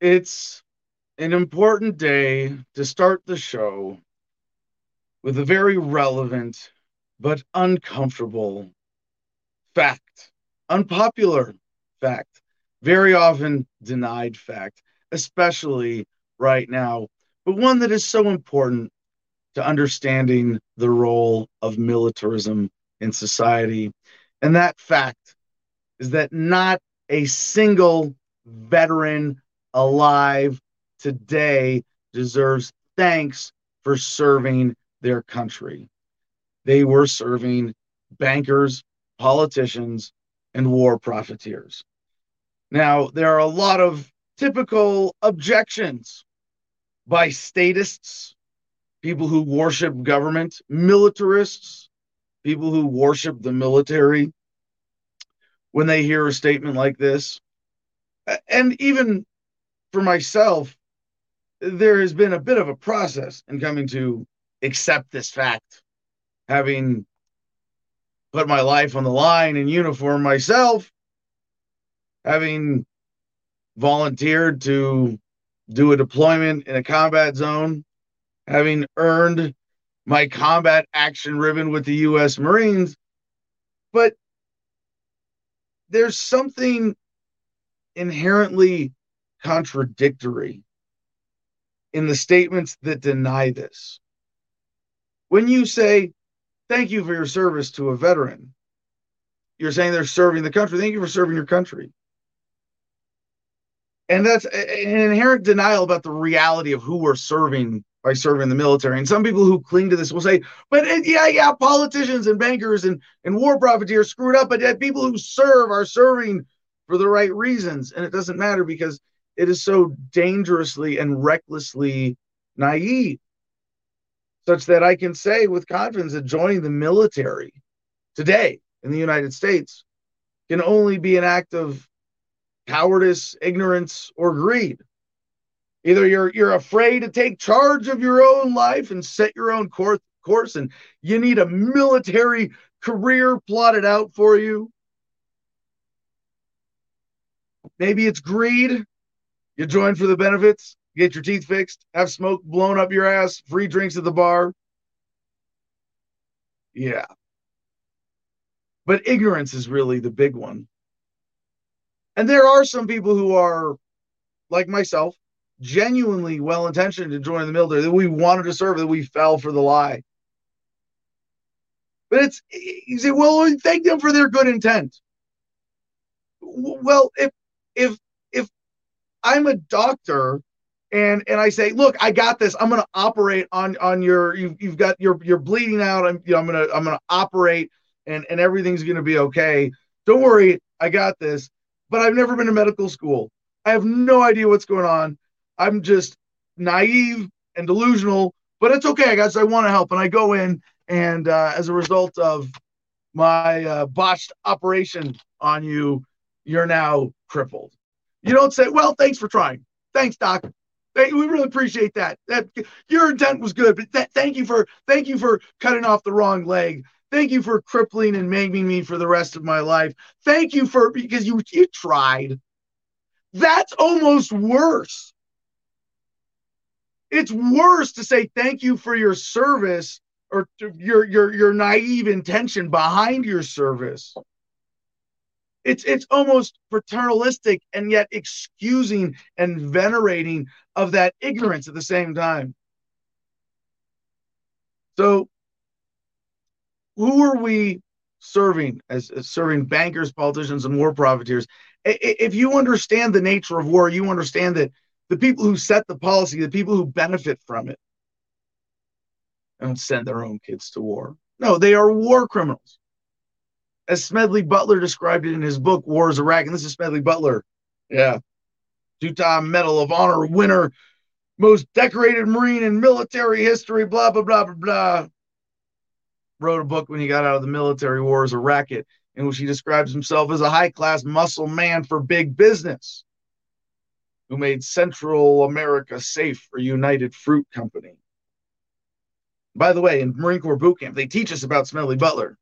It's an important day to start the show with a very relevant but uncomfortable fact, unpopular fact, very often denied fact, especially right now, but one that is so important to understanding the role of militarism in society. And that fact is that not a single veteran alive today deserves thanks for serving their country. They were serving bankers, politicians, and war profiteers. Now, there are a lot of typical objections by statists, people who worship government, militarists, people who worship the military when they hear a statement like this. And even for myself, there has been a bit of a process in coming to accept this fact, having put my life on the line in uniform myself, having volunteered to do a deployment in a combat zone, having earned my combat action ribbon with the U.S. Marines. But there's something inherently contradictory in the statements that deny this. When you say, thank you for your service to a veteran, you're saying they're serving the country. Thank you for serving your country. And that's an inherent denial about the reality of who we're serving by serving the military. And some people who cling to this will say, but yeah, yeah, politicians and bankers and, and war profiteers screwed up, but people who serve are serving for the right reasons. And it doesn't matter because it is so dangerously and recklessly naive, such that I can say with confidence that joining the military today in the United States can only be an act of cowardice, ignorance, or greed. Either you're you're afraid to take charge of your own life and set your own course, course and you need a military career plotted out for you. Maybe it's greed. You join for the benefits, get your teeth fixed, have smoke blown up your ass, free drinks at the bar. Yeah. But ignorance is really the big one. And there are some people who are like myself, genuinely well intentioned to join the military, that we wanted to serve, that we fell for the lie. But it's you say, well, thank them for their good intent. Well, if if if I'm a doctor and and I say, look, I got this. I'm gonna operate on on your you've, you've got you're you're bleeding out. I'm you know, I'm gonna I'm gonna operate and and everything's gonna be okay. Don't worry, I got this. But I've never been to medical school. I have no idea what's going on. I'm just naive and delusional, but it's okay, guys. I want to help, and I go in, and uh, as a result of my uh, botched operation on you, you're now crippled. You don't say, "Well, thanks for trying. Thanks, doc. we really appreciate that. That your intent was good, but that, thank you for thank you for cutting off the wrong leg. Thank you for crippling and maiming me for the rest of my life. Thank you for because you you tried. That's almost worse it's worse to say thank you for your service or your your your naive intention behind your service. It's it's almost paternalistic and yet excusing and venerating of that ignorance at the same time. So who are we serving as, as, serving bankers, politicians, and war profiteers? If you understand the nature of war, you understand that the people who set the policy, the people who benefit from it, don't send their own kids to war. No, they are war criminals. As Smedley Butler described it in his book, War is a Racket, and this is Smedley Butler. Yeah. Two time Medal of Honor winner, most decorated Marine in military history, blah, blah, blah, blah, blah. Wrote a book when he got out of the military, War is a Racket, in which he describes himself as a high class muscle man for big business who made Central America safe for United Fruit Company. By the way, in Marine Corps boot camp, they teach us about Smedley Butler.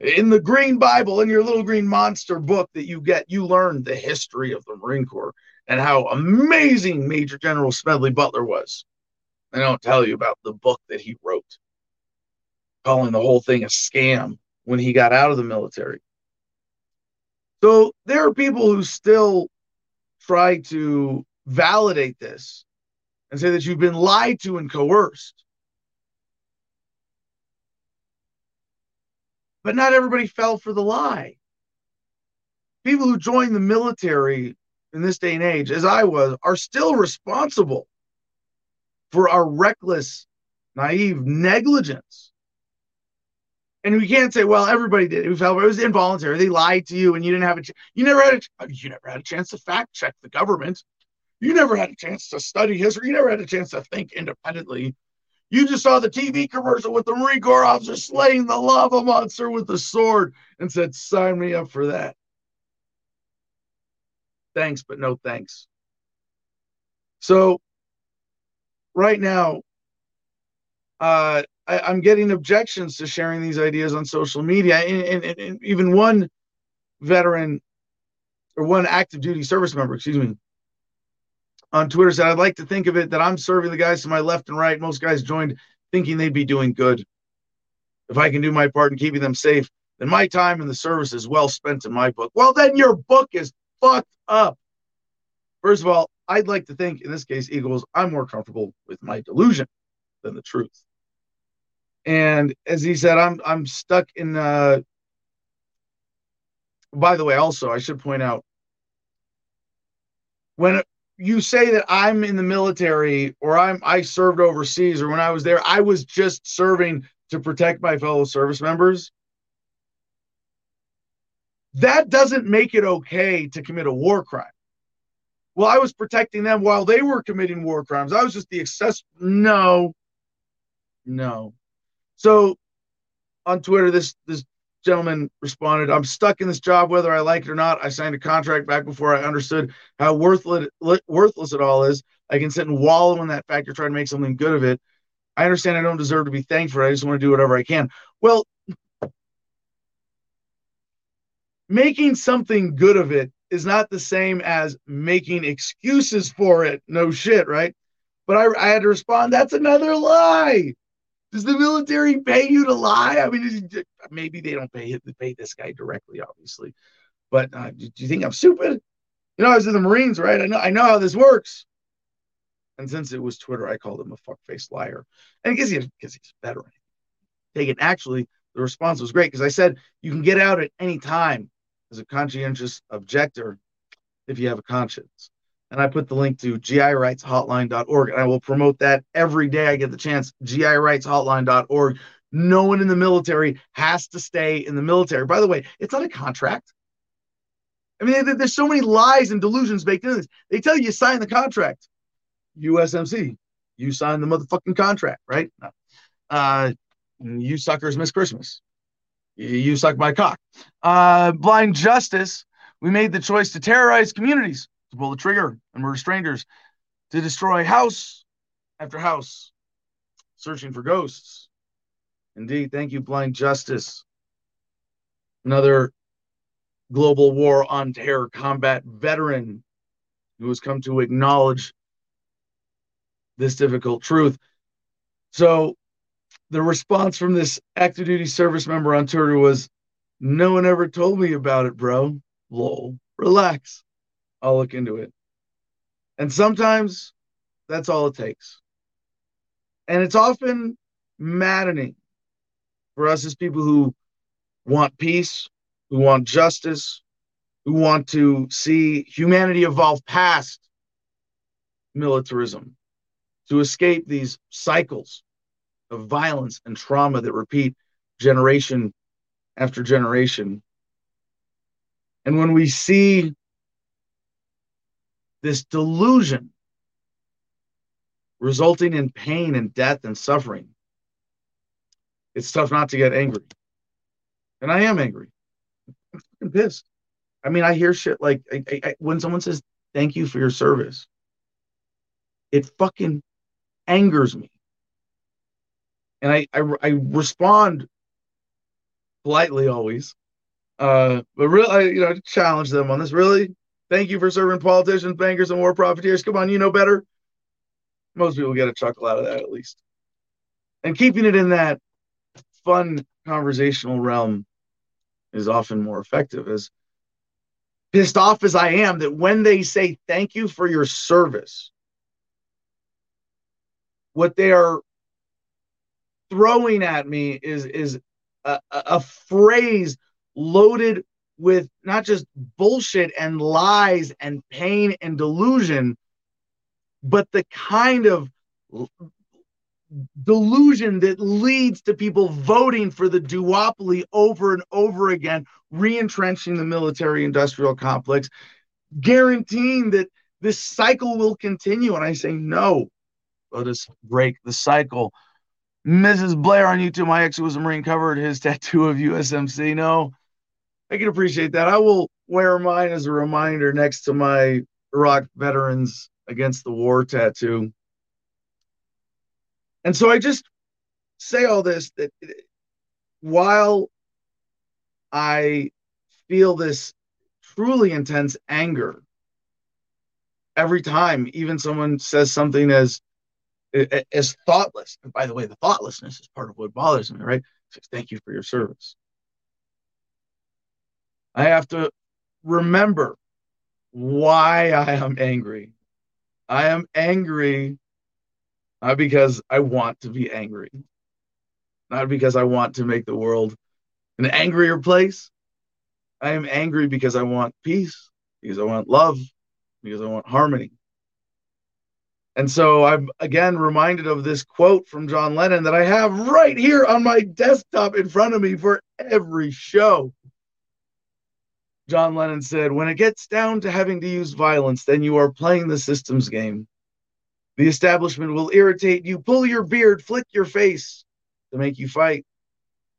In the Green Bible, in your little green monster book that you get, you learn the history of the Marine Corps and how amazing Major General Smedley Butler was. I don't tell you about the book that he wrote, calling the whole thing a scam when he got out of the military. So there are people who still try to validate this and say that you've been lied to and coerced. But not everybody fell for the lie. People who join the military in this day and age, as I was, are still responsible for our reckless, naive negligence. And we can't say, well, everybody did. It was involuntary. They lied to you, and you didn't have a. You never had a. You never had a chance to fact check the government. You never had a chance to study history. You never had a chance to think independently. You just saw the TV commercial with the Marine Corps officer slaying the lava monster with the sword and said, sign me up for that. Thanks, but no thanks. So, right now, uh, I, am getting objections to sharing these ideas on social media. And, and, and even one veteran or one active duty service member, excuse me, on Twitter said, I'd like to think of it that I'm serving the guys to my left and right. Most guys joined thinking they'd be doing good. If I can do my part in keeping them safe, then my time in the service is well spent in my book. Well, then your book is fucked up. First of all, I'd like to think, in this case, Eagles, I'm more comfortable with my delusion than the truth. And as he said, I'm I'm stuck in. Uh, by the way, also I should point out when you say that I'm in the military or I'm I served overseas or when I was there, I was just serving to protect my fellow service members. That doesn't make it okay to commit a war crime. Well, I was protecting them while they were committing war crimes. I was just the excess. No, no. So on Twitter, this this gentleman responded, I'm stuck in this job whether I like it or not. I signed a contract back before I understood how worthless, worthless it all is. I can sit and wallow in that fact or try to make something good of it. I understand I don't deserve to be thanked for it. I just want to do whatever I can. Well, making something good of it is not the same as making excuses for it. No shit, right? But I, I had to respond, that's another lie. Does the military pay you to lie? I mean, maybe they don't pay pay this guy directly, obviously. But uh, do, do you think I'm stupid? You know, I was in the Marines, right? I know I know how this works. And since it was Twitter, I called him a fuck-faced liar. And because he, because he's a veteran. Take it. Actually, the response was great because I said you can get out at any time as a conscientious objector if you have a conscience and I put the link to girightshotline.org, and I will promote that every day I get the chance. girightshotline.org. No one in the military has to stay in the military. By the way, it's not a contract. I mean, there's so many lies and delusions baked in this. They tell you you sign the contract. USMC, you sign the motherfucking contract, right? Uh, you suckers miss Christmas. You suck my cock. Uh, blind justice. We made the choice to terrorize communities to pull the trigger and murder strangers, to destroy house after house, searching for ghosts. Indeed, thank you, Blind Justice. Another global war on terror combat veteran who has come to acknowledge this difficult truth. So, the response from this active duty service member on Twitter was, No one ever told me about it, bro. Lol. Relax. I'll look into it. And sometimes that's all it takes. And it's often maddening for us as people who want peace, who want justice, who want to see humanity evolve past militarism, to escape these cycles of violence and trauma that repeat generation after generation. And when we see this delusion resulting in pain and death and suffering, it's tough not to get angry. And I am angry. I'm fucking pissed. I mean, I hear shit like I, I, when someone says, thank you for your service, it fucking angers me. and I, I, I respond politely always, uh, but really, you know, challenge them on this. Really, thank you for serving politicians, bankers, and war profiteers. Come on, you know better. Most people get a chuckle out of that at least, and keeping it in that fun conversational realm is often more effective. As pissed off as I am that when they say thank you for your service, what they are throwing at me is is a, a phrase loaded with not just bullshit and lies and pain and delusion, but the kind of delusion that leads to people voting for the duopoly over and over again, re-entrenching the military industrial complex, guaranteeing that this cycle will continue. And I say, no, let us break the cycle. Mrs. Blair on YouTube, my ex who was a Marine covered his tattoo of USMC. No, I can appreciate that. I will wear mine as a reminder next to my Iraq veterans against the war tattoo. And so I just say all this that while I feel this truly intense anger every time even someone says something as as thoughtless. And by the way, the thoughtlessness is part of what bothers me, right? Thank you for your service. I have to remember why I am angry. I am angry not because I want to be angry, not because I want to make the world an angrier place. I am angry because I want peace, because I want love, because I want harmony. And so I'm again reminded of this quote from John Lennon that I have right here on my desktop in front of me for every show. John Lennon said, When it gets down to having to use violence, then you are playing the systems game. The establishment will irritate you, pull your beard, flick your face to make you fight.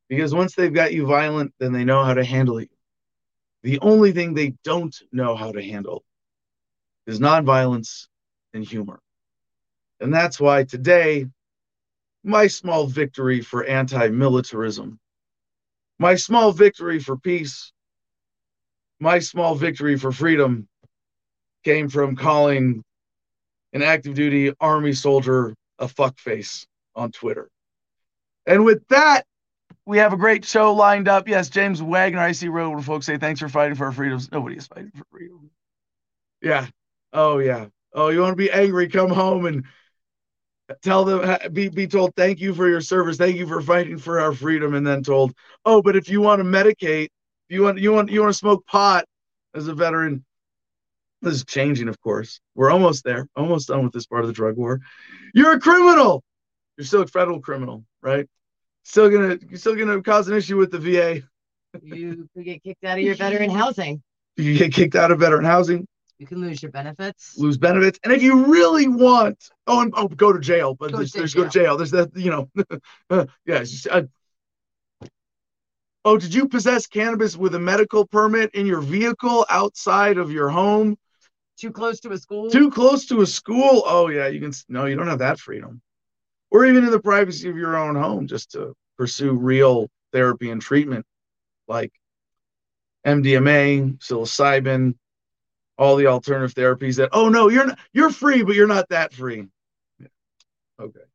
Because once they've got you violent, then they know how to handle you. The only thing they don't know how to handle is nonviolence and humor. And that's why today, my small victory for anti militarism, my small victory for peace, my small victory for freedom came from calling an active duty army soldier a fuckface on Twitter. And with that, we have a great show lined up. Yes, James Wagner, I see road folks say thanks for fighting for our freedoms. Nobody is fighting for freedom. Yeah. Oh yeah. Oh, you want to be angry? Come home and tell them be be told thank you for your service thank you for fighting for our freedom and then told oh but if you want to medicate you want you want you want to smoke pot as a veteran this is changing of course we're almost there almost done with this part of the drug war you're a criminal you're still a federal criminal right still gonna you're still gonna cause an issue with the va you could get kicked out of your veteran housing you get kicked out of veteran housing you can lose your benefits. Lose benefits, and if you really want, oh, and, oh, go to jail. But go there's, there's jail. go to jail. There's that, you know, uh, yeah. Oh, did you possess cannabis with a medical permit in your vehicle outside of your home? Too close to a school. Too close to a school. Oh yeah, you can. No, you don't have that freedom. Or even in the privacy of your own home, just to pursue real therapy and treatment, like MDMA, psilocybin, all the alternative therapies that oh no you're not you're free but you're not that free yeah. okay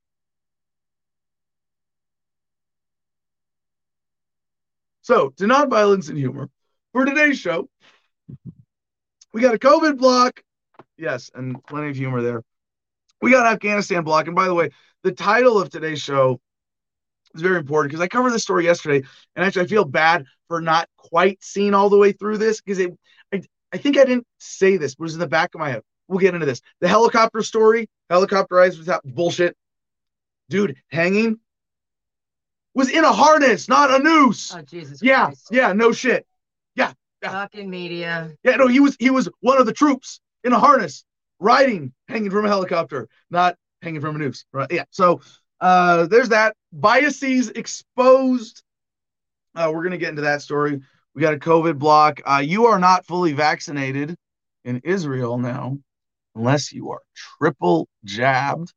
so to nonviolence and humor for today's show we got a covid block yes and plenty of humor there we got afghanistan block and by the way the title of today's show is very important because i covered this story yesterday and actually i feel bad for not quite seeing all the way through this because it I think I didn't say this, but it was in the back of my head. We'll get into this. The helicopter story, helicopterized without bullshit. Dude, hanging was in a harness, not a noose. Oh Jesus! Yeah, Christ. yeah, no shit. Yeah, yeah. Fucking media. Yeah, no, he was he was one of the troops in a harness, riding, hanging from a helicopter, not hanging from a noose. Right? Yeah. So uh, there's that. Biases exposed. Uh, we're gonna get into that story. We got a COVID block. Uh, you are not fully vaccinated in Israel now, unless you are triple jabbed.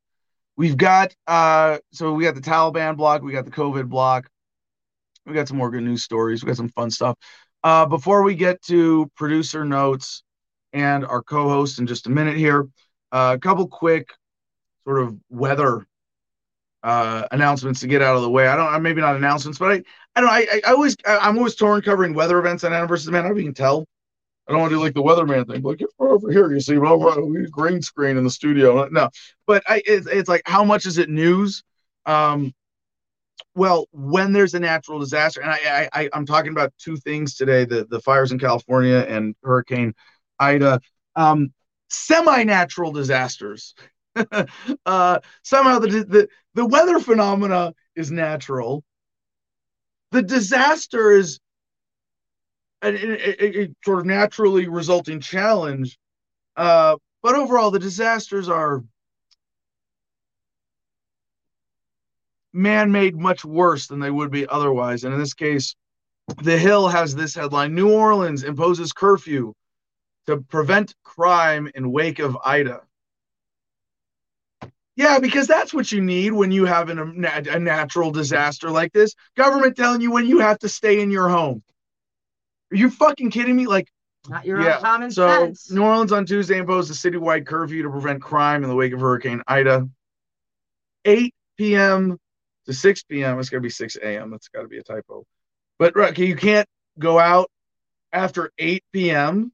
We've got uh, so we got the Taliban block, we got the COVID block, we got some more good news stories, we got some fun stuff. Uh, before we get to producer notes and our co-host in just a minute here, uh, a couple quick sort of weather uh, announcements to get out of the way. I don't, maybe not announcements, but I, I don't. I, I always, I, am always torn covering weather events on Adam versus Man. I don't even tell. I don't want to do like the weatherman thing. Like over here, you see, well, we green screen in the studio. No, but I, it's, it's like how much is it news? Um, well, when there's a natural disaster, and I, I, I'm talking about two things today: the the fires in California and Hurricane Ida. Um, semi-natural disasters. uh, somehow the, the the weather phenomena is natural. The disaster is a, a, a sort of naturally resulting challenge. Uh, but overall, the disasters are man made much worse than they would be otherwise. And in this case, The Hill has this headline New Orleans imposes curfew to prevent crime in wake of Ida. Yeah, because that's what you need when you have an, a natural disaster like this. Government telling you when you have to stay in your home. Are you fucking kidding me? Like, not your yeah. own common so, sense. New Orleans on Tuesday imposed a citywide curfew to prevent crime in the wake of Hurricane Ida. 8 p.m. to 6 p.m. It's going to be 6 a.m. That's got to be a typo. But you can't go out after 8 p.m.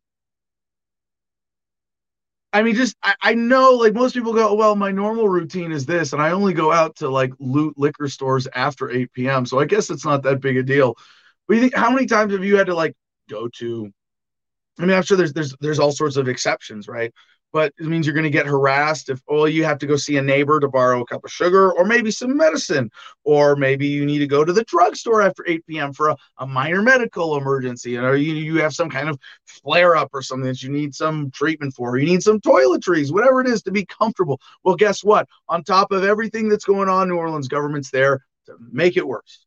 I mean, just I, I, know like most people go, well, my normal routine is this, and I only go out to like loot liquor stores after 8 p.m. So I guess it's not that big a deal. But you think how many times have you had to like go to? I mean, I'm sure there's there's there's all sorts of exceptions, right? But it means you're going to get harassed if oh you have to go see a neighbor to borrow a cup of sugar or maybe some medicine, or maybe you need to go to the drugstore after 8 p.m. for a, a minor medical emergency, or you you have some kind of flare up or something that you need some treatment for, or you need some toiletries, whatever it is to be comfortable. Well, guess what? On top of everything that's going on, New Orleans government's there to make it worse.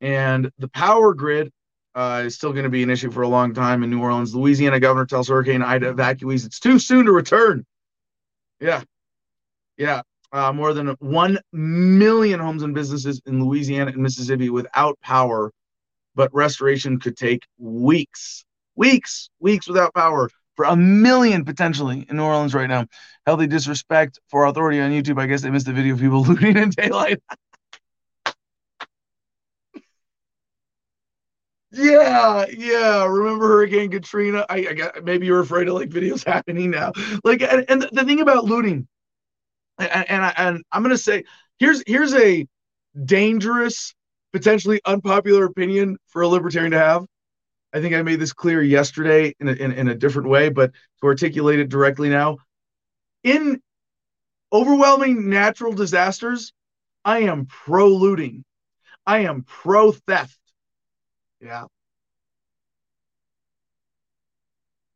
And the power grid uh, is still going to be an issue for a long time in New Orleans. Louisiana governor tells Hurricane Ida evacuees it's too soon to return. Yeah. Yeah. Uh, more than 1 million homes and businesses in Louisiana and Mississippi without power, but restoration could take weeks, weeks, weeks without power for a million potentially in New Orleans right now. Healthy disrespect for authority on YouTube. I guess they missed the video of people looting in daylight. Yeah, yeah. Remember Hurricane Katrina? I, I got maybe you're afraid of like videos happening now. Like, and, and the, thing about looting, and, and I and I'm gonna say here's here's a dangerous, potentially unpopular opinion for a libertarian to have. I think I made this clear yesterday in a, in, in a different way, but to articulate it directly now, in overwhelming natural disasters, I am pro looting. I am pro theft. Yeah.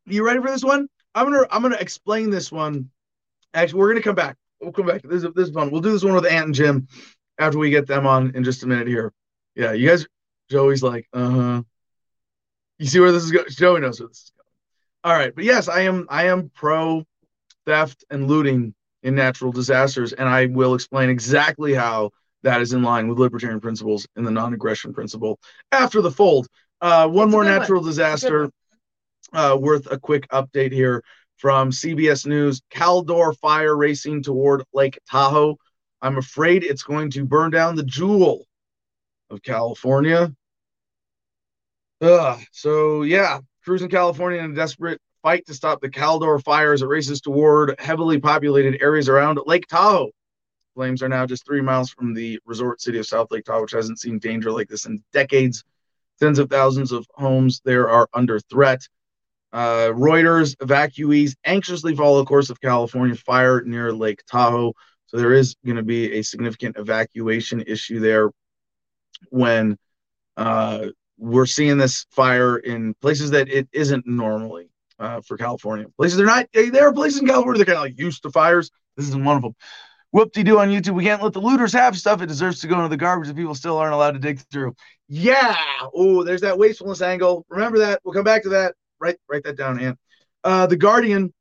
You ready for this one? I'm gonna I'm gonna explain this one. Actually, we're gonna come back. We'll come back. This is this is fun. We'll do this one with Ant and Jim after we get them on in just a minute here. Yeah, you guys. Joey's like, uh huh. You see where this is going? Joey knows where this is going. All right, but yes, I am I am pro theft and looting in natural disasters, and I will explain exactly how that is in line with libertarian principles and the non-aggression principle. After the fold, uh, one That's more natural one. disaster uh, worth a quick update here from CBS News. Caldor fire racing toward Lake Tahoe. I'm afraid it's going to burn down the jewel of California. Ugh. So yeah, crews in California in a desperate fight to stop the Caldor fire as it races toward heavily populated areas around Lake Tahoe. Flames are now just three miles from the resort city of South Lake Tahoe, which hasn't seen danger like this in decades. Tens of thousands of homes there are under threat. Uh, Reuters evacuees anxiously follow the course of California fire near Lake Tahoe. So there is going to be a significant evacuation issue there when uh, we're seeing this fire in places that it isn't normally uh, for California. Places they're not. There are places in California that are kind of like used to fires. This is one of them whoop de doo on YouTube. We can't let the looters have stuff. It deserves to go into the garbage that people still aren't allowed to dig through. Yeah. Oh, there's that wastefulness angle. Remember that. We'll come back to that. Write write that down, Ant. Uh, the Guardian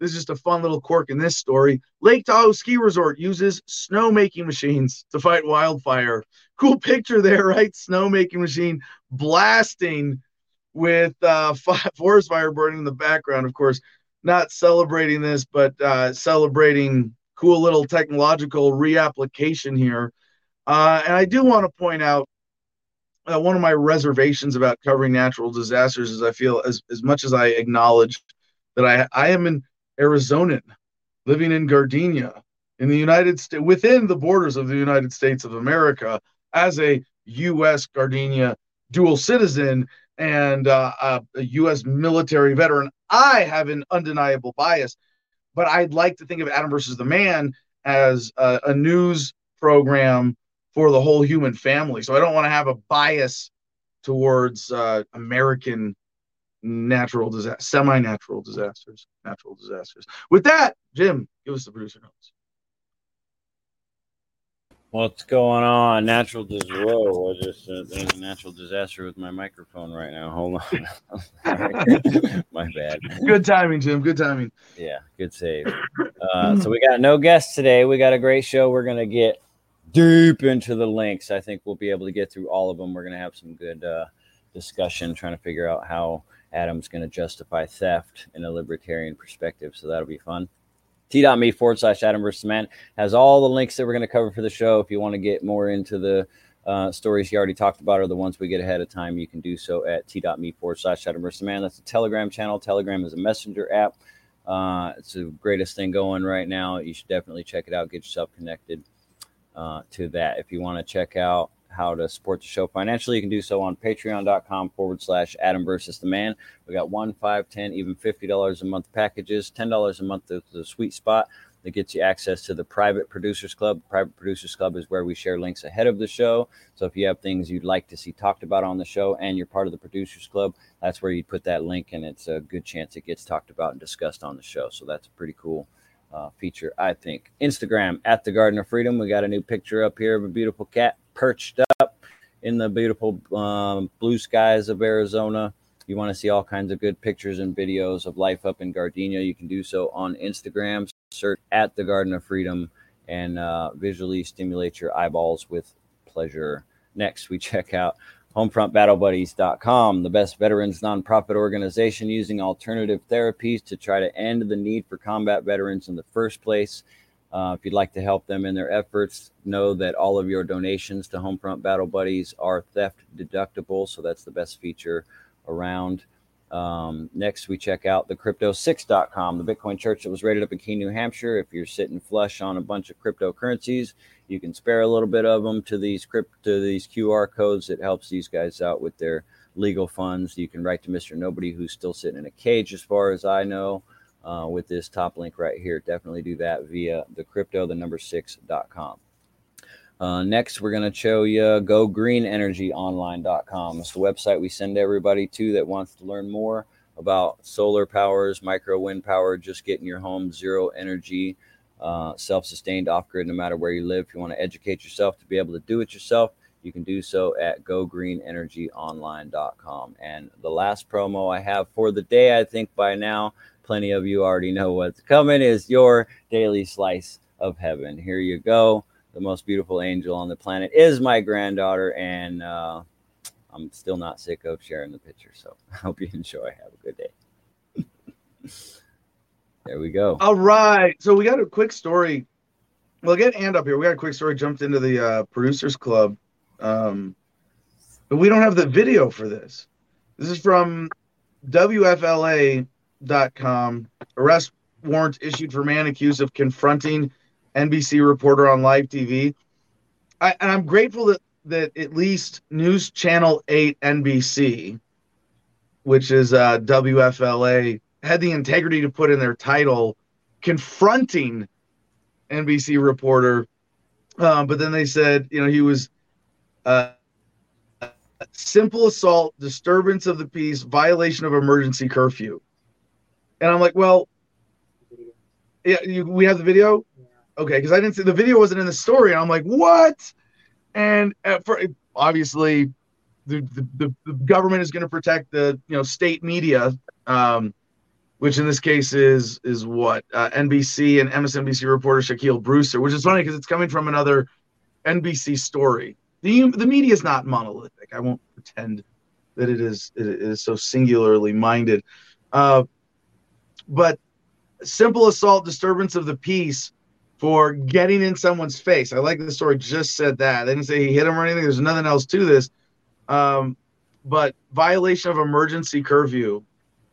this is just a fun little quirk in this story. Lake Tahoe Ski Resort uses snowmaking machines to fight wildfire. Cool picture there, right? Snowmaking machine blasting with uh, forest fire burning in the background. Of course, not celebrating this, but uh, celebrating cool little technological reapplication here. Uh, and I do want to point out uh, one of my reservations about covering natural disasters is I feel as, as much as I acknowledge that I, I am an Arizonan living in Gardenia in the United States, within the borders of the United States of America as a U.S. Gardenia dual citizen and uh, a, a U.S. military veteran. I have an undeniable bias, but I'd like to think of Adam versus the Man as a, a news program for the whole human family. So I don't want to have a bias towards uh, American natural disaster, semi-natural disasters, natural disasters. With that, Jim, give us the producer notes. What's going on? Natural disaster. Whoa, I just uh, there's a natural disaster with my microphone right now. Hold on. my bad. Good timing, Jim. Good timing. Yeah, good save. Uh, so we got no guests today. We got a great show. We're gonna get deep into the links. I think we'll be able to get through all of them. We're gonna have some good uh, discussion trying to figure out how Adam's going to justify theft in a libertarian perspective. So that'll be fun. T.me forward slash Adam versus man has all the links that we're going to cover for the show. If you want to get more into the uh, stories he already talked about or the ones we get ahead of time, you can do so at t.me forward slash Adam versus man. That's a Telegram channel. Telegram is a messenger app. Uh, it's the greatest thing going right now. You should definitely check it out. Get yourself connected uh, to that. If you want to check out how to support the show financially, you can do so on patreon.com forward slash Adam versus the man. We got one, five, ten, even $50 a month packages. $10 a month is the sweet spot that gets you access to the private producers club. Private producers club is where we share links ahead of the show. So if you have things you'd like to see talked about on the show and you're part of the producers club, that's where you'd put that link and it's a good chance it gets talked about and discussed on the show. So that's a pretty cool. Uh, feature, I think. Instagram at the Garden of Freedom. We got a new picture up here of a beautiful cat perched up in the beautiful um, blue skies of Arizona. You want to see all kinds of good pictures and videos of life up in Gardenia. You can do so on Instagram. Search at the Garden of Freedom and uh, visually stimulate your eyeballs with pleasure. Next, we check out homefrontbattlebuddies.com, the best veterans nonprofit organization using alternative therapies to try to end the need for combat veterans in the first place. Uh, if you'd like to help them in their efforts, know that all of your donations to Homefront Battle Buddies are theft deductible. So that's the best feature around. Um, next, we check out the crypto6.com, the Bitcoin church that was rated up in Keene, New Hampshire. If you're sitting flush on a bunch of cryptocurrencies, you can spare a little bit of them to these crypt to these QR codes. It helps these guys out with their legal funds. You can write to Mr. Nobody, who's still sitting in a cage, as far as I know uh, with this top link right here. Definitely do that via the crypto, the number six.com. Uh, next, we're going to show you gogreenenergyonline.com. It's the website we send everybody to that wants to learn more about solar powers, micro wind power, just getting your home zero energy, uh, self sustained off grid, no matter where you live. If you want to educate yourself to be able to do it yourself, you can do so at gogreenenergyonline.com. And the last promo I have for the day, I think by now, plenty of you already know what's coming is your daily slice of heaven. Here you go. The most beautiful angel on the planet is my granddaughter, and uh, I'm still not sick of sharing the picture. So I hope you enjoy. Have a good day. there we go. All right. So we got a quick story. Well, get and up here. We got a quick story. Jumped into the uh, producers club, um, but we don't have the video for this. This is from WFLA com. Arrest warrant issued for man accused of confronting NBC reporter on live TV. I, and I'm grateful that that at least News Channel 8 NBC, which is uh, WFLA, had the integrity to put in their title confronting NBC reporter. Um, but then they said, you know, he was uh, simple assault, disturbance of the peace, violation of emergency curfew. And I'm like, well, yeah, you, we have the video. Okay, because I didn't see the video wasn't in the story. And I'm like, what? And for obviously, the, the, the government is going to protect the you know state media. Um, which in this case is is what uh, NBC and MSNBC reporter Shaquille Brewster, which is funny because it's coming from another NBC story. The the media is not monolithic. I won't pretend that it is it is so singularly minded. Uh, but simple assault, disturbance of the peace for getting in someone's face. I like the story just said that. They didn't say he hit him or anything. There's nothing else to this. Um, but violation of emergency curfew.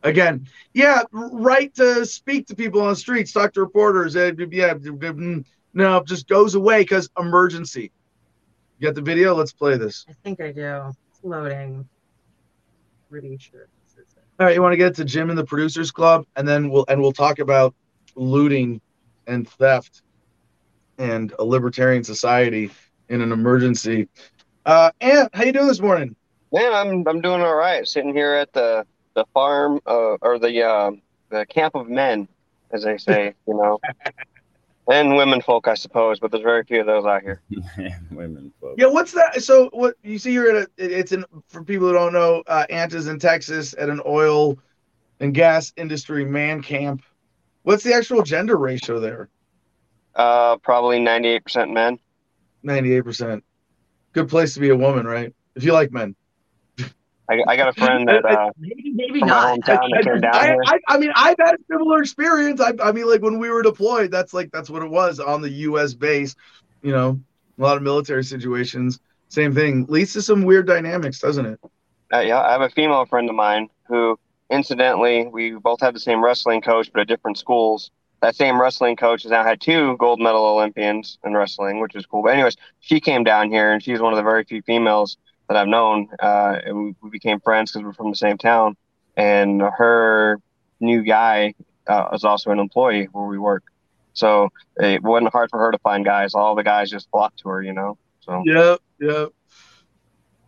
Again, yeah, right to speak to people on the streets, talk to reporters. Yeah, mm, no, just goes away because emergency. You got the video? Let's play this. I think I do. It's loading. Pretty sure. All right, you want to get to Jim and the Producers Club, and then we'll and we'll talk about looting and theft and a libertarian society in an emergency. Uh, Ant, how you doing this morning? Man, I'm I'm doing all right. Sitting here at the the farm uh, or the uh, the camp of men, as they say, you know, and women folk, I suppose. But there's very few of those out here. women folk. Yeah, what's that? So what you see you're at a it's in for people who don't know, uh, Ant is in Texas at an oil and gas industry man camp. What's the actual gender ratio there? Uh, probably 98% men. 98%. Good place to be a woman, right? If you like men. I, I got a friend that uh, maybe, maybe not. I, I, I, mean, I've had a similar experience. I, I mean, like when we were deployed, that's like that's what it was on the U.S. base. You know, a lot of military situations. Same thing. Leads to some weird dynamics, doesn't it? Uh, yeah, I have a female friend of mine who, incidentally, we both had the same wrestling coach, but at different schools. That same wrestling coach has now had two gold medal Olympians in wrestling, which is cool. But anyways, she came down here, and she's one of the very few females that I've known. Uh, and we, became friends because we're from the same town. And her new guy uh, was also an employee where we work. So it wasn't hard for her to find guys. All the guys just flocked to her, you know. So yeah, yeah.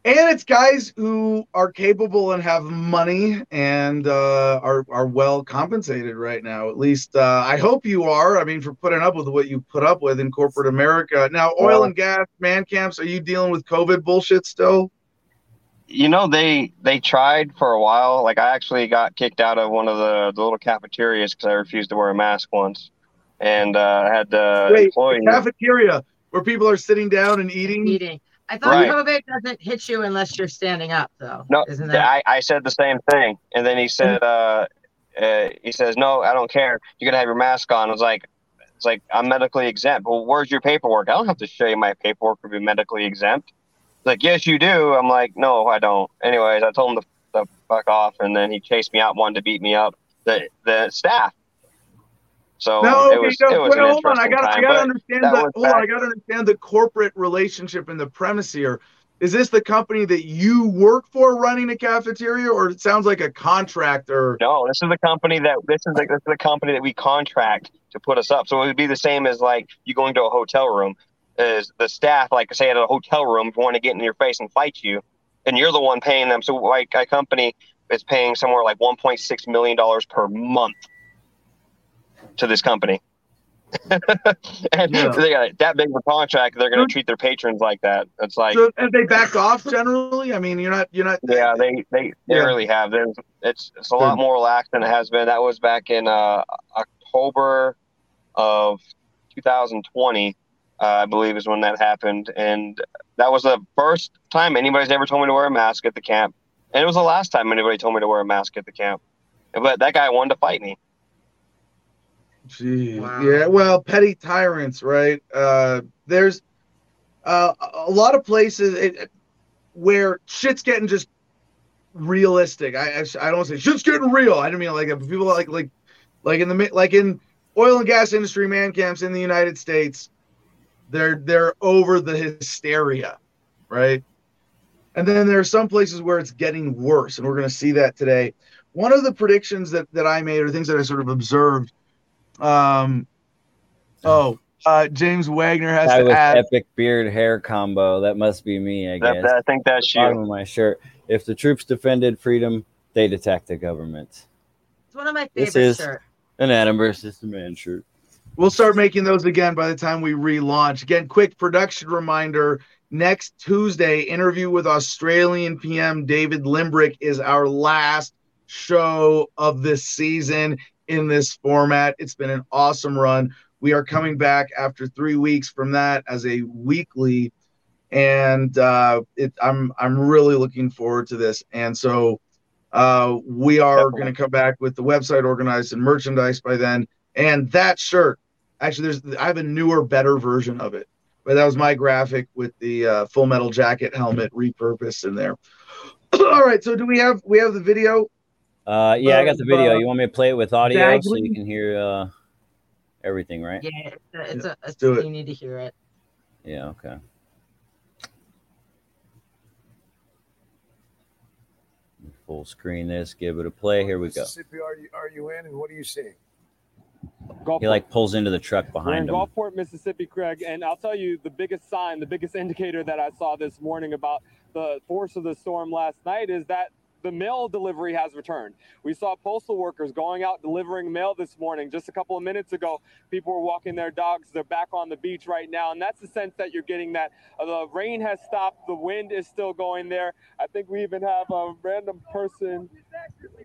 And it's guys who are capable and have money and uh, are are well compensated right now. At least uh, I hope you are. I mean, for putting up with what you put up with in corporate America. Now, oil and gas man camps. Are you dealing with COVID bullshit still? You know, they they tried for a while. Like I actually got kicked out of one of the, the little cafeterias because I refused to wear a mask once and uh, had the Wait, employee cafeteria where people are sitting down and eating. Eating. I thought right. COVID doesn't hit you unless you're standing up, though. No, Isn't that... I, I said the same thing, and then he said, uh, uh, he says, "No, I don't care. You're gonna have your mask on." I was like, "It's like I'm medically exempt." Well, where's your paperwork? I don't have to show you my paperwork to be medically exempt. He's like, "Yes, you do." I'm like, "No, I don't." Anyways, I told him to, to fuck off, and then he chased me out, wanted to beat me up. The the staff so no, it was, no, it was wait, hold on. I got I got to understand the hold on, I got to understand the corporate relationship and the premise here. Is this the company that you work for running a cafeteria, or it sounds like a contractor? No, this is the company that this is the, this is the company that we contract to put us up. So it would be the same as like you going to a hotel room. Is the staff like say at a hotel room want to get in your face and fight you, and you're the one paying them. So like a company is paying somewhere like 1.6 million dollars per month to this company. and yeah. they got that big of a contract, they're going to treat their patrons like that. It's like, so, and they back off generally. I mean, you're not, you're not. Yeah, they they, they yeah. really have. There's, it's it's a lot more relaxed than it has been. That was back in uh, October of 2020, uh, I believe, is when that happened, and that was the first time anybody's ever told me to wear a mask at the camp, and it was the last time anybody told me to wear a mask at the camp. But that guy wanted to fight me. Gee, wow. yeah. Well, petty tyrants, right? Uh, there's uh, a lot of places it, where shit's getting just realistic. I I, don't say shit's getting real. I don't mean like people like like like in the like in oil and gas industry man camps in the United States. They're they're over the hysteria, right? And then there are some places where it's getting worse, and we're going to see that today. One of the predictions that that I made, or things that I sort of observed um, oh, uh, James Wagner has Guy to with add epic beard hair combo. That must be me, I guess. That, I think that's you. Bottom of my shirt. If the troops defended freedom, they'd attack the government. It's one of my favorite this is shirts. An Adam versus the man shirt. We'll start making those again by the time we relaunch. Again, quick production reminder: next Tuesday, interview with Australian PM David Limbrick is our last show of this season in this format. It's been an awesome run. We are coming back after three weeks from that as a weekly, and uh, it, I'm I'm really looking forward to this. And so uh, we are going to come back with the website organized and merchandise by then. And that shirt, actually, there's I have a newer, better version of it. But that was my graphic with the uh, Full Metal Jacket helmet repurposed in there. All right, so do we have we have the video? Uh, yeah, I got the video. Uh, You want me to play it with audio so you can hear uh, everything, right? Yeah, it's a, it's a, it's do it. you need to hear it. Yeah, okay. Full screen this, give it a play. Here we go. Mississippi are you, are you in, and what are you seeing? Gulfport. He like pulls into the truck We're in behind him. Gulfport, Mississippi, Craig, and I'll tell you the biggest sign, the biggest indicator that I saw this morning about the force of the storm last night is that the mail delivery has returned. We saw postal workers going out delivering mail this morning. Just a couple of minutes ago, people were walking their dogs. They're back on the beach right now, and that's the sense that you're getting that uh, the rain has stopped, the wind is still going there. I think we even have a random person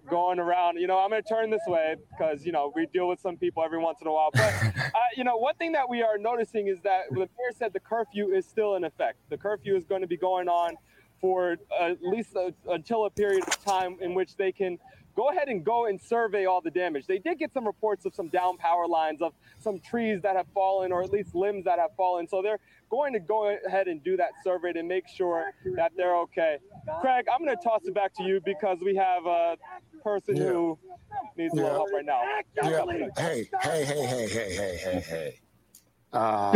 going around. You know, I'm going to turn this way because, you know, we deal with some people every once in a while. But, uh, you know, one thing that we are noticing is that the mayor said the curfew is still in effect. The curfew is going to be going on for uh, at least uh until a period of time in which they can go ahead and go and survey all the damage. They did get some reports of some down power lines, of some trees that have fallen, or at least limbs that have fallen. So they're going to go ahead and do that survey to make sure that they're okay. Craig, I'm going to toss it back to you because we have a person Yeah. who needs a little help right now. Yeah. Hey, hey, hey, hey, hey, hey, hey, hey. Uh,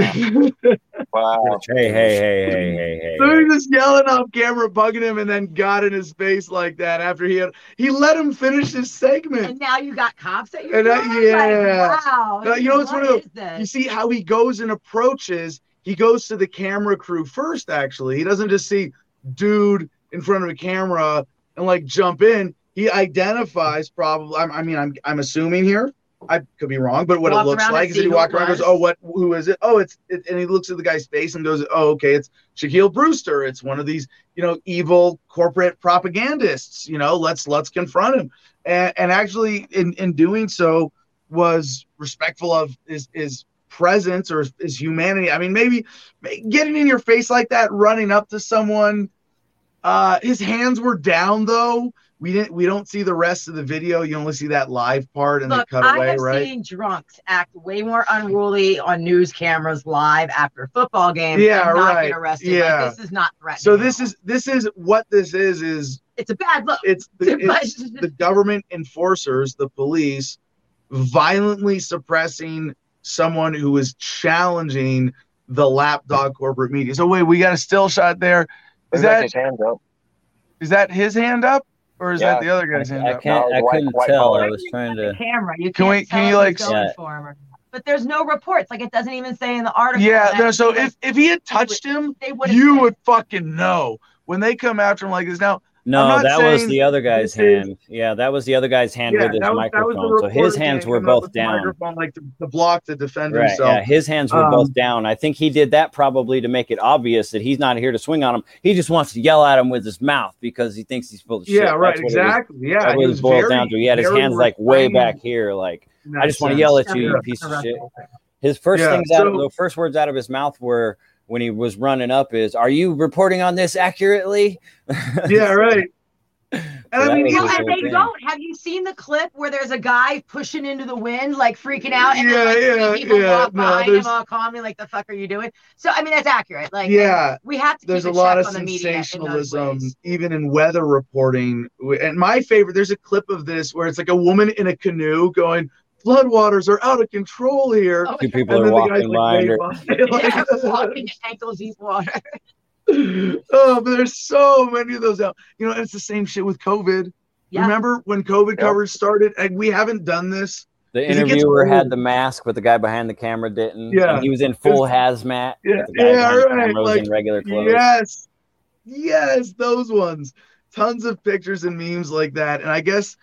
Wow. Hey, hey, hey, hey, hey, hey. So he just yelling off camera, bugging him, and then got in his face like that after he had he let him finish his segment. And now you got cops at your And that- door? yeah. Like, wow. No, you know, it's one of What those- is this? You see how he goes and approaches. He goes to the camera crew first. Actually, he doesn't just see dude in front of a camera and like jump in. He identifies probably. I'm- I mean, I'm I'm assuming here. I could be wrong, but what Walk it looks like is that he walked around, and goes, "Oh, what? Who is it? Oh, it's." It, and he looks at the guy's face and goes, "Oh, okay, it's Shaquille Brewster. It's one of these, you know, evil corporate propagandists. You know, let's let's confront him." And and actually, in in doing so, was respectful of his his presence or his humanity. I mean, maybe getting in your face like that, running up to someone. Uh, his hands were down though. We didn't. We don't see the rest of the video. You only see that live part and Look, they cut I have right? seen drunks act way more unruly on news cameras live after football games. Yeah, and not right. Get arrested. Yeah. Like, this is not threatening. So this is this is what this is is it's a bad look. it's the, it's the government enforcers, the police, violently suppressing someone who is challenging the lapdog corporate media. So wait, we got a still shot there. Is He's got that his hand up. is that his hand up or is that the other guy's hand I up? can't. I couldn't white tell. collar. I was trying to. camera. You Can can't we- can tell you, like, he's Yeah. for him or. But there's no reports. Like it doesn't even say in the article. Yeah, no, so if if he had touched him, they would you would fucking know when they come after him like this. Now, No, that was the other guy's hand. Yeah, that was the other guy's hand yeah, with his that was, that the microphone. So his hands were both down. Like to, to block to defend Right. himself. Yeah, his hands were Um, both down. I think he did that probably to make it obvious that he's not here to swing on him. He just wants to yell at him with his mouth because he thinks he's full of shit. Yeah, right, That's it was- exactly. Yeah, That's he was boils very- down to. He had his hands like way back here. Like I just want to yell at you, you piece of shit. His first Yeah, things out, so- the first words out of his mouth were when he was running up is, "Are you reporting on this accurately?" Yeah, right. And So I mean, was he- and they thing. don't. Have you seen the clip where there's a guy pushing into the wind, like freaking out, and Yeah, then like, yeah, people yeah. walk No, behind him there's- all calmly, like the fuck are you doing? So I mean that's accurate. Like yeah, we have to there's a keep lot check of on the in sensationalism, even in weather reporting. And my favorite, there's a clip of this where it's like a woman in a canoe going, "Floodwaters are out of control here." Oh, Two people And are then the guy's like, behind way her. by, yeah, like- walking ankles deep water. oh, but there's so many of those out. You know, and it's the same shit with COVID. Yeah. Remember when COVID Yep. coverage started? And we haven't done this. The 'Cause it gets interviewer had the mask, but the guy behind the camera didn't. Yeah. and he was in full hazmat. Yeah, but the guy yeah, right, like, in regular clothes. Yes. Yes, those ones. Tons of pictures and memes like that. And I guess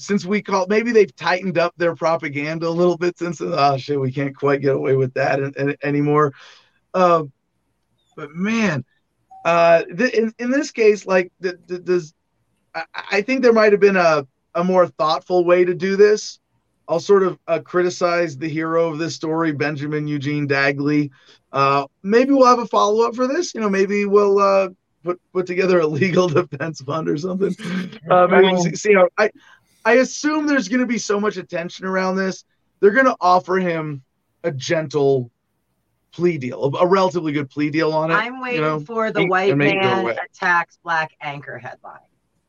since we call maybe they've tightened up their propaganda a little bit since oh shit, we can't quite get away with that an- an- anymore. Um, but man, uh, th- in, in this case, like, the, the, does I, I think there might have been a a more thoughtful way to do this. I'll sort of uh, criticize the hero of this story, Benjamin Eugene Dagley. Uh, maybe we'll have a follow up for this. You know, maybe we'll uh, put put together a legal defense fund or something. Uh, maybe see, see how I I assume there's going to be so much attention around this. They're going to offer him a gentle plea deal, a, a relatively good plea deal on it. I'm waiting you know? for the and white make it go man attacks black anchor headline.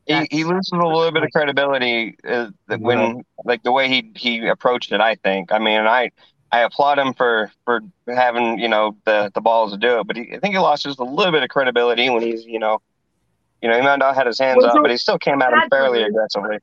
he, That's- he loses a little bit of credibility uh, that when like the way he he approached it. I think. I mean, I I applaud him for for having you know the the balls to do it, but he, I think he lost just a little bit of credibility when he's you know. You know, he might not have had his hands Well, up, so- but he still came at him fairly aggressively.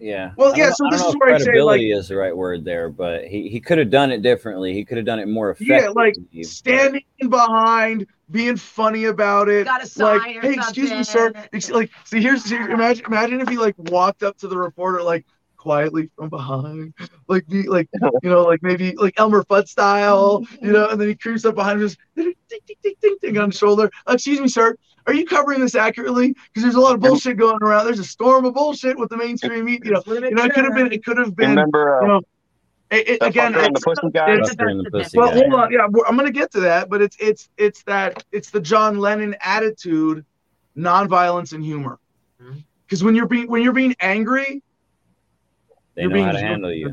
Yeah. Well, yeah, so this is if where I say, like- credibility is the right word there, but he, he could have done it differently. He could have done it more effectively. Yeah, like standing behind, being funny about it. Got a sign like, or hey, excuse me, sir. Like, see, here's, here, imagine, imagine if he like walked up to the reporter like quietly from behind, like be like, you know, like maybe like Elmer Fudd style, you know, and then he creeps up behind him, just ding, ding, ding, ding, ding on his shoulder. Uh, excuse me, sir. Are you covering this accurately? Because there's a lot of bullshit going around. There's a storm of bullshit with the mainstream media. You know, you know, it could have been, it could have been, Remember, uh, you know, it, it, again, fucker the pussy guy. it's- the Pussy well, guy. hold on. Yeah, we're- I'm going to get to that, but it's it's it's that it's the John Lennon attitude, nonviolence and humor. Because when you're being when you're being angry, they you're know being how to handle you.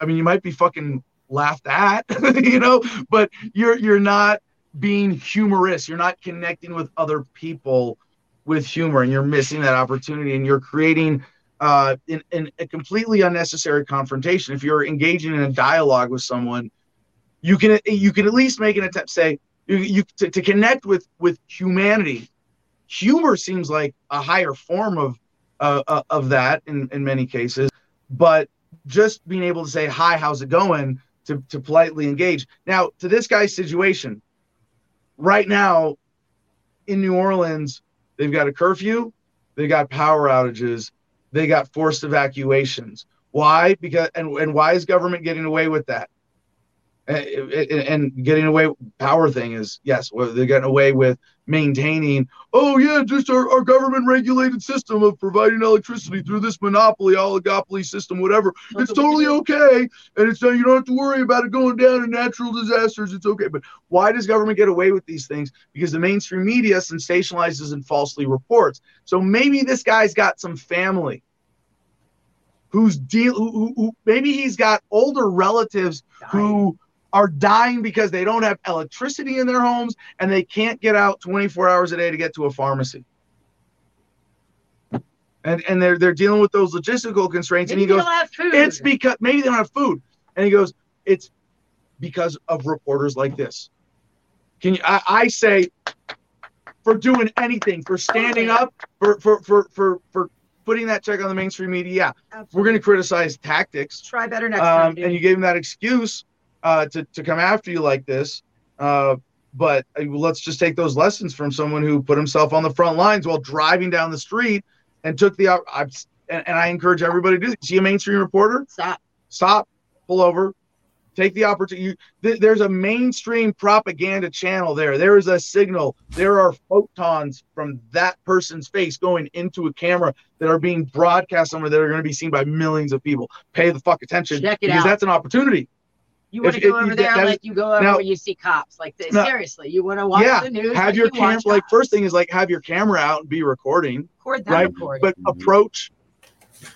I mean, you might be fucking laughed at, you know, but you're you're not being humorous. You're not connecting with other people with humor, and you're missing that opportunity, and you're creating uh, in, in a completely unnecessary confrontation. If you're engaging in a dialogue with someone, you can you can at least make an attempt. Say you, you to, to connect with with humanity. Humor seems like a higher form of uh, uh, of that in in many cases, but just being able to say hi, how's it going, to to politely engage. Now to this guy's situation, right now in New Orleans, they've got a curfew, they got power outages, they got forced evacuations. Why? Because and, and why is government getting away with that? And, and- getting away power thing is yes, well, they're getting away with maintaining. Oh yeah, just our, our government regulated system of providing electricity through this monopoly, oligopoly system, whatever. It's totally okay, and it's uh, you don't have to worry about it going down in natural disasters. It's okay. But why does government get away with these things? Because the mainstream media sensationalizes and falsely reports. So maybe this guy's got some family who's deal who, who, who maybe he's got older relatives who are dying because they don't have electricity in their homes and they can't get out 24 hours a day to get to a pharmacy. And and they're they're dealing with those logistical constraints. Maybe and he goes, they don't have food. it's because maybe they don't have food. And he goes, it's because of reporters like this. Can you I, I say for doing anything, for standing up, for for for for for putting that check on the mainstream media, yeah, we're gonna criticize tactics. try better next time. Um, dude. and you gave him that excuse uh, to, to come after you like this. Uh, but uh, let's just take those lessons from someone who put himself on the front lines while driving down the street and took the. I've, and, and I encourage everybody to do this. See a mainstream reporter? Stop. Stop, pull over, take the opportunity. Th- there's a mainstream propaganda channel there. There is a signal. There are photons from that person's face going into a camera that are being broadcast somewhere that are going to be seen by millions of people. Pay the fuck attention Check it because out. that's an opportunity. You want to go if over you- there that is- like you go over now- where you see cops. Like this. No. seriously, you want to watch yeah, the news. have like your you camera. Like first thing is like have your camera out and be recording, record that right? recording. but mm-hmm. approach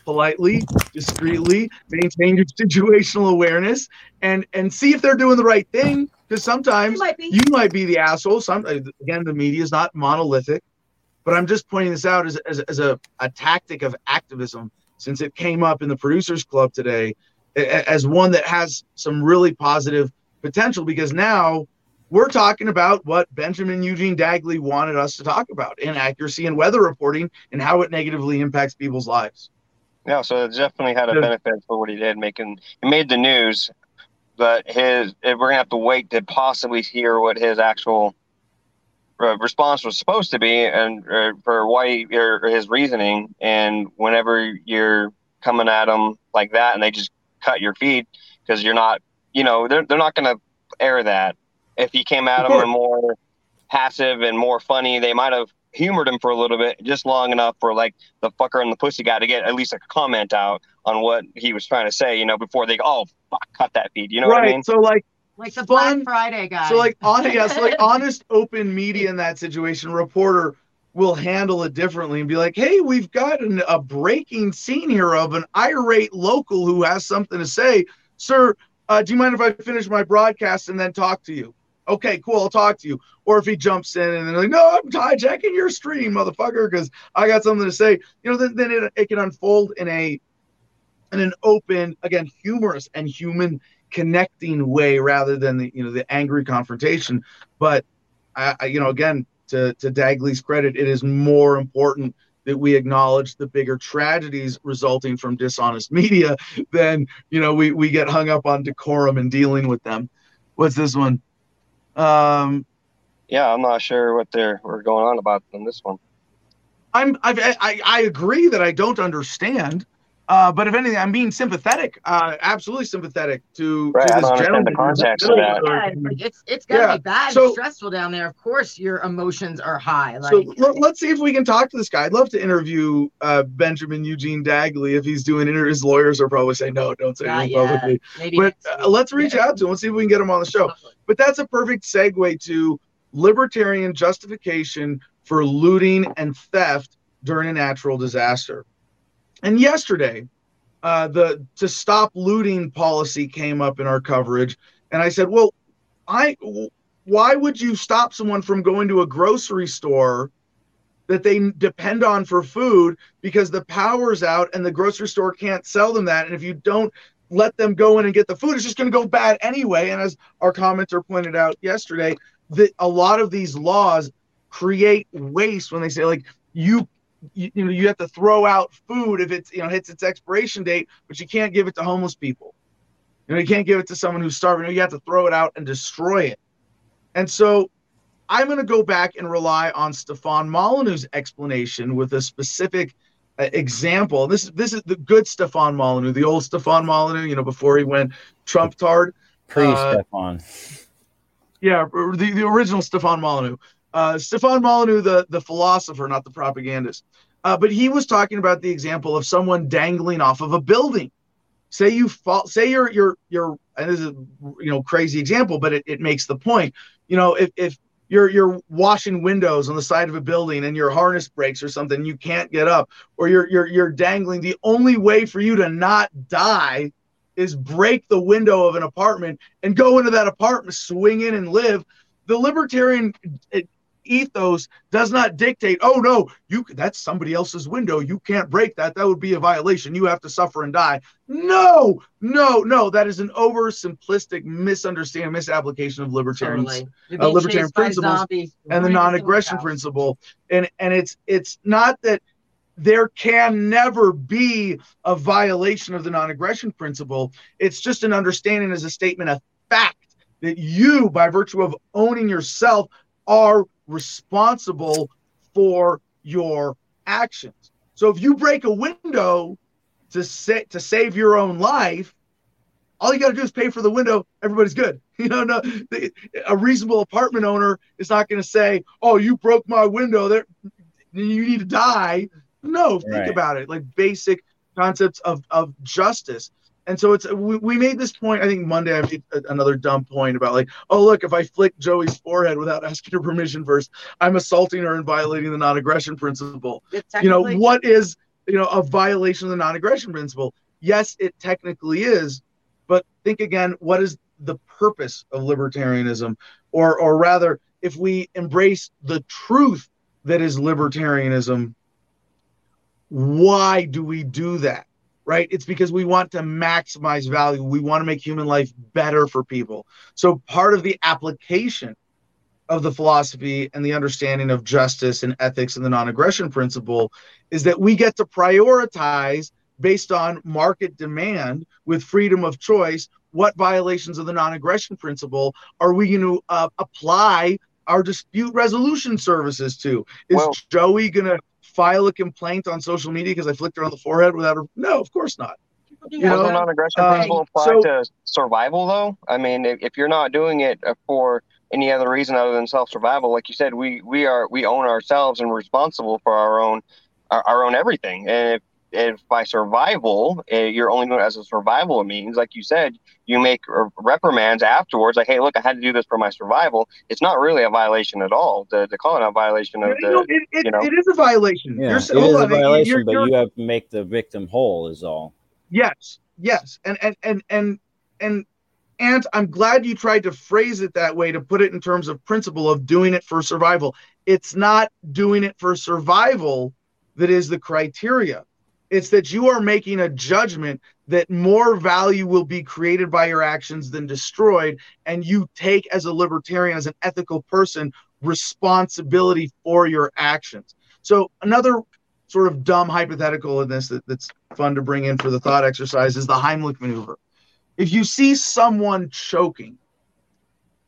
politely, discreetly, maintain your situational awareness, and and see if they're doing the right thing. Because sometimes might be. you might be the asshole. Some uh, again, the media is not monolithic, but I'm just pointing this out as as, as a, a tactic of activism since it came up in the producers club today a- a- as one that has some really positive potential because now we're talking about what Benjamin Eugene Dagley wanted us to talk about inaccuracy in weather reporting and how it negatively impacts people's lives. Yeah, so it definitely had a benefit for what he did, making he made the news, but his we're gonna have to wait to possibly hear what his actual uh, response was supposed to be, and uh, for why or his reasoning, and whenever you're coming at them like that, and they just cut your feed because you're not, you know, they're they're not gonna air that. If he came at Of him a more passive and more funny, they might have humored him for a little bit, just long enough for like the fucker and the pussy guy to get at least a comment out on what he was trying to say, you know, before they go, oh, fuck, cut that feed. You know right. what I mean? So like Like the Fun- Black Friday guy. So like on yeah, so like honest open media in that situation, reporter will handle it differently and be like, "Hey, we've got an, a breaking scene here of an irate local who has something to say, sir. Uh, do you mind if I finish my broadcast and then talk to you?" Okay, cool. I'll talk to you. Or if he jumps in and they're like, "No, I'm hijacking your stream, motherfucker, because I got something to say," you know, then, then it, it can unfold in a in an open, again, humorous and human connecting way rather than the you know the angry confrontation. But I, I you know again to to Dagley's credit, it is more important that we acknowledge the bigger tragedies resulting from dishonest media than you know we we get hung up on decorum and dealing with them. What's this one? Um, Yeah, I'm not sure what they're were going on about in this one. I'm I've, I I agree that I don't understand. Uh, but if anything, I'm being sympathetic, uh, absolutely sympathetic to, Right, to I this don't understand the gentleman. context of that. yeah, it's, like, it's it's gotta Yeah. be bad So- and stressful down there. Of course, your emotions are high. Like So let, us see if we can talk to this guy. I'd love to interview uh, Benjamin Eugene Dagley if he's doing inter- his lawyers are probably saying no, don't say not anything yet. publicly. Maybe But uh, let's reach out to him. Let's see if we can get him on the show. But that's a perfect segue to libertarian justification for looting and theft during a natural disaster. And yesterday, uh, the to stop looting policy came up in our coverage, and I said, "Well, I why would you stop someone from going to a grocery store that they depend on for food because the power's out and the grocery store can't sell them that, and if you don't let them go in and get the food, it's just going to go bad anyway." And as our commenter pointed out yesterday, that a lot of these laws create waste when they say like you you, you know you have to throw out food if it's you know hits its expiration date but you can't give it to homeless people. You know you can't give it to someone who's starving. You have to throw it out and destroy it. And so i'm going to go back and rely on stefan molyneux's explanation with a specific uh, example. This is this is the good stefan molyneux the old stefan molyneux you know before he went trump tard Pre Uh, Stefan. yeah, the, the original Stefan Molyneux. Uh, Stefan Molyneux, the, the philosopher, not the propagandist. Uh, but he was talking about the example of someone dangling off of a building. Say you fall, say you're you're you're and this is a you know crazy example, but it, it makes the point. You know, if if you're you're washing windows on the side of a building and your harness breaks or something, you can't get up, or you're you're you're dangling. The only way for you to not die is break the window of an apartment and go into that apartment, swing in and live. The libertarian ethos does not dictate, oh no, you that's somebody else's window. You can't break that. That would be a violation. You have to suffer and die. No, no, no. That is an oversimplistic misunderstanding, misapplication of libertarians Totally. Uh, libertarian principles and the non-aggression principle and and it's it's not that there can never be a violation of the non-aggression principle it's just an understanding as a statement of fact that you by virtue of owning yourself are responsible for your actions. So if you break a window to sa- to save your own life all you got to do is pay for the window everybody's good. You know no the- a reasonable apartment owner is not going to say oh you broke my window there you need to die. No think Right. about it like basic concepts of of justice and so it's we, we made this point i think monday i made a- another dumb point about like oh look if i flick joey's forehead without asking her permission first i'm assaulting her and violating the non-aggression principle. You know what is you know a violation of the non-aggression principle? Yes it technically is but think again what is the purpose of libertarianism? Or or rather if we embrace the truth that is libertarianism why do we do that right? It's because we want to maximize value. We want to make human life better for people. So part of the application of the philosophy and the understanding of justice and ethics and the non-aggression principle is that we get to prioritize based on market demand with freedom of choice what violations of the non-aggression principle are we going to uh, apply our dispute resolution services to? Is Well- joey going to file a complaint on social media because i flicked her on the forehead without her no of course not you you know, Doesn't non-aggression um, principle apply so- to survival, though? I mean, if, if you're not doing it uh, for any other reason other than self survival. Like you said, we we are we own ourselves and we're responsible for our own our, our own everything. And if, if by survival uh, you're only doing it as a survival means, like you said, you make reprimands afterwards. Like, hey, look, I had to do this for my survival. It's not really a violation at all. To, to call it a violation of the, it, it, you know, it is a violation. Yeah, You're, it hold a violation, you're- but you're- you have to make the victim whole. Is all. Yes, yes, and and and and and and I'm glad you tried to phrase it that way to put it in terms of principle of doing it for survival. It's not doing it for survival that is the criteria. It's that you are making a judgment that more value will be created by your actions than destroyed, and you take as a libertarian, as an ethical person, responsibility for your actions. So another sort of dumb hypothetical in this that, that's fun to bring in for the thought exercise is the Heimlich maneuver. If you see someone choking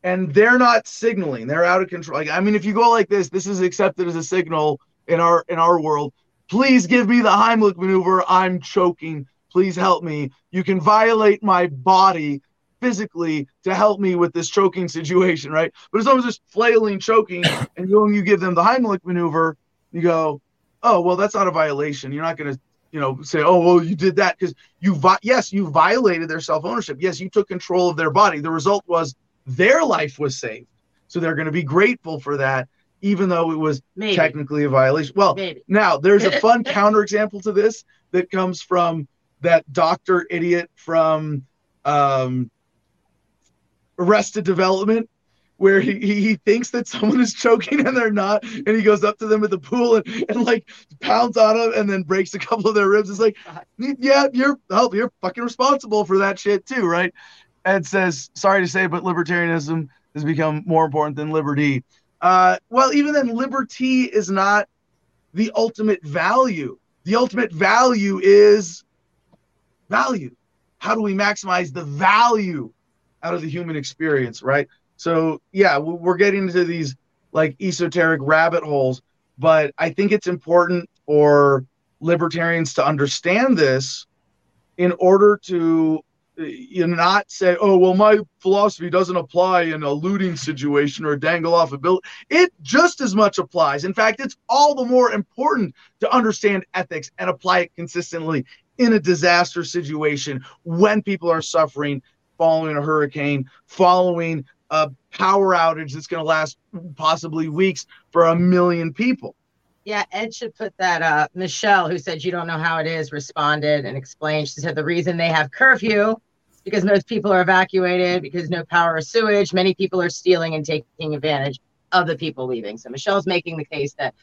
and they're not signaling, they're out of control. Like, I mean, if you go like this, this is accepted as a signal in our in our world. Please give me the Heimlich maneuver. I'm choking. Please help me. You can violate my body physically to help me with this choking situation, right? But as long as just flailing, choking, and you you give them the Heimlich maneuver, you go, oh well that's not a violation you're not going to you know say oh well you did that because you vi- yes you violated their self-ownership yes you took control of their body the result was their life was saved so they're going to be grateful for that even though it was Maybe. technically a violation. Well Maybe. now there's a fun counterexample to this that comes from that doctor idiot from um, arrested development where he, he, thinks that someone is choking and they're not and he goes up to them at the pool and, and like pounds on them and then breaks a couple of their ribs. It's like yeah you're oh, you're fucking responsible for that shit too right? And says sorry to say but libertarianism has become more important than liberty uh, well even then liberty is not the ultimate value. The ultimate value is value. How do we maximize the value out of the human experience right? So yeah, we- we're getting into these like esoteric rabbit holes, but I think it's important for libertarians to understand this in order to you not say, oh well, my philosophy doesn't apply in a looting situation or dangle off a bill. It just as much applies. In fact, it's all the more important to understand ethics and apply it consistently in a disaster situation when people are suffering following a hurricane, following a power outage that's going to last possibly weeks for a million people. Yeah, Ed should put that. Uh, Michelle, who said you don't know how it is, responded and explained. She said the reason they have curfew because most people are evacuated because no power or sewage. Many people are stealing and taking advantage of the people leaving. So Michelle's making the case that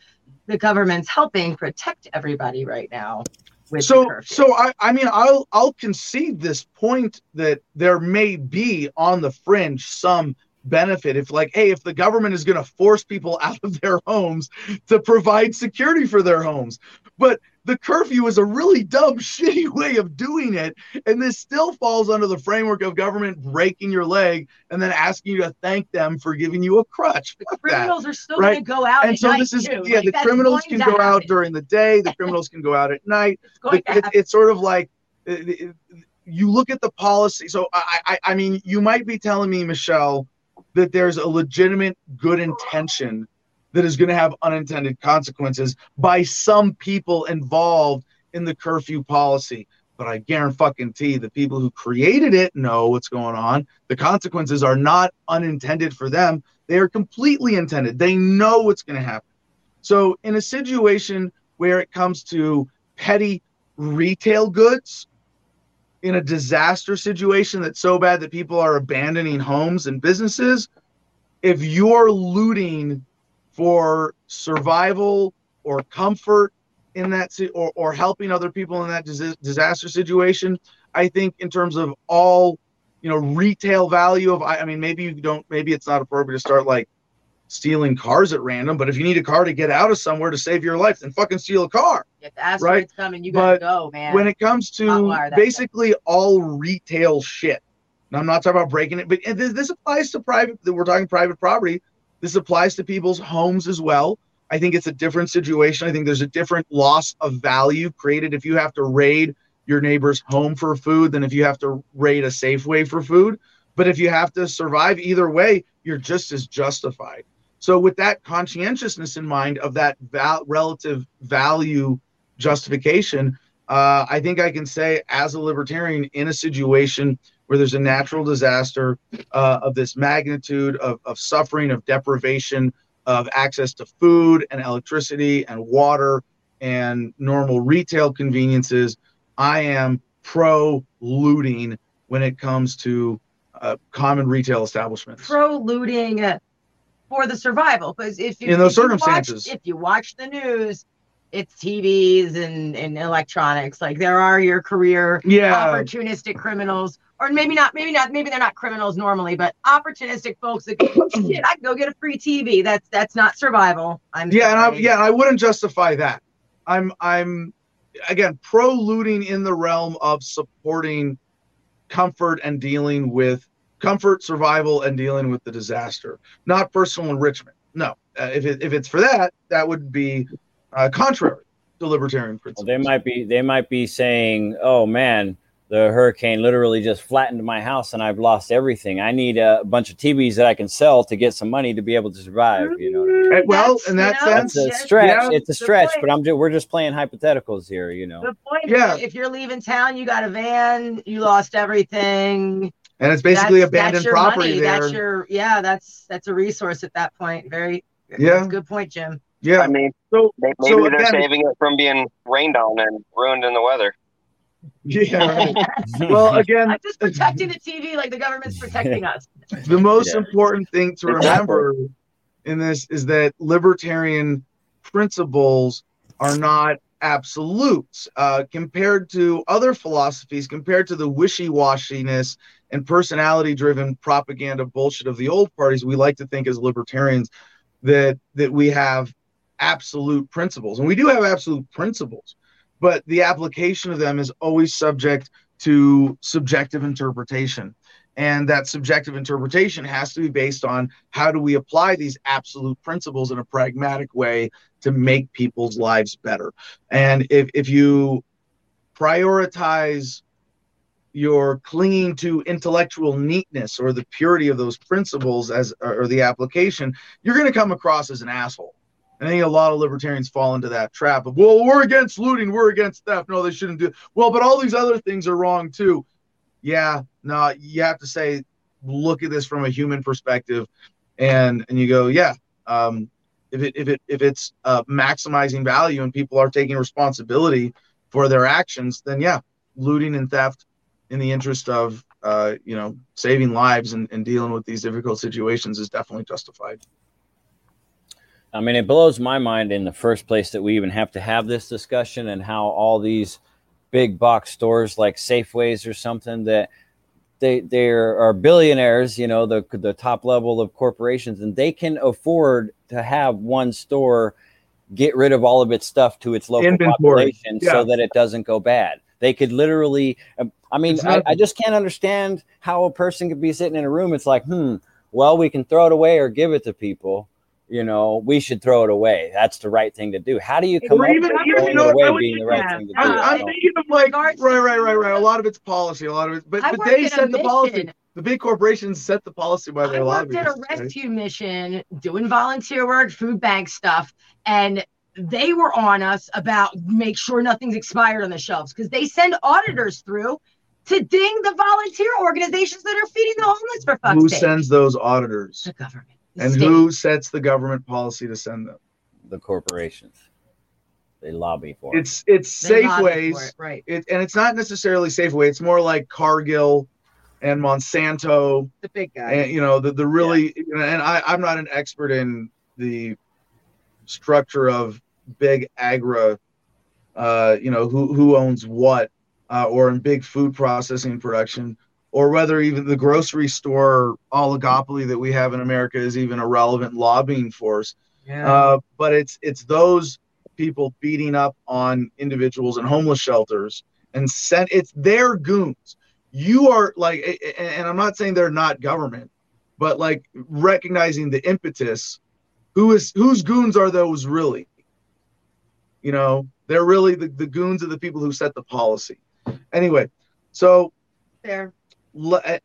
the government's helping protect everybody right now. With So, so I, I mean, I'll, I'll concede this point that there may be on the fringe some benefit if, like, hey, if the government is going to force people out of their homes to provide security for their homes, but the curfew is a really dumb, shitty way of doing it, and this still falls under the framework of government breaking your leg and then asking you to thank them for giving you a crutch. the Fuck that. criminals are still right? going to go out. And so this is too. yeah, Like, the criminals can go out during the day, the criminals can go out at night. It's going The- to it- it's sort of like uh, it- you look at the policy. So I, I, I mean, you might be telling me, Michelle, that there's a legitimate good intention that is going to have unintended consequences by some people involved in the curfew policy. But I guarantee the people who created it know what's going on. The consequences are not unintended for them; they are completely intended. They know what's going to happen. So, in a situation where it comes to petty retail goods, in a disaster situation that's so bad that people are abandoning homes and businesses, if you're looting for survival or comfort in that or, or helping other people in that dis- disaster situation, I think in terms of all you know retail value of I, I mean maybe you don't maybe it's not appropriate to start like stealing cars at random, but if you need a car to get out of somewhere to save your life, then fucking steal a car. If the asteroid's coming, you got to go, man. When it comes to basically all retail shit, now I'm not talking about breaking it, but this, this applies to private. We're talking private property. This applies to people's homes as well. I think it's a different situation. I think there's a different loss of value created if you have to raid your neighbor's home for food than if you have to raid a Safeway for food. But if you have to survive either way, you're just as justified. So, with that conscientiousness in mind of that val- relative value justification, uh, I think I can say, as a libertarian, in a situation where there's a natural disaster uh, of this magnitude of, of suffering, of deprivation, of access to food and electricity and water and normal retail conveniences, I am pro looting when it comes to uh, common retail establishments. Pro looting uh, for the survival, because if you in those if you circumstances, watch, if you watch the news, it's TVs and, and electronics. Like there are your career yeah, opportunistic criminals, or maybe not, maybe not, maybe they're not criminals normally, but opportunistic folks that go, "Oh, shit, I can go get a free TV. That's that's not survival. I'm yeah, and I, yeah, I wouldn't justify that. I'm I'm again pro looting in the realm of supporting comfort and dealing with comfort, survival, and dealing with the disaster, not personal enrichment. No, uh, if it, if it's for that, that would be uh, contrary to libertarian Well, principles. they might be they might be saying, "Oh man, the hurricane literally just flattened my house and I've lost everything. I need a bunch of TVs that I can sell to get some money to be able to survive." You know, what I mean? Well, That's, in that you know, sense, it's a stretch. yeah, it's a stretch, but I'm just we're just playing hypotheticals here. You know, The point Yeah. is, if you're leaving town, you got a van, you lost everything. and it's basically that's, abandoned that's your property money. there. That's your yeah. That's that's a resource at that point. Very Yeah. that's a good point, Jim. yeah. I mean, so may- So maybe they're again- saving it from being rained on and ruined in the weather. yeah. right. Well, again, I'm just protecting the TV like the government's protecting us. the most Yeah. important thing to remember in this is that libertarian principles are not absolutes uh, compared to other philosophies compared to the wishy-washiness and personality-driven propaganda bullshit of the old parties we like to think as libertarians that that we have absolute principles and we do have absolute principles but the application of them is always subject to subjective interpretation. And that subjective interpretation has to be based on how do we apply these absolute principles in a pragmatic way to make people's lives better. And if, if you prioritize your clinging to intellectual neatness or the purity of those principles as or the application you're going to come across as an asshole and I think a lot of libertarians fall into that trap of, well, we're against looting, we're against theft. No, they shouldn't do. Well, but all these other things are wrong too. Yeah, no, you have to say, look at this from a human perspective, and and you go, yeah, um, if it if it if it's uh, maximizing value and people are taking responsibility for their actions, then yeah, looting and theft in the interest of uh, you know saving lives and, and dealing with these difficult situations is definitely justified. I mean, it blows my mind in the first place that we even have to have this discussion and how all these big box stores like Safeways or something that they they are billionaires, you know, the the top level of corporations, and they can afford to have one store get rid of all of its stuff to its local Inventory. population Yeah. so that it doesn't go bad. They could literally, um, I mean, It's I, I just can't understand how a person could be sitting in a room. It's like, hmm, well, we can throw it away or give it to people. You know, we should throw it away. That's the right thing to do. How do you come Or up even- with even, throwing you know, it away I would being the right yeah. thing to do? I'm, Uh, I'm So- thinking of like right, right, right, right. A lot of it's policy, a lot of it, but but they in set the policy. The big corporations set the policy by I their worked at a lobbyists. right? rescue mission doing volunteer work, food bank stuff, and they were on us about make sure nothing's expired on the shelves because they send auditors through to ding the volunteer organizations that are feeding the homeless for fuck's Who sake. sends those auditors? the government. The And state. who sets the government policy to send them? the corporations. They lobby for it. It's it's They lobby Safeways. it, right? It, and it's not necessarily Safeway. It's more like Cargill and Monsanto The big guy. and you know the the really and I I'm not an expert in the structure of big agra uh you know who who owns what uh, or in big food processing production or whether even the grocery store oligopoly that we have in America is even a relevant lobbying force yeah. uh, but it's it's those people beating up on individuals in homeless shelters and sent it's their goons you are like and i'm not saying they're not government but like recognizing the impetus who is whose goons are those really you know they're really the, the goons of the people who set the policy anyway so there.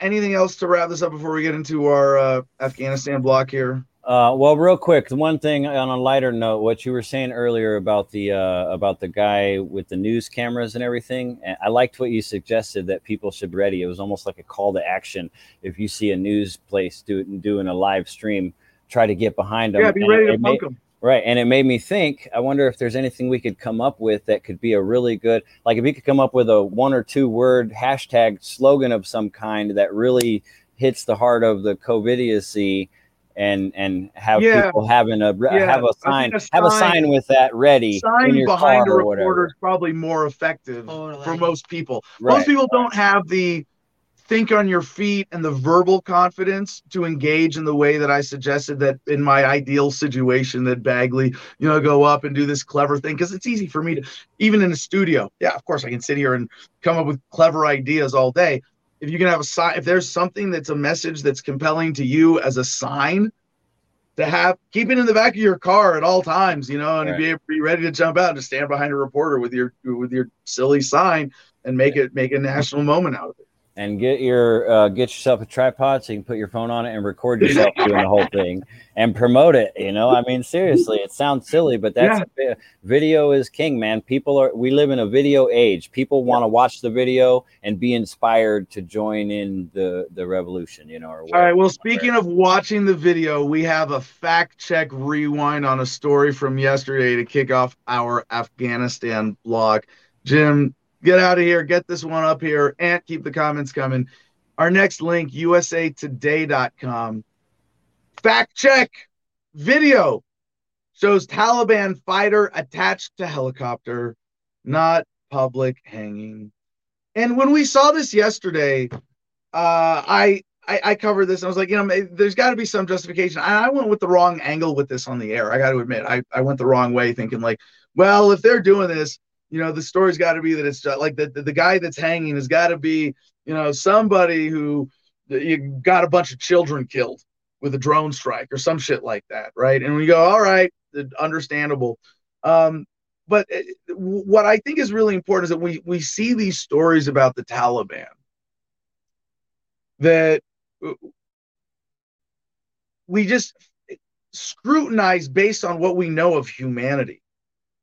Anything else to wrap this up before we get into our uh, Afghanistan block here? Uh, well, real quick, one thing on a lighter note, what you were saying earlier about the uh, about the guy with the news cameras and everything. I liked what you suggested that people should be ready. It was almost like a call to action. If you see a news place do, doing a live stream, try to get behind them. Yeah, be ready to punk them. Right. And it made me think, I wonder if there's anything we could come up with that could be a really good, like if you could come up with a one or two word hashtag slogan of some kind that really hits the heart of the COVIDiocy and and have yeah. people having a yeah. have a sign, a sign, have a sign with that ready sign in your behind car a reporter is probably more effective totally. for most people. Right. Most people don't have the think on your feet and the verbal confidence to engage in the way that I suggested that in my ideal situation that Dagley, you know, go up and do this clever thing because it's easy for me to even in a studio. Yeah, of course I can sit here and come up with clever ideas all day. If you can have a sign, if there's something that's a message that's compelling to you as a sign, to have keep it in the back of your car at all times, you know, and right. be be ready to jump out and just stand behind a reporter with your with your silly sign and make it make a national moment out of it and get your uh, get yourself a tripod so you can put your phone on it and record yourself doing the whole thing and promote it. You know, I mean, seriously, it sounds silly, but that's yeah. video is king, man. People are we live in a video age. People want to watch the video and be inspired to join in the the revolution. You know. All right. Well, speaking of watching the video, we have a fact check rewind on a story from yesterday to kick off our Afghanistan blog. Jim, get out of here, get this one up here, and keep the comments coming. Our next link, usatoday.com. Fact check video shows Taliban fighter attached to helicopter, not public hanging. And when we saw this yesterday, uh, I, I, I covered this. I was like, you know, there's got to be some justification. I, I went with the wrong angle with this on the air. I got to admit, I, I went the wrong way, thinking like, well, if they're doing this, you know the story's got to be that it's like the, the, the guy that's hanging has got to be you know somebody who you got a bunch of children killed with a drone strike or some shit like that right? And we go all right understandable. Um, but eh, what i think is really important is that we we see these stories about the taliban that we just scrutinize based on what we know of humanity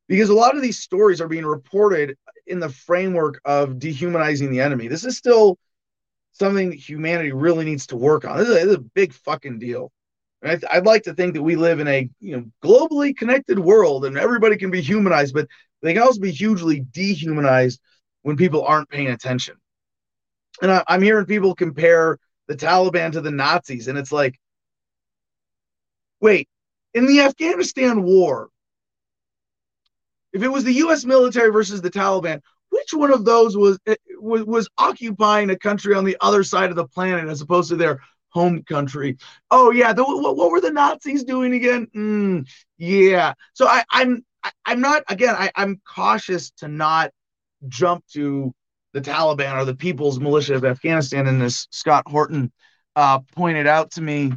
because a lot of these stories are being reported in the framework of dehumanizing the enemy. This is still something humanity really needs to work on. This is a, this is a big fucking deal. I would like to think that we live in a you know globally connected world and everybody can be humanized, but they can also be hugely dehumanized when people aren't paying attention. And I, I'm hearing people compare the Taliban to the Nazis, and it's like, wait, in the Afghanistan war, if it was the U.S. military versus the Taliban, which one of those was eh, was, was occupying a country on the other side of the planet as opposed to their home country? Oh yeah, the, what, what, were the Nazis doing again? Mm, yeah. So I, I'm I, am not again. I, I'm cautious to not jump to the Taliban or the People's Militia of Afghanistan. And this Scott Horton uh, pointed out to me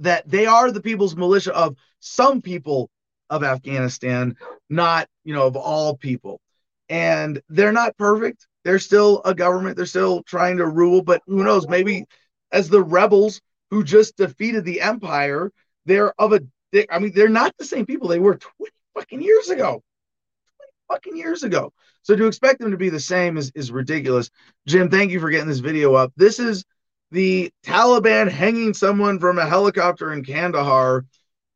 that they are the People's Militia of some people of Afghanistan, not, you know, of all people. And they're not perfect. They're still a government. They're still trying to rule, but who knows? Maybe as the rebels who just defeated the empire, they're of a, they, I mean, they're not the same people they were 20 fucking years ago. 20 fucking years ago. So to expect them to be the same is, is ridiculous. Jim, thank you for getting this video up. This is the Taliban hanging someone from a helicopter in Kandahar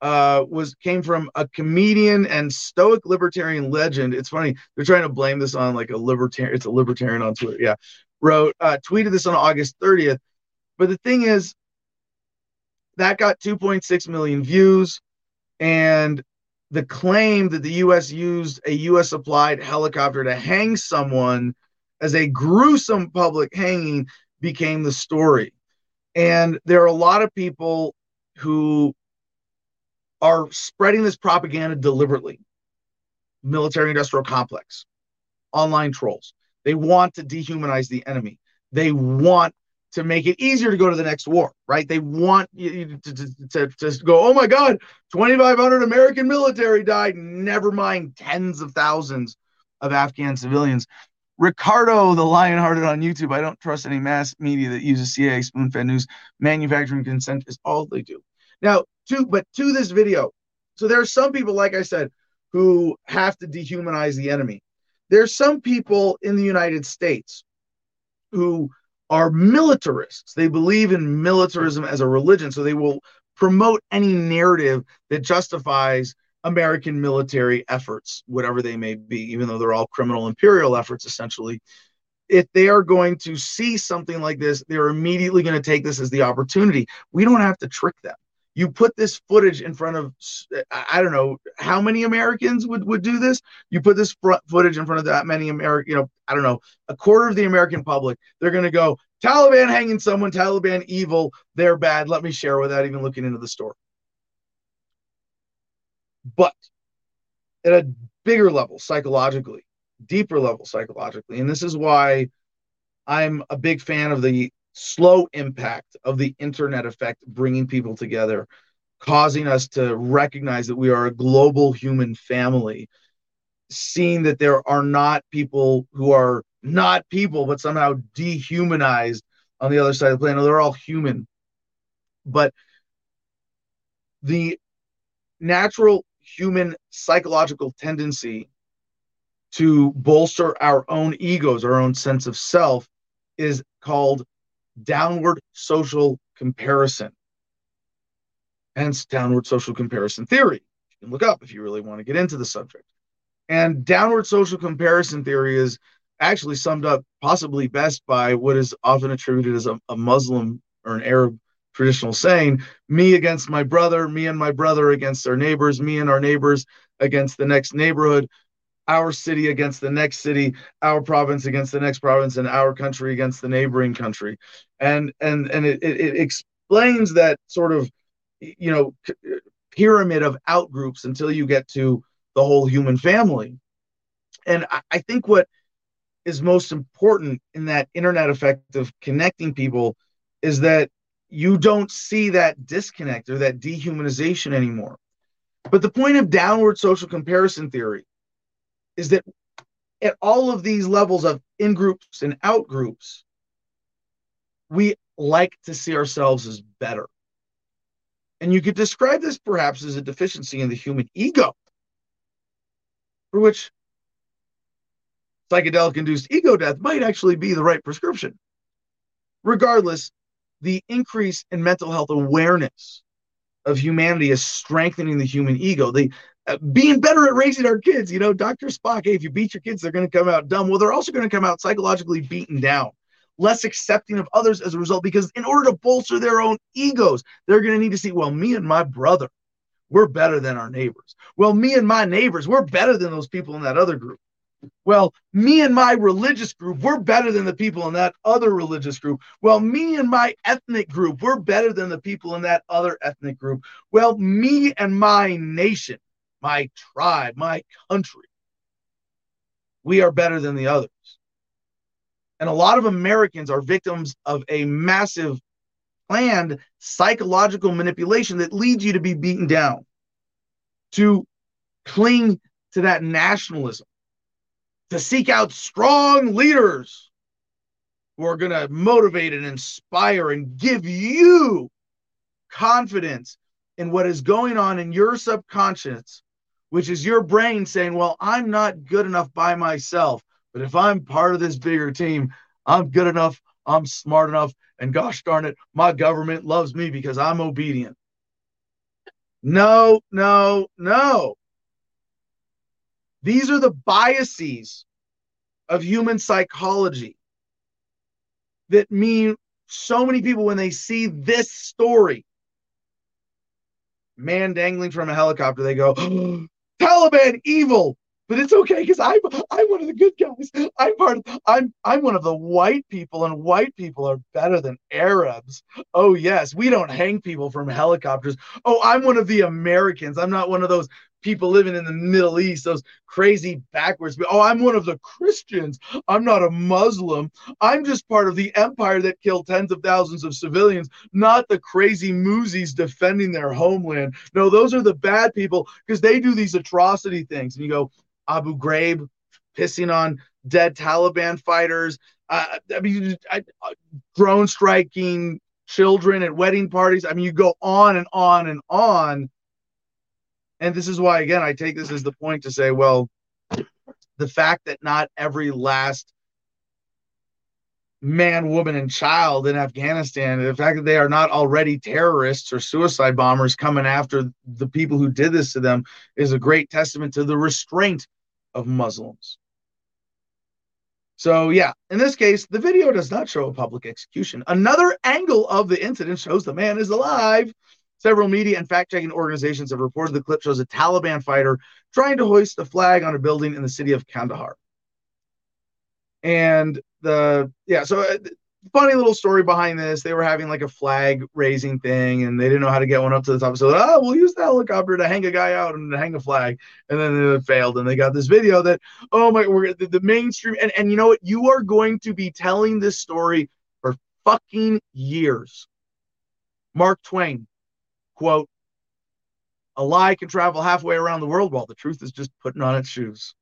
uh, was came from a comedian and stoic libertarian legend. It's funny they're trying to blame this on like a libertarian. It's a libertarian on Twitter. Yeah, wrote uh, tweeted this on August 30th. But the thing is, that got 2.6 million views, and the claim that the U.S. used a U.S. supplied helicopter to hang someone as a gruesome public hanging became the story. And there are a lot of people who are spreading this propaganda deliberately. Military industrial complex, online trolls. They want to dehumanize the enemy. They want to make it easier to go to the next war, right? They want you to, to, to, to go, oh my God, 2,500 American military died. Never mind tens of thousands of Afghan civilians. Ricardo, the Lionhearted on YouTube. I don't trust any mass media that uses CIA spoon-fed news. Manufacturing consent is all they do. Now, to but to this video, so there are some people, like I said, who have to dehumanize the enemy. There's some people in the United States who are militarists. They believe in militarism as a religion, so they will promote any narrative that justifies American military efforts, whatever they may be, even though they're all criminal imperial efforts essentially. If they are going to see something like this, they're immediately going to take this as the opportunity. We don't have to trick them. You put this footage in front of, I don't know, how many Americans would, would do this? You put this footage in front of that many American, you know, I don't know, a quarter of the American public. They're going to go, Taliban hanging someone, Taliban evil, they're bad. Let me share without even looking into the story. But at a bigger level, psychologically, deeper level, psychologically, and this is why I'm a big fan of the slow impact of the internet effect, bringing people together, causing us to recognize that we are a global human family, seeing that there are not people who are not people, but somehow dehumanized on the other side of the planet. They're all human. But the natural human psychological tendency to bolster our own egos, our own sense of self, is called downward social comparison. Hence, downward social comparison theory. You can look up if you really want to get into the subject. And downward social comparison theory is actually summed up possibly best by what is often attributed as a, a Muslim or an Arab traditional saying me against my brother, me and my brother against our neighbors, me and our neighbors against the next neighborhood, our city against the next city, our province against the next province, and our country against the neighboring country. And and and it, it, it explains that sort of you know pyramid of outgroups until you get to the whole human family. And I, I think what is most important in that internet effect of connecting people is that you don't see that disconnect or that dehumanization anymore. But the point of downward social comparison theory is that at all of these levels of in groups and out groups, we like to see ourselves as better. And you could describe this perhaps as a deficiency in the human ego, for which psychedelic induced ego death might actually be the right prescription. Regardless, the increase in mental health awareness of humanity is strengthening the human ego. The Uh, being better at raising our kids, you know, Dr. Spock, hey, if you beat your kids, they're going to come out dumb. Well, they're also going to come out psychologically beaten down, less accepting of others as a result, because in order to bolster their own egos, they're going to need to see, well, me and my brother, we're better than our neighbors. Well, me and my neighbors, we're better than those people in that other group. Well, me and my religious group, we're better than the people in that other religious group. Well, me and my ethnic group, we're better than the people in that other ethnic group. Well, me and my nation, my tribe, my country, we are better than the others. And a lot of Americans are victims of a massive planned psychological manipulation that leads you to be beaten down, to cling to that nationalism to seek out strong leaders who are going to motivate and inspire and give you confidence in what is going on in your subconscious, which is your brain saying, Well, I'm not good enough by myself, but if I'm part of this bigger team, I'm good enough, I'm smart enough, and gosh darn it, my government loves me because I'm obedient. No, no, no. These are the biases of human psychology that mean so many people, when they see this story, man dangling from a helicopter, they go, oh, Taliban evil. But it's okay because I'm I'm one of the good guys. I'm part of I'm I'm one of the white people, and white people are better than Arabs. Oh yes, we don't hang people from helicopters. Oh, I'm one of the Americans. I'm not one of those people living in the Middle East, those crazy backwards. Oh, I'm one of the Christians. I'm not a Muslim. I'm just part of the empire that killed tens of thousands of civilians, not the crazy moosies defending their homeland. No, those are the bad people because they do these atrocity things. And you go, Abu Ghraib, pissing on dead Taliban fighters. Uh, I mean, I, uh, drone striking children at wedding parties. I mean, you go on and on and on. And this is why, again, I take this as the point to say, well, the fact that not every last man, woman, and child in Afghanistan, the fact that they are not already terrorists or suicide bombers coming after the people who did this to them is a great testament to the restraint of Muslims. So, yeah, in this case, the video does not show a public execution. Another angle of the incident shows the man is alive. Several media and fact checking organizations have reported the clip shows a Taliban fighter trying to hoist the flag on a building in the city of Kandahar. And the, yeah, so uh, funny little story behind this. They were having like a flag raising thing and they didn't know how to get one up to the top. So, oh, we'll use the helicopter to hang a guy out and hang a flag. And then it failed. And they got this video that, oh my, we're the, the mainstream. And, and you know what? You are going to be telling this story for fucking years. Mark Twain, quote, a lie can travel halfway around the world while the truth is just putting on its shoes.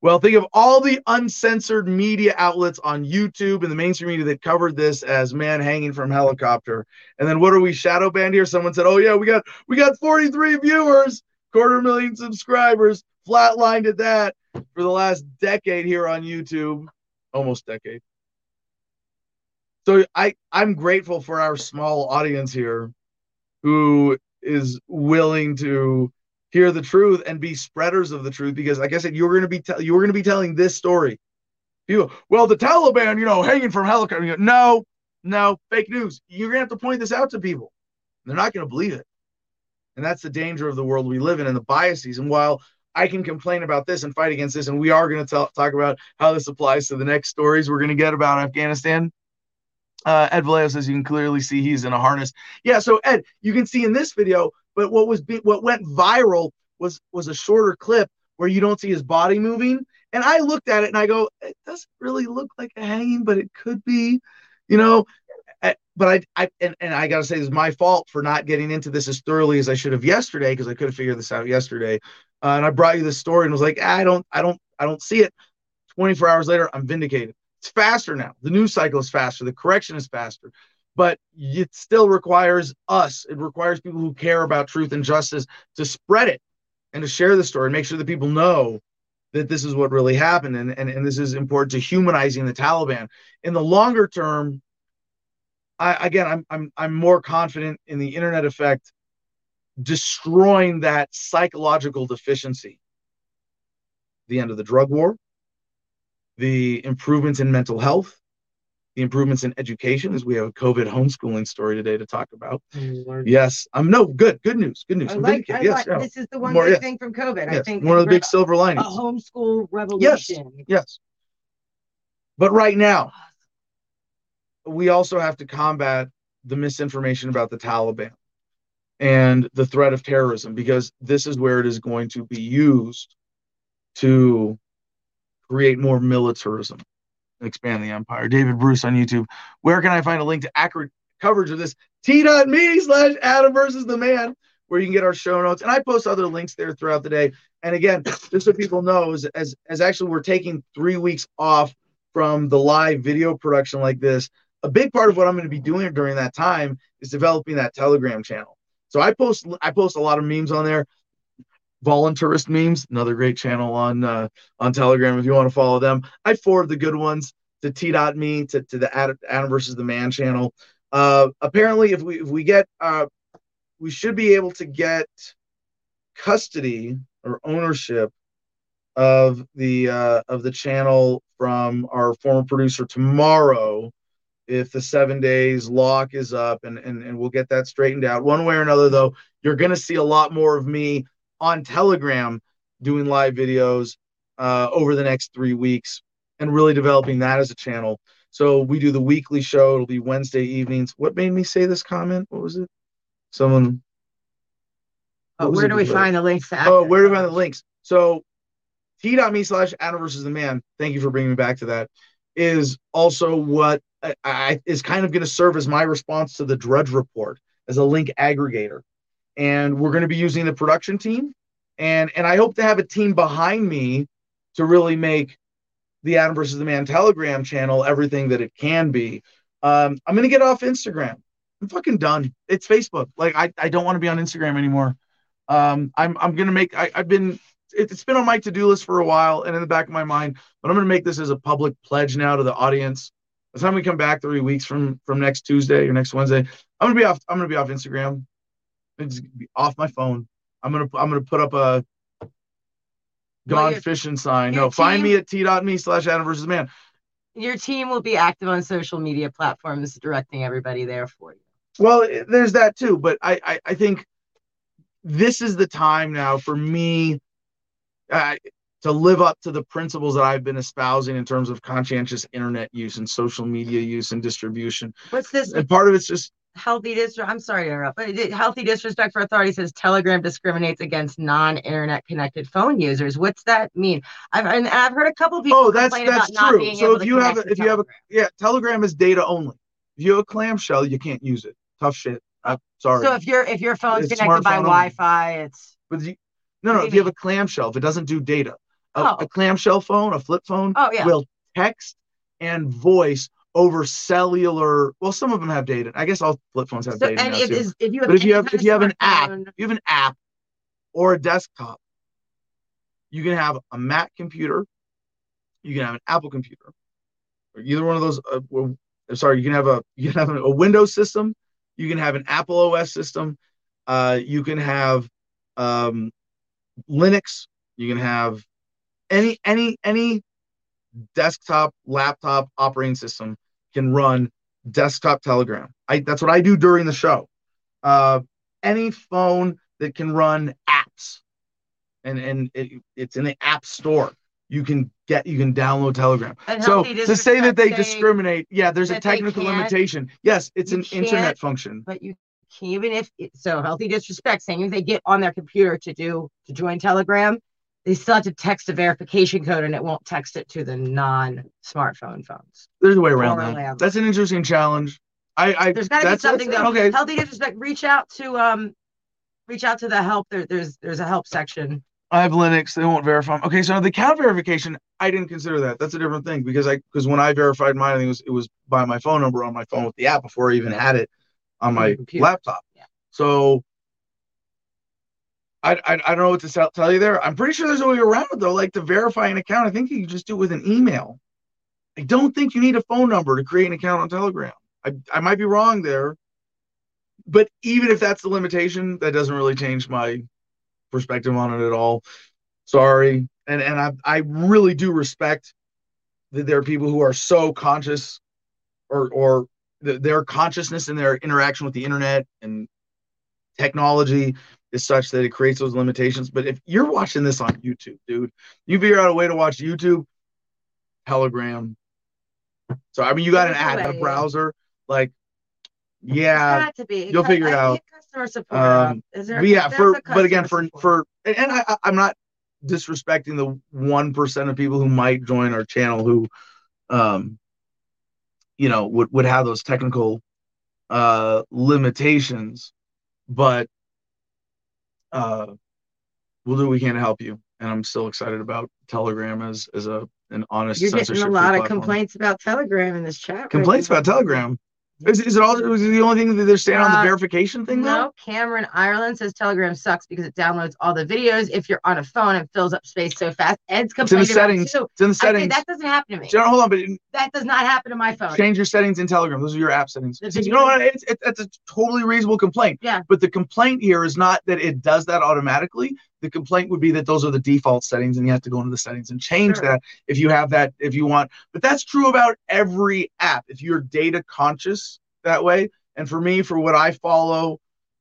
Well, think of all the uncensored media outlets on YouTube and the mainstream media that covered this as man hanging from helicopter. And then what are we shadow banned here? Someone said, "Oh yeah, we got we got 43 viewers, quarter million subscribers, flatlined at that for the last decade here on YouTube, almost decade." So I I'm grateful for our small audience here who is willing to hear the truth and be spreaders of the truth because like i said you're going to be te- you're going to be telling this story. You well the taliban you know hanging from helicopter no no fake news. You're going to have to point this out to people. They're not going to believe it. And that's the danger of the world we live in and the biases. And while i can complain about this and fight against this and we are going to talk about how this applies to the next stories we're going to get about afghanistan uh, Ed Vallejo says you can clearly see he's in a harness. Yeah, so Ed, you can see in this video but what was be- what went viral was was a shorter clip where you don't see his body moving. And I looked at it and I go, it doesn't really look like a hanging, but it could be, you know. Eh, but I, I and, and I gotta say, it's my fault for not getting into this as thoroughly as I should have yesterday because I could have figured this out yesterday. Uh, and I brought you this story and was like, I don't, I don't, I don't see it. 24 hours later, I'm vindicated. It's faster now. The news cycle is faster. The correction is faster but it still requires us. It requires people who care about truth and justice to spread it and to share the story and make sure that people know that this is what really happened and, and, and this is important to humanizing the Taliban. In the longer term, I, again, I'm, I'm, I'm more confident in the internet effect destroying that psychological deficiency. The end of the drug war, the improvements in mental health, the improvements in education as we have a COVID homeschooling story today to talk about. Yes, I'm um, no good. Good news. Good news. I like, I yes, like, This is the one More, good yeah. thing from COVID. Yes. I think one of the big silver linings. A homeschool revolution. Yes. Yes. But right now, we also have to combat the misinformation about the Taliban and the threat of terrorism because this is where it is going to be used to create more militarism expand the empire. David Bruce on YouTube. Where can I find a link to accurate coverage of this? T.me slash Adam versus the man, where you can get our show notes. And I post other links there throughout the day. And again, just so people know, as, as, as actually we're taking three weeks off from the live video production like this, a big part of what I'm going to be doing during that time is developing that Telegram channel. So I post I post a lot of memes on there. Voluntarist memes, another great channel on uh, on Telegram if you want to follow them. I forward the good ones to t T.me to, to the Adam versus the Man channel. Uh, apparently, if we if we get uh, we should be able to get custody or ownership of the uh, of the channel from our former producer tomorrow if the seven days lock is up and, and and we'll get that straightened out one way or another though you're going to see a lot more of me on Telegram doing live videos uh, over the next three weeks and really developing that as a channel. So we do the weekly show. It'll be Wednesday evenings. What made me say this comment? What was it? Someone. Oh, where do we find the links? Oh, where do we find the links? So t.me slash Adam versus the man. Thank you for bringing me back to that. Is also what I, I is kind of going to serve as my response to the Drudge Report as a link aggregator and we're going to be using the production team and and i hope to have a team behind me to really make the Adam versus the Man Telegram channel everything that it can be. Um, I'm gonna get off Instagram. I'm fucking done. It's Facebook. Like I, I don't want to be on Instagram anymore. Um, I'm I'm gonna make. I, I've been. It's been on my to-do list for a while and in the back of my mind, but I'm gonna make this as a public pledge now to the audience. By the time we come back three weeks from from next Tuesday or next Wednesday, I'm gonna be off. I'm gonna be off Instagram. It's gonna be off my phone. I'm gonna I'm gonna put up a gone your- fishing sign. No, find me at t.me slash Adam versus man. Your team will be active on social media platforms, directing everybody there for you. Well, there's that too, but I, I, I think this is the time now for me uh, to live up to the principles that I've been espousing in terms of conscientious internet use and social media use and distribution. What's this? And part of it's just healthy disrespect. I'm sorry to interrupt, but healthy disrespect for authority says Telegram discriminates against non-internet connected phone users. What's that mean? I've and I've heard a couple people Oh, that's- that's true. So if you have a- if you have a- yeah, Telegram is data only. If you have a clamshell, you can't use it. Tough shit. I'm sorry. so if your if your phone's It's connected by. Wi-Fi, it's But you, no, no. If you you have a clamshell, if it doesn't do data, a, Oh. a clamshell phone, a flip phone, oh yeah. will text and voice over cellular. Well, some of them have data. I guess all flip phones have So, data and if, too. is, if you have But if you have if you have an app, you have an app or a desktop, you can have a Mac computer, you can have an Apple computer, or either one of those. Uh, well, sorry, you can have a you can have a Windows system, you can have an Apple OS system, uh, you can have um, Linux, you can have any any any desktop laptop operating system can run desktop telegram. I that's what i do during the show. Uh any phone that can run apps and and it, it's in the app store. You can get you can download telegram. And so to say that they discriminate yeah there's a technical limitation. Yes it's an internet function. but you can even if so healthy disrespect saying if they get on their computer to do to join telegram they still have to text a verification code and it won't text it to the non-smartphone phones there's a way around that that's an interesting challenge i i there's got to be something though okay healthy disrespect reach out to um reach out to the help there, there's there's a help section I have Linux. They won't verify. Okay, so the account verification, I didn't consider that. That's a different thing because I because when I verified mine, I think it was it was by my phone number on my phone with the app before I even had it on On my computer. laptop. Yeah. So I, I I don't know what to tell, you there. I'm pretty sure there's a way around it though. Like to verify an account, I think you can just do it with an email. I don't think you need a phone number to create an account on Telegram. I I might be wrong there, but even if that's the limitation, that doesn't really change my perspective on it at all. Sorry. And and I I really do respect that there are people who are so conscious or or th- their consciousness and their interaction with the internet and technology is such that it creates those limitations. But if you're watching this on YouTube, dude, you figure out a way to watch YouTube, Telegram. So I mean you got an There's a ad, a browser, like yeah, got to be you'll figure it out. customer support Um, is there but yeah, for but again for support. for and, I I- I'm not disrespecting the one percent of people who might join our channel who um you know would would have those technical uh limitations, but uh we'll do what we can to help you. And I'm still excited about Telegram as as a an honest You're getting a lot of platform. complaints about Telegram in this chat. Complaints now. about Telegram. Is, is it all is it the only thing that they're saying on the Uh, verification thing though? No, Cameron Ireland says Telegram sucks because it downloads all the videos if you're on a phone and fills up space so fast. Ed's It's in the complaining about it settings. too. It's in the I say settings. that doesn't happen to me. General, hold on, but That does not happen to my phone. change your settings in Telegram. Those are your app settings. The You know what? It's, it's, it's a totally reasonable complaint. Yeah. But the complaint here is not that it does that automatically. The complaint would be that those are the default settings and you have to go into the settings and change Sure. that if you have that, if you want. But that's true about every app. If you're data conscious that way, and for me, for what I follow,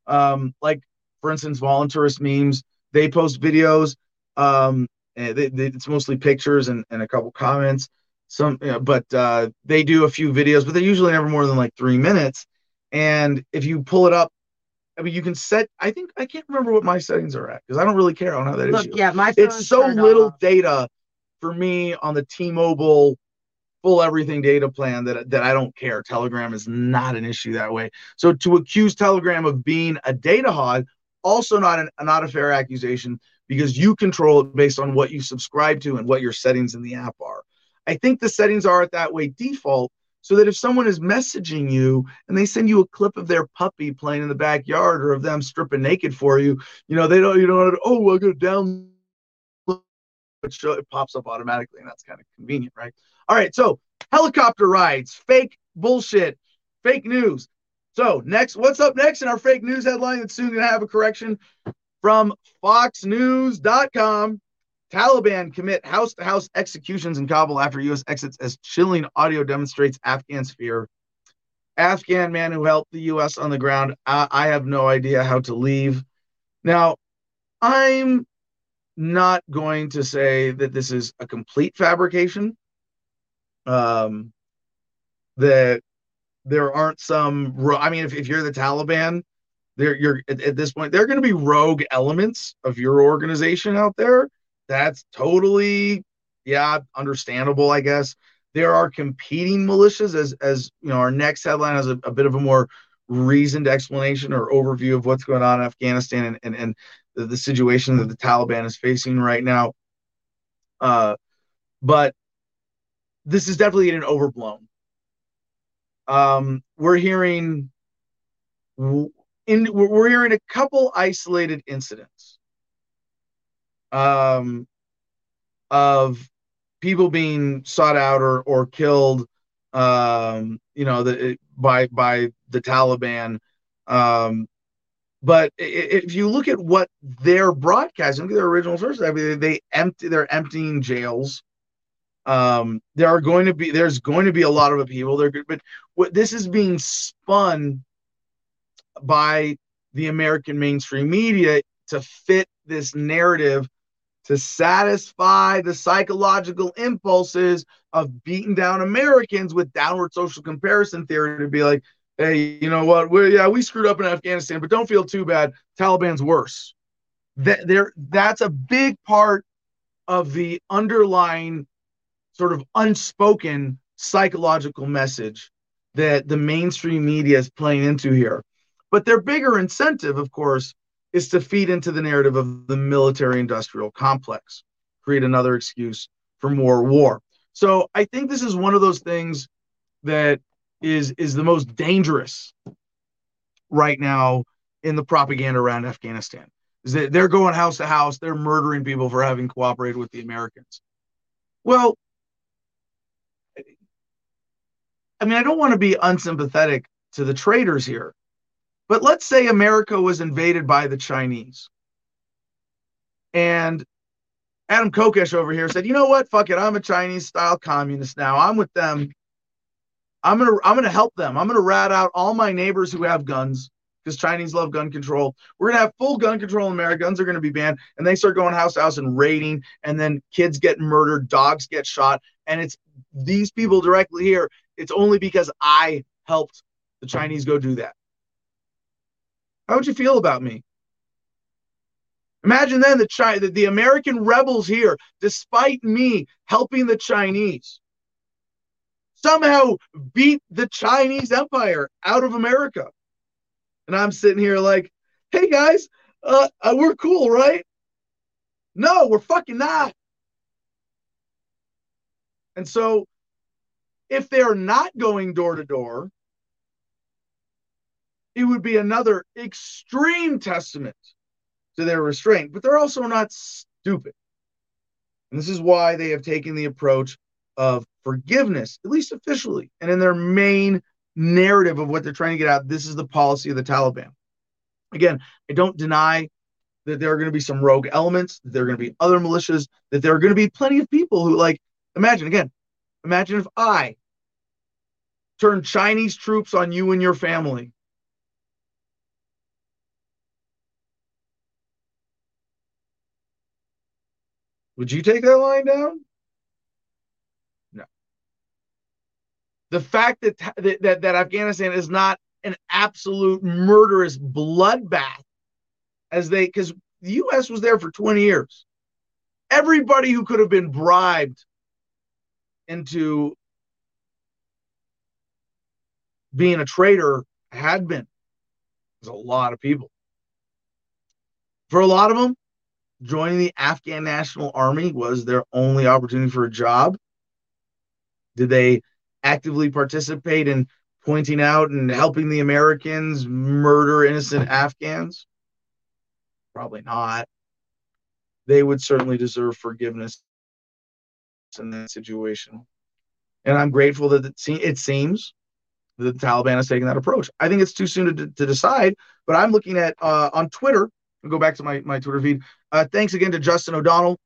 um, like for instance, voluntarist memes, they post videos. Um, they, they, it's mostly pictures and, and a couple comments some you know, but uh, they do a few videos but they're usually never more than like three minutes and if you pull it up i mean you can set i think i can't remember what my settings are at because i don't really care i don't have that Look, issue yeah, my it's so little off. data for me on the t-mobile full everything data plan that, that i don't care telegram is not an issue that way so to accuse telegram of being a data hog also not an not a fair accusation because you control it based on what you subscribe to and what your settings in the app are. I think the settings are at that way default so that if someone is messaging you and they send you a clip of their puppy playing in the backyard or of them stripping naked for you, you know, they don't, you know, oh, I go down, show, it pops up automatically, and that's kind of convenient, right? All right, so helicopter rides, fake bullshit, fake news. So next, what's up next in our fake news headline that's soon going to have a correction from FoxNews.com. Taliban commit house to house executions in Kabul after U.S. exits as chilling audio demonstrates Afghan's fear. Afghan man who helped the U.S. on the ground. I, I have no idea how to leave. Now, I'm not going to say that this is a complete fabrication. Um, that there aren't some. I mean, if, if you're the Taliban, there you're at, at this point, there are going to be rogue elements of your organization out there that's totally yeah understandable i guess. There are competing militias as as you know our next headline has a, a bit of a more reasoned explanation or overview of what's going on in afghanistan and and, and the, the situation that the taliban is facing right now. Uh but this is definitely getting overblown. Um we're hearing in we're hearing a couple isolated incidents um, of people being sought out or or killed, um, you know, the, by by the Taliban. Um, but if you look at what they're broadcasting, look at their original sources. I mean, they empty, they're emptying jails. Um, there are going to be, there's going to be a lot of. They're good, but what this is being spun by the American mainstream media to fit this narrative to satisfy the psychological impulses of beating down Americans with downward social comparison theory to be like, hey, you know what? We yeah, we screwed up in Afghanistan, but don't feel too bad. Taliban's worse. That there that's a big part of the underlying sort of unspoken psychological message that the mainstream media is playing into here. But their bigger incentive, of course, is to feed into the narrative of the military industrial complex, create another excuse for more war. So I think this is one of those things that is is the most dangerous right now in the propaganda around Afghanistan. Is that they're going house to house, they're murdering people for having cooperated with the Americans. Well, I mean, I don't want to be unsympathetic to the traitors here, but let's say America was invaded by the Chinese. And Adam Kokesh over here said, you know what? Fuck it. I'm a Chinese style communist now. I'm with them. I'm gonna I'm gonna help them. I'm gonna rat out all my neighbors who have guns because Chinese love gun control. We're gonna have full gun control in America. Guns are gonna be banned, and they start going house to house and raiding, and then kids get murdered, dogs get shot, and it's these people directly here. It's only because I helped the Chinese go do that. How would you feel about me? Imagine then the China, the, the American rebels here, despite me helping the Chinese, somehow beat the Chinese empire out of America. And I'm sitting here like, hey guys, uh, uh, we're cool, right? No, we're fucking not. And so if they're not going door to door, it would be another extreme testament to their restraint, but they're also not stupid. And this is why they have taken the approach of forgiveness, at least officially, and in their main narrative of what they're trying to get out. This is the policy of the Taliban. Again, I don't deny that there are going to be some rogue elements, that there are going to be other militias, that there are going to be plenty of people who, like, imagine again, imagine if I turned Chinese troops on you and your family Would you take that line down? No. The fact that that, that, that Afghanistan is not an absolute murderous bloodbath as they because the US was there for 20 years. Everybody who could have been bribed into being a traitor had been. There's a lot of people. For a lot of them, joining the Afghan National Army was their only opportunity for a job? Did they actively participate in pointing out and helping the Americans murder innocent Afghans? Probably not. They would certainly deserve forgiveness in that situation. And I'm grateful that it seems that the Taliban has taken that approach. I think it's too soon to, to decide, but I'm looking at uh, on Twitter. I'll go back to my, my Twitter feed. Uh, thanks again to Justin O'Donnell,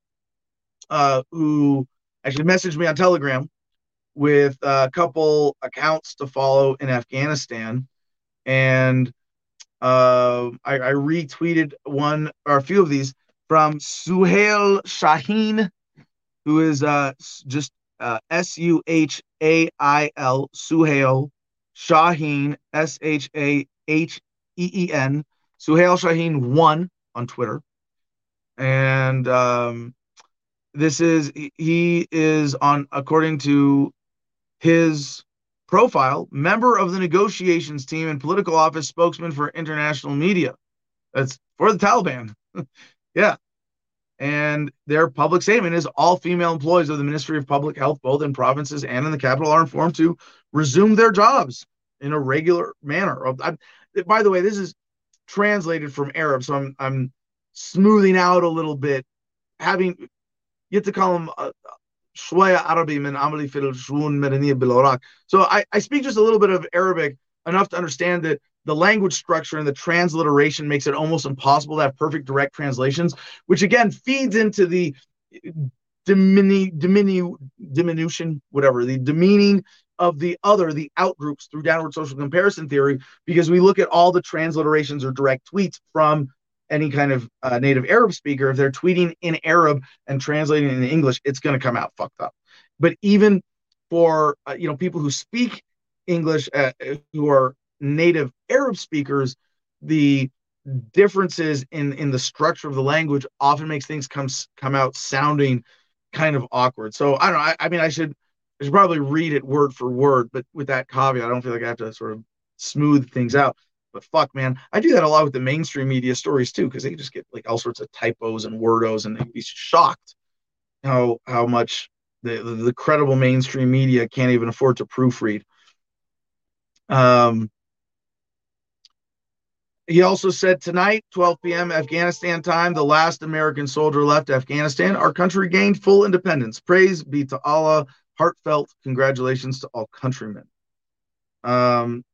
uh, who actually messaged me on Telegram with a couple accounts to follow in Afghanistan. And uh, I, I, retweeted one or a few of these from Suhail Shaheen, who is uh, just uh, S U H A I L, Suhail Shaheen, S H A H E E N, Suhail Shaheen 1 on Twitter. And um, this is, he is on, according to his profile, member of the negotiations team and political office spokesman for international media. That's for the Taliban. yeah. And their public statement is all female employees of the Ministry of Public Health, both in provinces and in the capital, are informed to resume their jobs in a regular manner. I, by the way, this is translated from Arab, so I'm I'm smoothing out a little bit, having you have to call them uh, shwaya Arabi min amali fil shwun medaniya bil So I, I speak just a little bit of Arabic enough to understand that the language structure and the transliteration makes it almost impossible to have perfect direct translations, which again feeds into the uh, diminu, diminu, diminution, whatever, the demeaning of the other, the outgroups through downward social comparison theory, because we look at all the transliterations or direct tweets from any kind of uh, native Arab speaker, if they're tweeting in Arab and translating in English, it's going to come out fucked up. But even for uh, you know people who speak English, uh, who are native Arab speakers, the differences in in the structure of the language often makes things come come out sounding kind of awkward. So I don't know. I, I mean, I should I should probably read it word for word, but with that caveat, I don't feel like I have to sort of smooth things out. But fuck, man, I do that a lot with the mainstream media stories too, because they just get like all sorts of typos and wordos, and they'd be shocked how how much the, the, the credible mainstream media can't even afford to proofread. Um, he also said tonight, 12 p.m. Afghanistan time, the last American soldier left Afghanistan. Our country gained full independence. Praise be to Allah. Heartfelt congratulations to all countrymen. Um,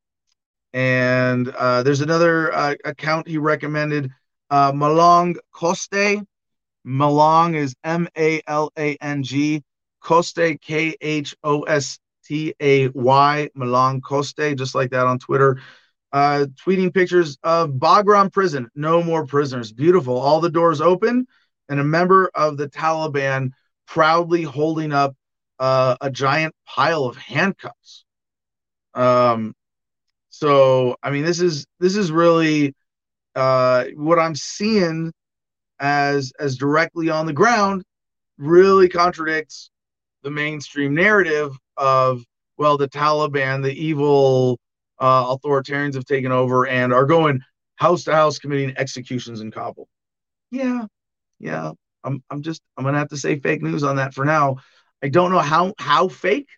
and uh, there's another uh, account he recommended, uh, Malang Khostay. Malang is M A L A N G. Khostay, K H O S T A Y. Malang Khostay, just like that on Twitter. Uh, tweeting pictures of Bagram prison. No more prisoners. Beautiful. All the doors open, and a member of the Taliban proudly holding up uh, a giant pile of handcuffs. Um, so I mean, this is this is really uh, what I'm seeing as as directly on the ground. Really contradicts the mainstream narrative of well, the Taliban, the evil uh, authoritarians have taken over and are going house to house committing executions in Kabul. Yeah, yeah. I'm I'm just I'm gonna have to say fake news on that for now. I don't know how how fake.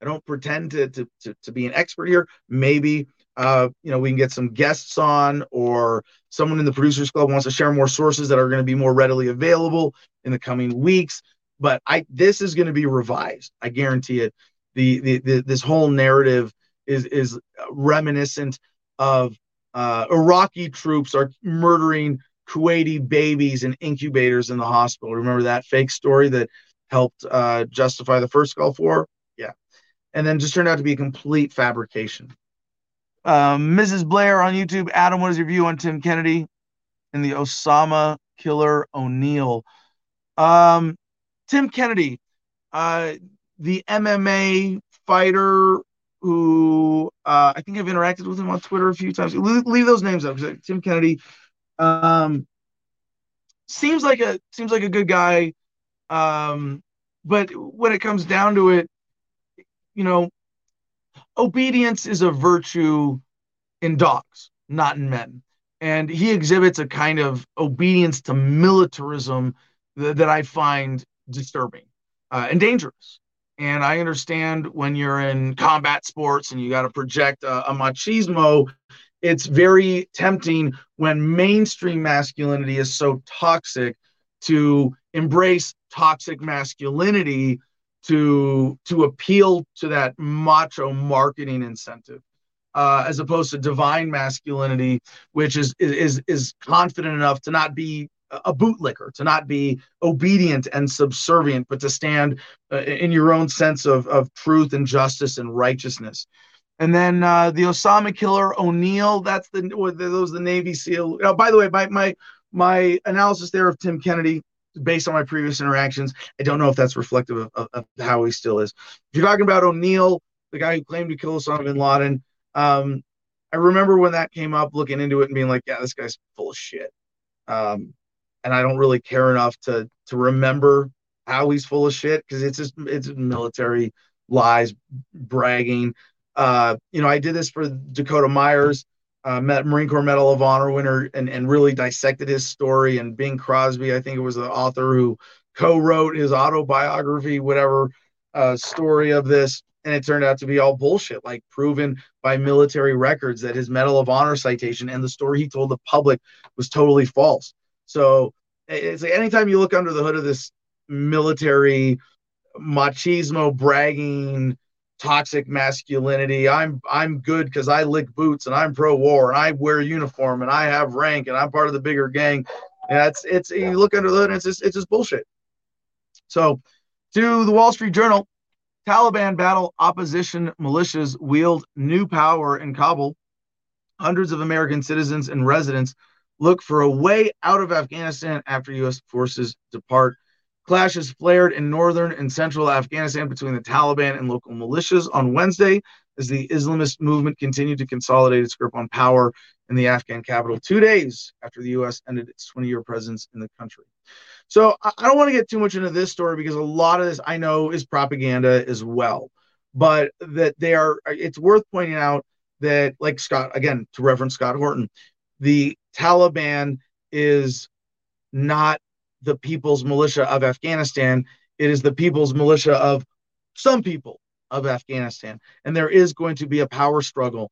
I don't pretend to to to, to be an expert here. Maybe uh, you know, we can get some guests on, or someone in the producers club wants to share more sources that are going to be more readily available in the coming weeks. But I, this is going to be revised. I guarantee it. The, the, the this whole narrative is is reminiscent of uh, Iraqi troops are murdering Kuwaiti babies in incubators in the hospital. Remember that fake story that helped uh, justify the first Gulf War? Yeah, and then just turned out to be a complete fabrication. Um, Mrs. Blair on YouTube. Adam, what is your view on Tim Kennedy and the Osama killer O'Neill? Um, Tim Kennedy, uh, the MMA fighter who uh, I think I've interacted with him on Twitter a few times. Leave, those names up. Tim Kennedy um, seems like a seems like a good guy, um, but when it comes down to it, you know, obedience is a virtue in dogs, not in men. and he exhibits a kind of obedience to militarism that, that I find disturbing uh, and dangerous. And I understand when you're in combat sports and you got to project a, a machismo, it's very tempting when mainstream masculinity is so toxic to embrace toxic masculinity to to appeal to that macho marketing incentive uh, as opposed to divine masculinity which is is is confident enough to not be a bootlicker to not be obedient and subservient but to stand uh, in your own sense of of truth and justice and righteousness. And then uh, the Osama killer O'Neill that's the those the Navy SEAL. Oh, by the way my my my analysis there of Tim Kennedy based on my previous interactions. I don't know if that's reflective of, of, of how he still is. If you're talking about O'Neill, the guy who claimed to kill Osama bin Laden, um, I remember when that came up, looking into it and being like, "Yeah, this guy's full of shit." Um, and I don't really care enough to to remember how he's full of shit because it's just it's military lies, bragging. Uh, you know, I did this for Dakota Myers uh, met Marine Corps Medal of Honor winner and, and really dissected his story. And Bing Crosby, I think it was the author who co-wrote his autobiography, whatever uh, story of this. And it turned out to be all bullshit, like proven by military records that his Medal of Honor citation and the story he told the public was totally false. So it's like anytime you look under the hood of this military machismo bragging toxic masculinity. I'm I'm good because I lick boots and I'm pro war and I wear uniform and I have rank and I'm part of the bigger gang. And it's it's you look under the hood and it's just it's just bullshit. So to the Wall Street Journal, Taliban battle opposition militias wield new power in Kabul. Hundreds of American citizens and residents look for a way out of Afghanistan after U.S. forces depart. Clashes flared in northern and central Afghanistan between the Taliban and local militias on Wednesday as the Islamist movement continued to consolidate its grip on power in the Afghan capital two days after the U.S. ended its 20 year presence in the country. So I don't want to get too much into this story because a lot of this I know is propaganda as well. But that they are, it's worth pointing out that, like Scott, again, to reference Scott Horton, the Taliban is not the people's militia of Afghanistan. It is the people's militia of some people of Afghanistan. And there is going to be a power struggle.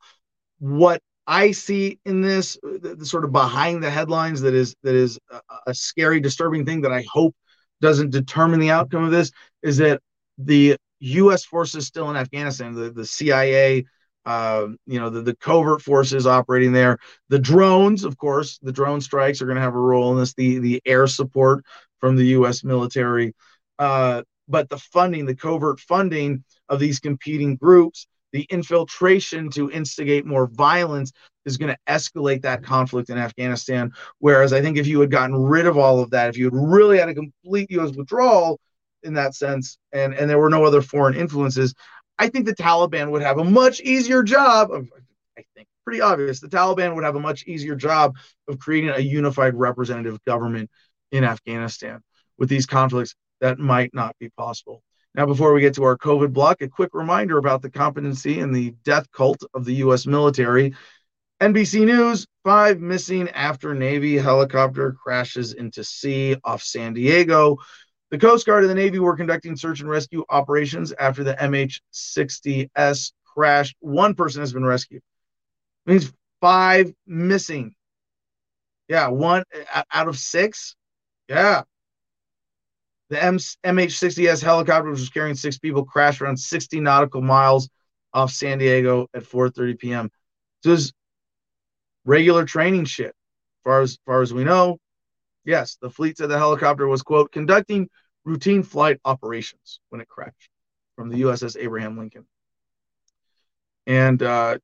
What I see in this, uh, the, the sort of behind the headlines, that is that is a, a scary, disturbing thing that I hope doesn't determine the outcome of this, is that the U.S. forces still in Afghanistan, the, the CIA, uh, you know, the, the covert forces operating there, the drones, of course, the drone strikes are going to have a role in this, the, the air support from the U.S. military. Uh, but the funding, the covert funding of these competing groups, the infiltration to instigate more violence is going to escalate that conflict in Afghanistan. Whereas I think if you had gotten rid of all of that, if you had really had a complete U.S. withdrawal in that sense, and, and there were no other foreign influences, I think the Taliban would have a much easier job of, I think, pretty obvious. The Taliban would have a much easier job of creating a unified representative government in Afghanistan. With these conflicts, that might not be possible. Now, before we get to our COVID block, a quick reminder about the competency and the death cult of the U.S. military. NBC News five missing after Navy helicopter crashes into sea off San Diego. The Coast Guard and the Navy were conducting search and rescue operations after the MH60S crashed. One person has been rescued. It means five missing. Yeah, one uh, out of six. Yeah. The M- MH60S helicopter, which was carrying six people, crashed around 60 nautical miles off San Diego at 4:30 p.m. So this regular training shit. As far as far as we know, Yes, the fleet said the helicopter was, quote, conducting routine flight operations when it crashed from the USS Abraham Lincoln. And uh,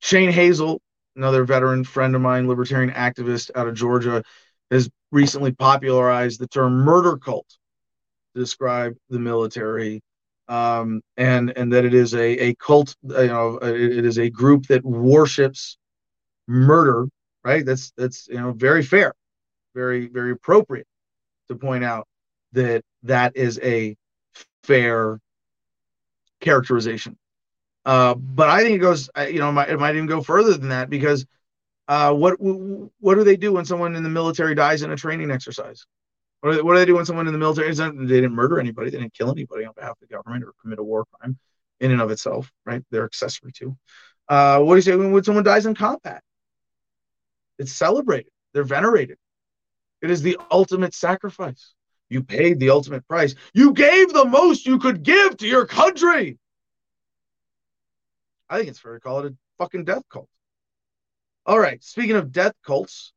Shane Hazel, another veteran friend of mine, libertarian activist out of Georgia, has recently popularized the term murder cult to describe the military. Um, and and that it is a, a cult, you know, it, it is a group that worships murder, right? That's that's you know very fair very very appropriate to point out that that is a fair characterization. Uh, but I think it goes, you know, it might, it might even go further than that because Uh, what what do they do when someone in the military dies in a training exercise? What do they, what do, they do when someone in the military? They didn't murder anybody. They didn't kill anybody on behalf of the government or commit a war crime in and of itself, right? They're accessory to. Uh, what do you say when someone dies in combat? It's celebrated. They're venerated. It is the ultimate sacrifice. You paid the ultimate price. You gave the most you could give to your country. I think it's fair to call it a fucking death cult. All right. Speaking of death cults,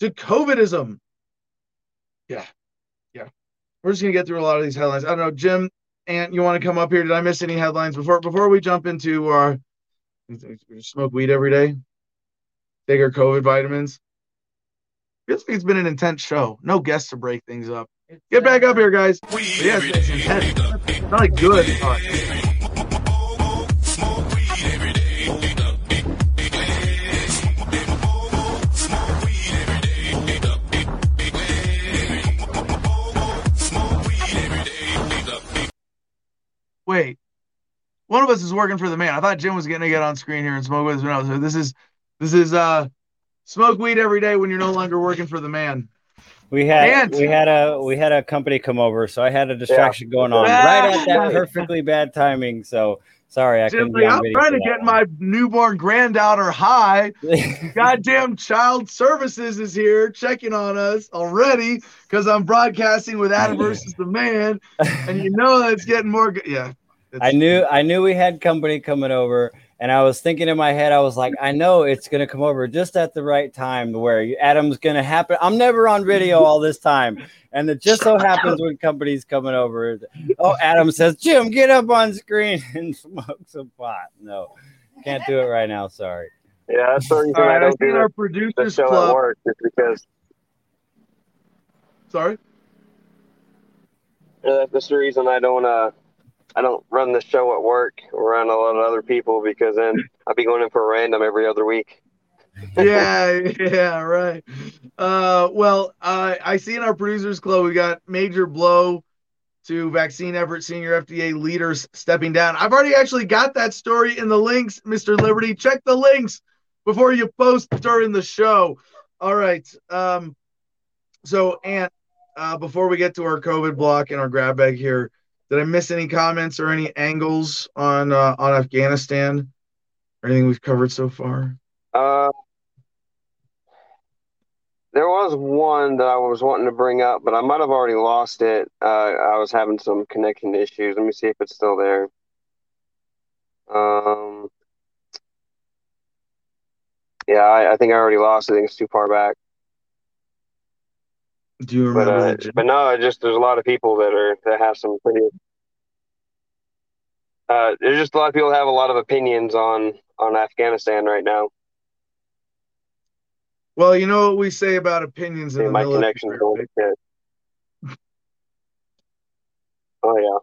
to COVIDism. Yeah. Yeah. We're just gonna get through a lot of these headlines. I don't know, Jim, and you want to come up here? Did I miss any headlines before before we jump into our smoke weed every day? Take our COVID vitamins. Feels like it's been an intense show. No guests to break things up. Get back up here, guys. Yes, it's intense. It's Not like good. Wait, one of us is working for the man. I thought Jim was going to get on screen here and smoke with us. No, so this is this is uh smoke weed every day when you're no longer working for the man. We had and, we had a we had a company come over, so I had a distraction yeah. going on right at that perfectly bad timing. So sorry, I couldn't. I'm trying to get one. my newborn granddaughter high. Goddamn child services is here checking on us already because I'm broadcasting with Adam versus the man, and you know that it's getting more. Yeah, I knew I knew we had company coming over, and I was thinking in my head, I was like, I know it's gonna come over just at the right time where Adam's gonna happen. I'm never on video all this time, and it just so happens when company's coming over. Oh, Adam says, Jim, get up on screen and smoke some pot. No, can't do it right now. Sorry. Yeah, that's the reason right, I don't do our producers the show club. at work, just because. Sorry. Yeah, that's the reason I don't uh I don't run the show at work around a lot of other people because then I'll be going in for random every other week. yeah, yeah, right. Uh, well, uh, I see in our producers club we got major blow to vaccine effort senior FDA leaders stepping down. I've already actually got that story in the links, Mr. Liberty. Check the links before you post during the show. All right. Um, so, Ant, uh, before we get to our COVID block and our grab bag here, did I miss any comments or any angles on uh, on Afghanistan? Or anything we've covered so far? Uh, there was one that I was wanting to bring up, but I might have already lost it. Uh, I was having some connection issues. Let me see if it's still there. Um, yeah, I, I think I already lost it. I think it's too far back. Do you remember? But, uh, but no, just there's a lot of people that are that have some pretty. Uh, there's just a lot of people that have a lot of opinions on on Afghanistan right now. Well, you know what we say about opinions in yeah, the my connection. oh yeah.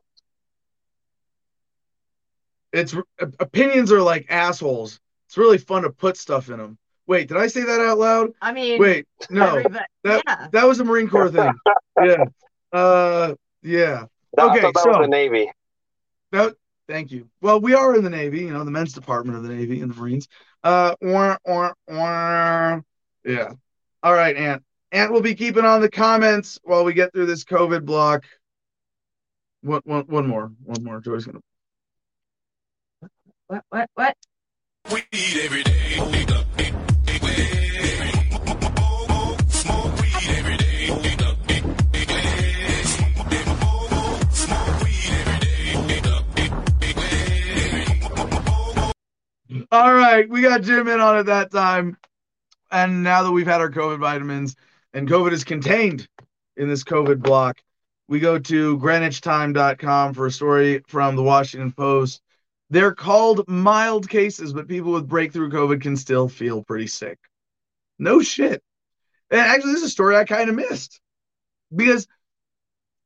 It's opinions are like assholes. It's really fun to put stuff in them. Wait, did I say that out loud? I mean, wait, no, that yeah. that was a Marine Corps thing. yeah, uh, yeah. No, okay, so the Navy. That, thank you. Well, we are in the Navy. You know, the men's department of the Navy and the Marines. Uh, wah, wah, wah. yeah. All right, Ant. Ant will be keeping on the comments while we get through this COVID block. One, one, one more, one more. Joy's gonna. What? What? What? Weed every day. All right, we got Jim in on it that time. And now that we've had our COVID vitamins and COVID is contained in this COVID block, we go to greenwichtime.com for a story from the Washington Post. They're called mild cases, but people with breakthrough COVID can still feel pretty sick. No shit. And actually, this is a story I kind of missed because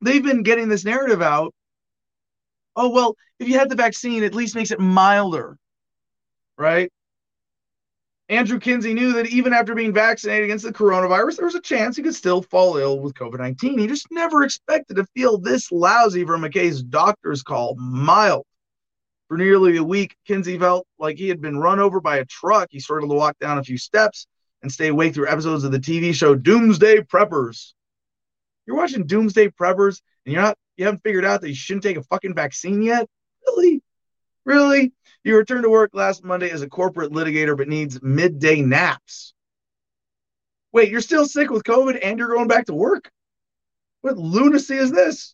they've been getting this narrative out. Oh, well, if you had the vaccine, at least makes it milder right? Andrew Kinsey knew that even after being vaccinated against the coronavirus, there was a chance he could still fall ill with COVID 19. He just never expected to feel this lousy from a case doctor's call mild. For nearly a week, Kinsey felt like he had been run over by a truck. He started to walk down a few steps, and stay awake through episodes of the TV show Doomsday Preppers. You're watching Doomsday Preppers and you're not you haven't figured out that you shouldn't take a fucking vaccine yet? Really? Really? You returned to work last Monday as a corporate litigator but needs midday naps. Wait, you're still sick with COVID and you're going back to work? What lunacy is this?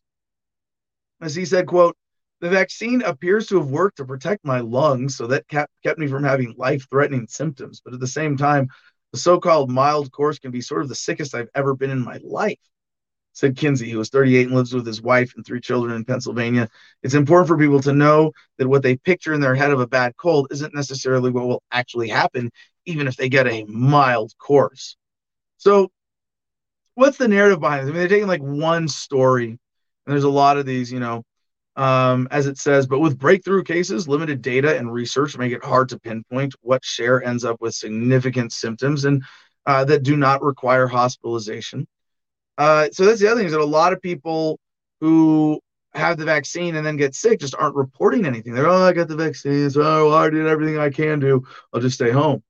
As he said, quote, the vaccine appears to have worked to protect my lungs, so that kept, kept me from having life threatening symptoms. But at the same time, the so called mild course can be sort of the sickest I've ever been in my life, said Kinsey, who is 38 and lives with his wife and three children in Pennsylvania. It's important for people to know that what they picture in their head of a bad cold isn't necessarily what will actually happen, even if they get a mild course. So, what's the narrative behind this? I mean, they're taking like one story, and there's a lot of these, you know, um, as it says, but with breakthrough cases, limited data and research make it hard to pinpoint what share ends up with significant symptoms and uh, that do not require hospitalization. Uh, so that's the other thing is that a lot of people who have the vaccine and then get sick just aren't reporting anything. They're, oh, I got the vaccine, so oh, I did everything I can do. I'll just stay home.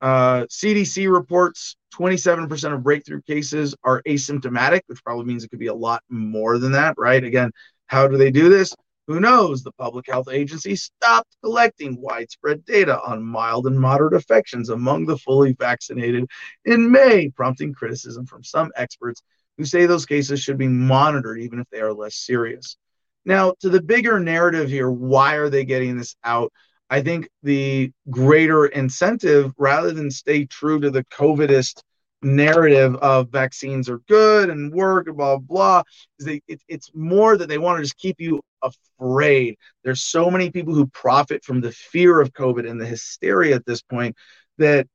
Uh, CDC reports 27% of breakthrough cases are asymptomatic, which probably means it could be a lot more than that, right? Again, how do they do this? Who knows? The Public Health Agency stopped collecting widespread data on mild and moderate affections among the fully vaccinated in May, prompting criticism from some experts who say those cases should be monitored even if they are less serious. Now, to the bigger narrative here, why are they getting this out? I think the greater incentive, rather than stay true to the COVIDist narrative of vaccines are good and work and blah blah is they it, it's more that they want to just keep you afraid. There's so many people who profit from the fear of covid and the hysteria at this point that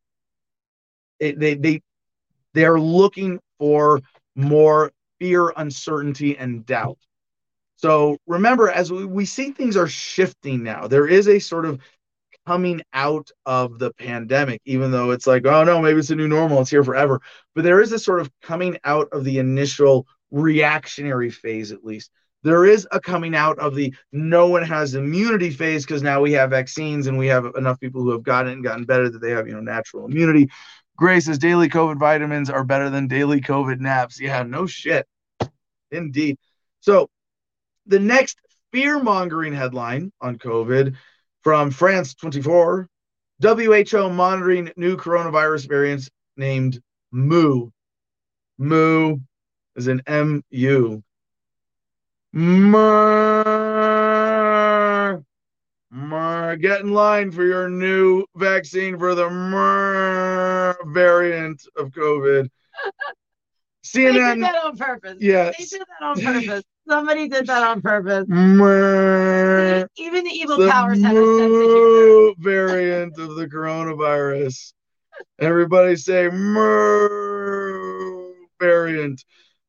it, they they they're looking for more fear uncertainty and doubt. So remember as we, we see things are shifting now there is a sort of coming out of the pandemic, even though it's like, oh no, maybe it's a new normal, it's here forever. But there is a sort of coming out of the initial reactionary phase, at least. There is a coming out of the no one has immunity phase because now we have vaccines and we have enough people who have gotten it and gotten better that they have, you know, natural immunity. Grace says daily COVID vitamins are better than daily COVID naps. Yeah, no shit. Indeed. So the next fear mongering headline on COVID from France 24, WHO monitoring new coronavirus variants named Mu. Mu is an M U. Mer. Mer. Get in line for your new vaccine for the Mer variant of COVID. CNN. They did that on purpose. Yes. They did that on purpose. Somebody did that on purpose. Even the evil the powers have a sense of humor. variant of the coronavirus. Everybody say variant.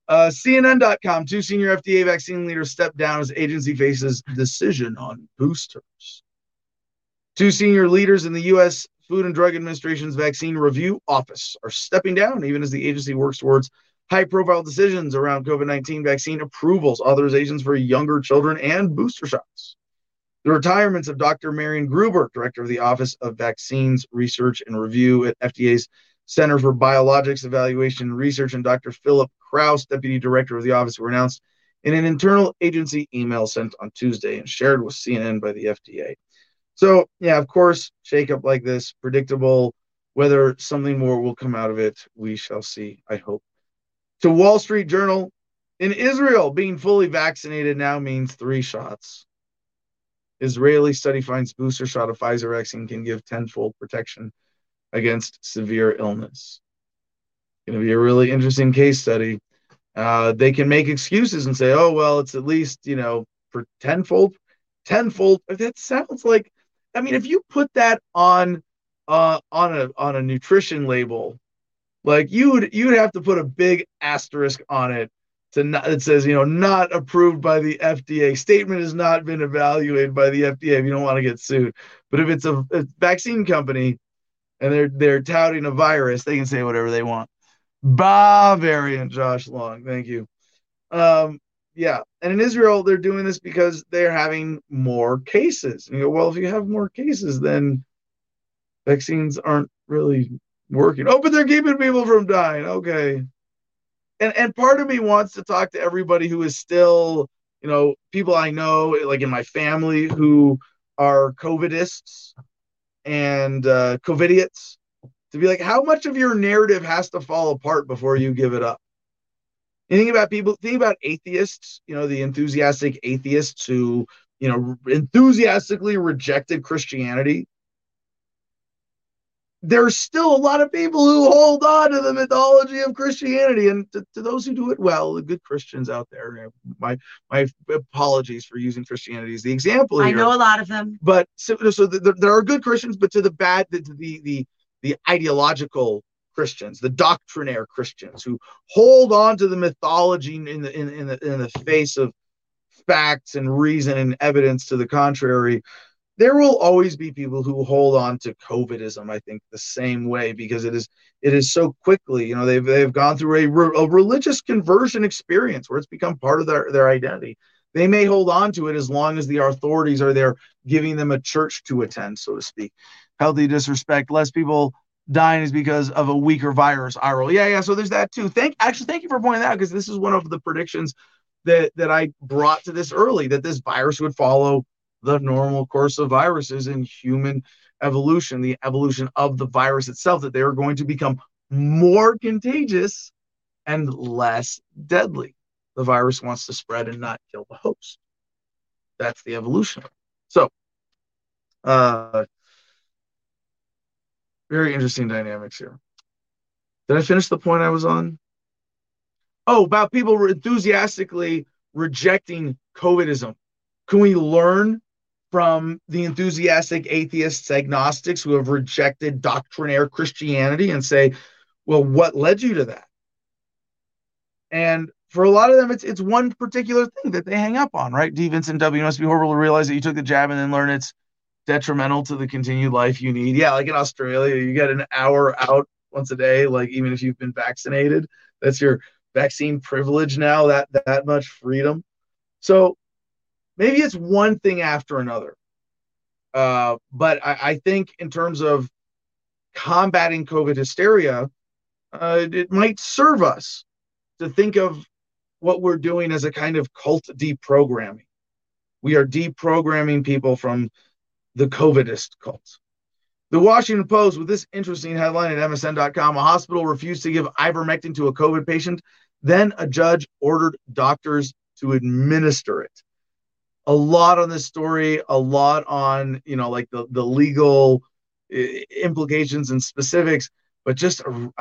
Uh, CNN.com, two senior FDA vaccine leaders step down as agency faces decision on boosters. Two senior leaders in the U.S. Food and Drug Administration's vaccine review office are stepping down, even as the agency works towards high profile decisions around COVID 19 vaccine approvals, authorizations for younger children, and booster shots. The retirements of Dr. Marion Gruber, director of the Office of Vaccines Research and Review at FDA's Center for Biologics Evaluation and Research, and Dr. Philip Krause, deputy director of the office, were announced in an internal agency email sent on Tuesday and shared with CNN by the FDA. So, yeah, of course, shakeup like this, predictable. Whether something more will come out of it, we shall see, I hope to Wall Street Journal. In Israel, being fully vaccinated now means three shots. Israeli study finds booster shot of Pfizer vaccine can give tenfold protection against severe illness. Going to be a really interesting case study. Uh, they can make excuses and say, "Oh well, it's at least you know for tenfold, tenfold." That sounds like, I mean, if you put that on uh, on a on a nutrition label, like you would you would have to put a big asterisk on it to not it says you know not approved by the FDA. Statement has not been evaluated by the FDA. If you don't want to get sued, but if it's a, a vaccine company and they're they're touting a virus, they can say whatever they want. Ba variant, Josh Long. Thank you. Um, yeah, and in Israel, they're doing this because they're having more cases. And you go, well, if you have more cases, then vaccines aren't really working. Oh, but they're keeping people from dying. Okay. And and part of me wants to talk to everybody who is still, you know, people I know, like in my family, who are COVIDists and uh, COVIDiots, to be like, how much of your narrative has to fall apart before you give it up? You think about people, think about atheists, you know, the enthusiastic atheists who, you know, enthusiastically rejected Christianity there's still a lot of people who hold on to the mythology of Christianity, and to, to, those who do it well, the good Christians out there. My my apologies for using Christianity as the example. Here. I know a lot of them, but so, so the, there are good Christians, but to the bad, the the the, the ideological Christians, the doctrinaire Christians who hold on to the mythology in the in, in the in the face of facts and reason and evidence to the contrary there will always be people who hold on to covidism i think the same way because it is it is so quickly you know they've they've gone through a, re- a religious conversion experience where it's become part of their their identity. They may hold on to it as long as the authorities are there giving them a church to attend so to speak. Healthy disrespect less people dying is because of a weaker virus viral yeah yeah so there's that too. Thank actually thank you for pointing that out because this is one of the predictions that that i brought to this early that this virus would follow the normal course of viruses in human evolution, the evolution of the virus itself, that they are going to become more contagious and less deadly. The virus wants to spread and not kill the host. That's the evolution. So, uh, very interesting dynamics here. Did I finish the point I was on? Oh, about people enthusiastically rejecting COVIDism. Can we learn from the enthusiastic atheists, agnostics who have rejected doctrinaire Christianity and say, well, what led you to that? And for a lot of them, it's it's one particular thing that they hang up on, right? D. Vincent W. must be horrible to realize that you took the jab and then learn it's detrimental to the continued life you need. Yeah, like in Australia, you get an hour out once a day, like even if you've been vaccinated. That's your vaccine privilege now, that that much freedom. So maybe it's one thing after another. Uh, but I, I, think in terms of combating COVID hysteria, uh, it might serve us to think of what we're doing as a kind of cult deprogramming. We are deprogramming people from the COVIDist cult. The Washington Post, with this interesting headline at MSN.com, a hospital refused to give ivermectin to a COVID patient. Then a judge ordered doctors to administer it a lot on this story, a lot on you know like the the legal implications and specifics, but just and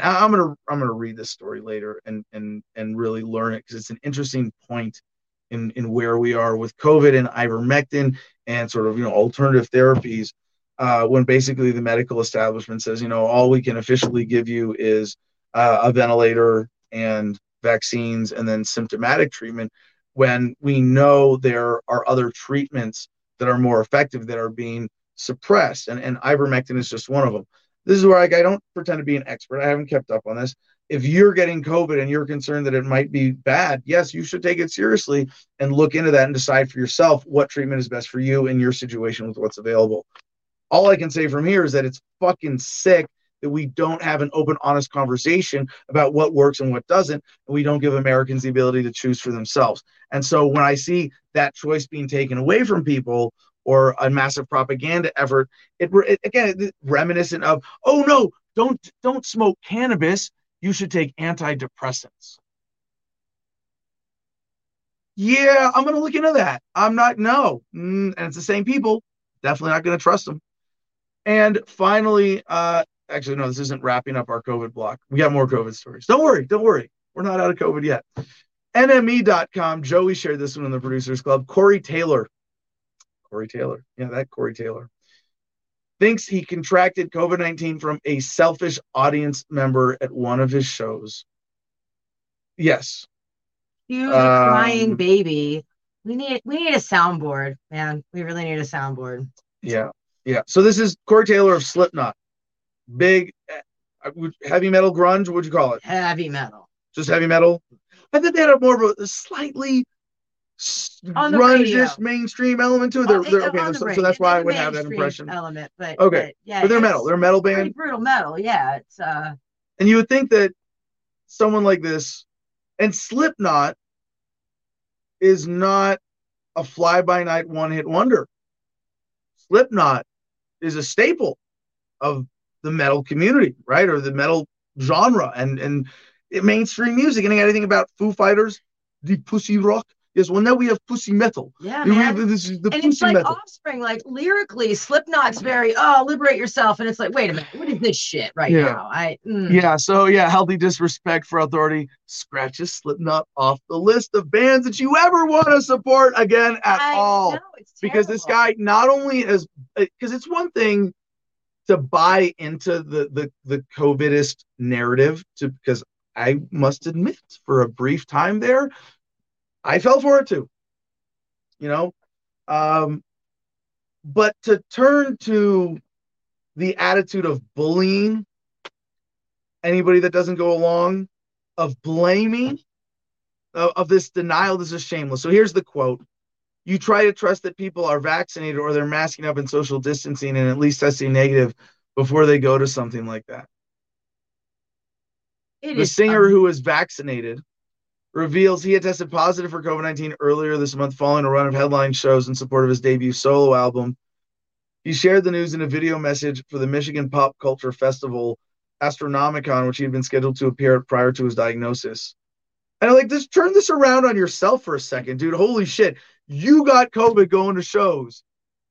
I'm gonna I'm gonna read this story later and and and really learn it because it's an interesting point in in where we are with COVID and ivermectin and sort of you know alternative therapies. Uh, when basically the medical establishment says, you know, all we can officially give you is uh, a ventilator and vaccines and then symptomatic treatment when we know there are other treatments that are more effective that are being suppressed. And, and ivermectin is just one of them. This is where I, I don't pretend to be an expert. I haven't kept up on this. If you're getting COVID and you're concerned that it might be bad, yes, you should take it seriously and look into that and decide for yourself what treatment is best for you in your situation with what's available. All I can say from here is that it's fucking sick that we don't have an open, honest conversation about what works and what doesn't. And we don't give Americans the ability to choose for themselves. And so when I see that choice being taken away from people or a massive propaganda effort, it, it again reminiscent of, oh no, don't don't smoke cannabis. You should take antidepressants. Yeah, I'm going to look into that. I'm not, no. Mm, and it's the same people. Definitely not going to trust them. And finally, uh, actually, no, this isn't wrapping up our COVID block. We got more COVID stories. Don't worry, don't worry. We're not out of COVID yet. NME.com. Joey shared this one in the producers club. Corey Taylor. Corey Taylor. Yeah, that Corey Taylor. Thinks he contracted COVID 19 from a selfish audience member at one of his shows. Yes. Huge um, crying baby. We need we need a soundboard, man. We really need a soundboard. Yeah. Yeah. So this is Corey Taylor of Slipknot big uh, heavy metal grunge. What'd you call it? Heavy metal. Just heavy metal. I think they had a more of a slightly On grunge mainstream element to it. They're, Oh, they're, okay, the so, so that's why I would have that impression. Element, but Okay. but, yeah, But they're metal. They're metal band. brutal metal. Yeah, it's uh. And you would think that someone like this and Slipknot is not a fly by night one hit wonder. Slipknot is a staple of the metal community, right? Or the metal genre and and mainstream music. And anything about Foo Fighters, the pussy rock. Yes, well now we have pussy metal. Yeah, We man. have this is the and pussy it's like metal. offspring like lyrically slipknot's very oh liberate yourself and it's like wait a minute what is this shit right Yeah. now i mm. Yeah, so yeah, healthy disrespect for authority scratches Slipknot off the list of bands that you ever want to support again at I all. know, because this guy not only is because it's one thing to buy into the the the covidist narrative to because i must admit for a brief time there i fell for it too you know? Um but to turn to the attitude of bullying anybody that doesn't go along of blaming of, of this denial this is shameless. So here's the quote you try to trust that people are vaccinated or they're masking up and social distancing and at least testing negative before they go to something like that. It The singer who was vaccinated reveals he had tested positive for COVID 19 earlier this month following a run of headline shows in support of his debut solo album. He shared the news in a video message for the Michigan Pop Culture Festival Astronomicon, which he had been scheduled to appear at prior to his diagnosis. And I'm like, just turn this around on yourself for a second, dude. Holy shit. You got COVID going to shows,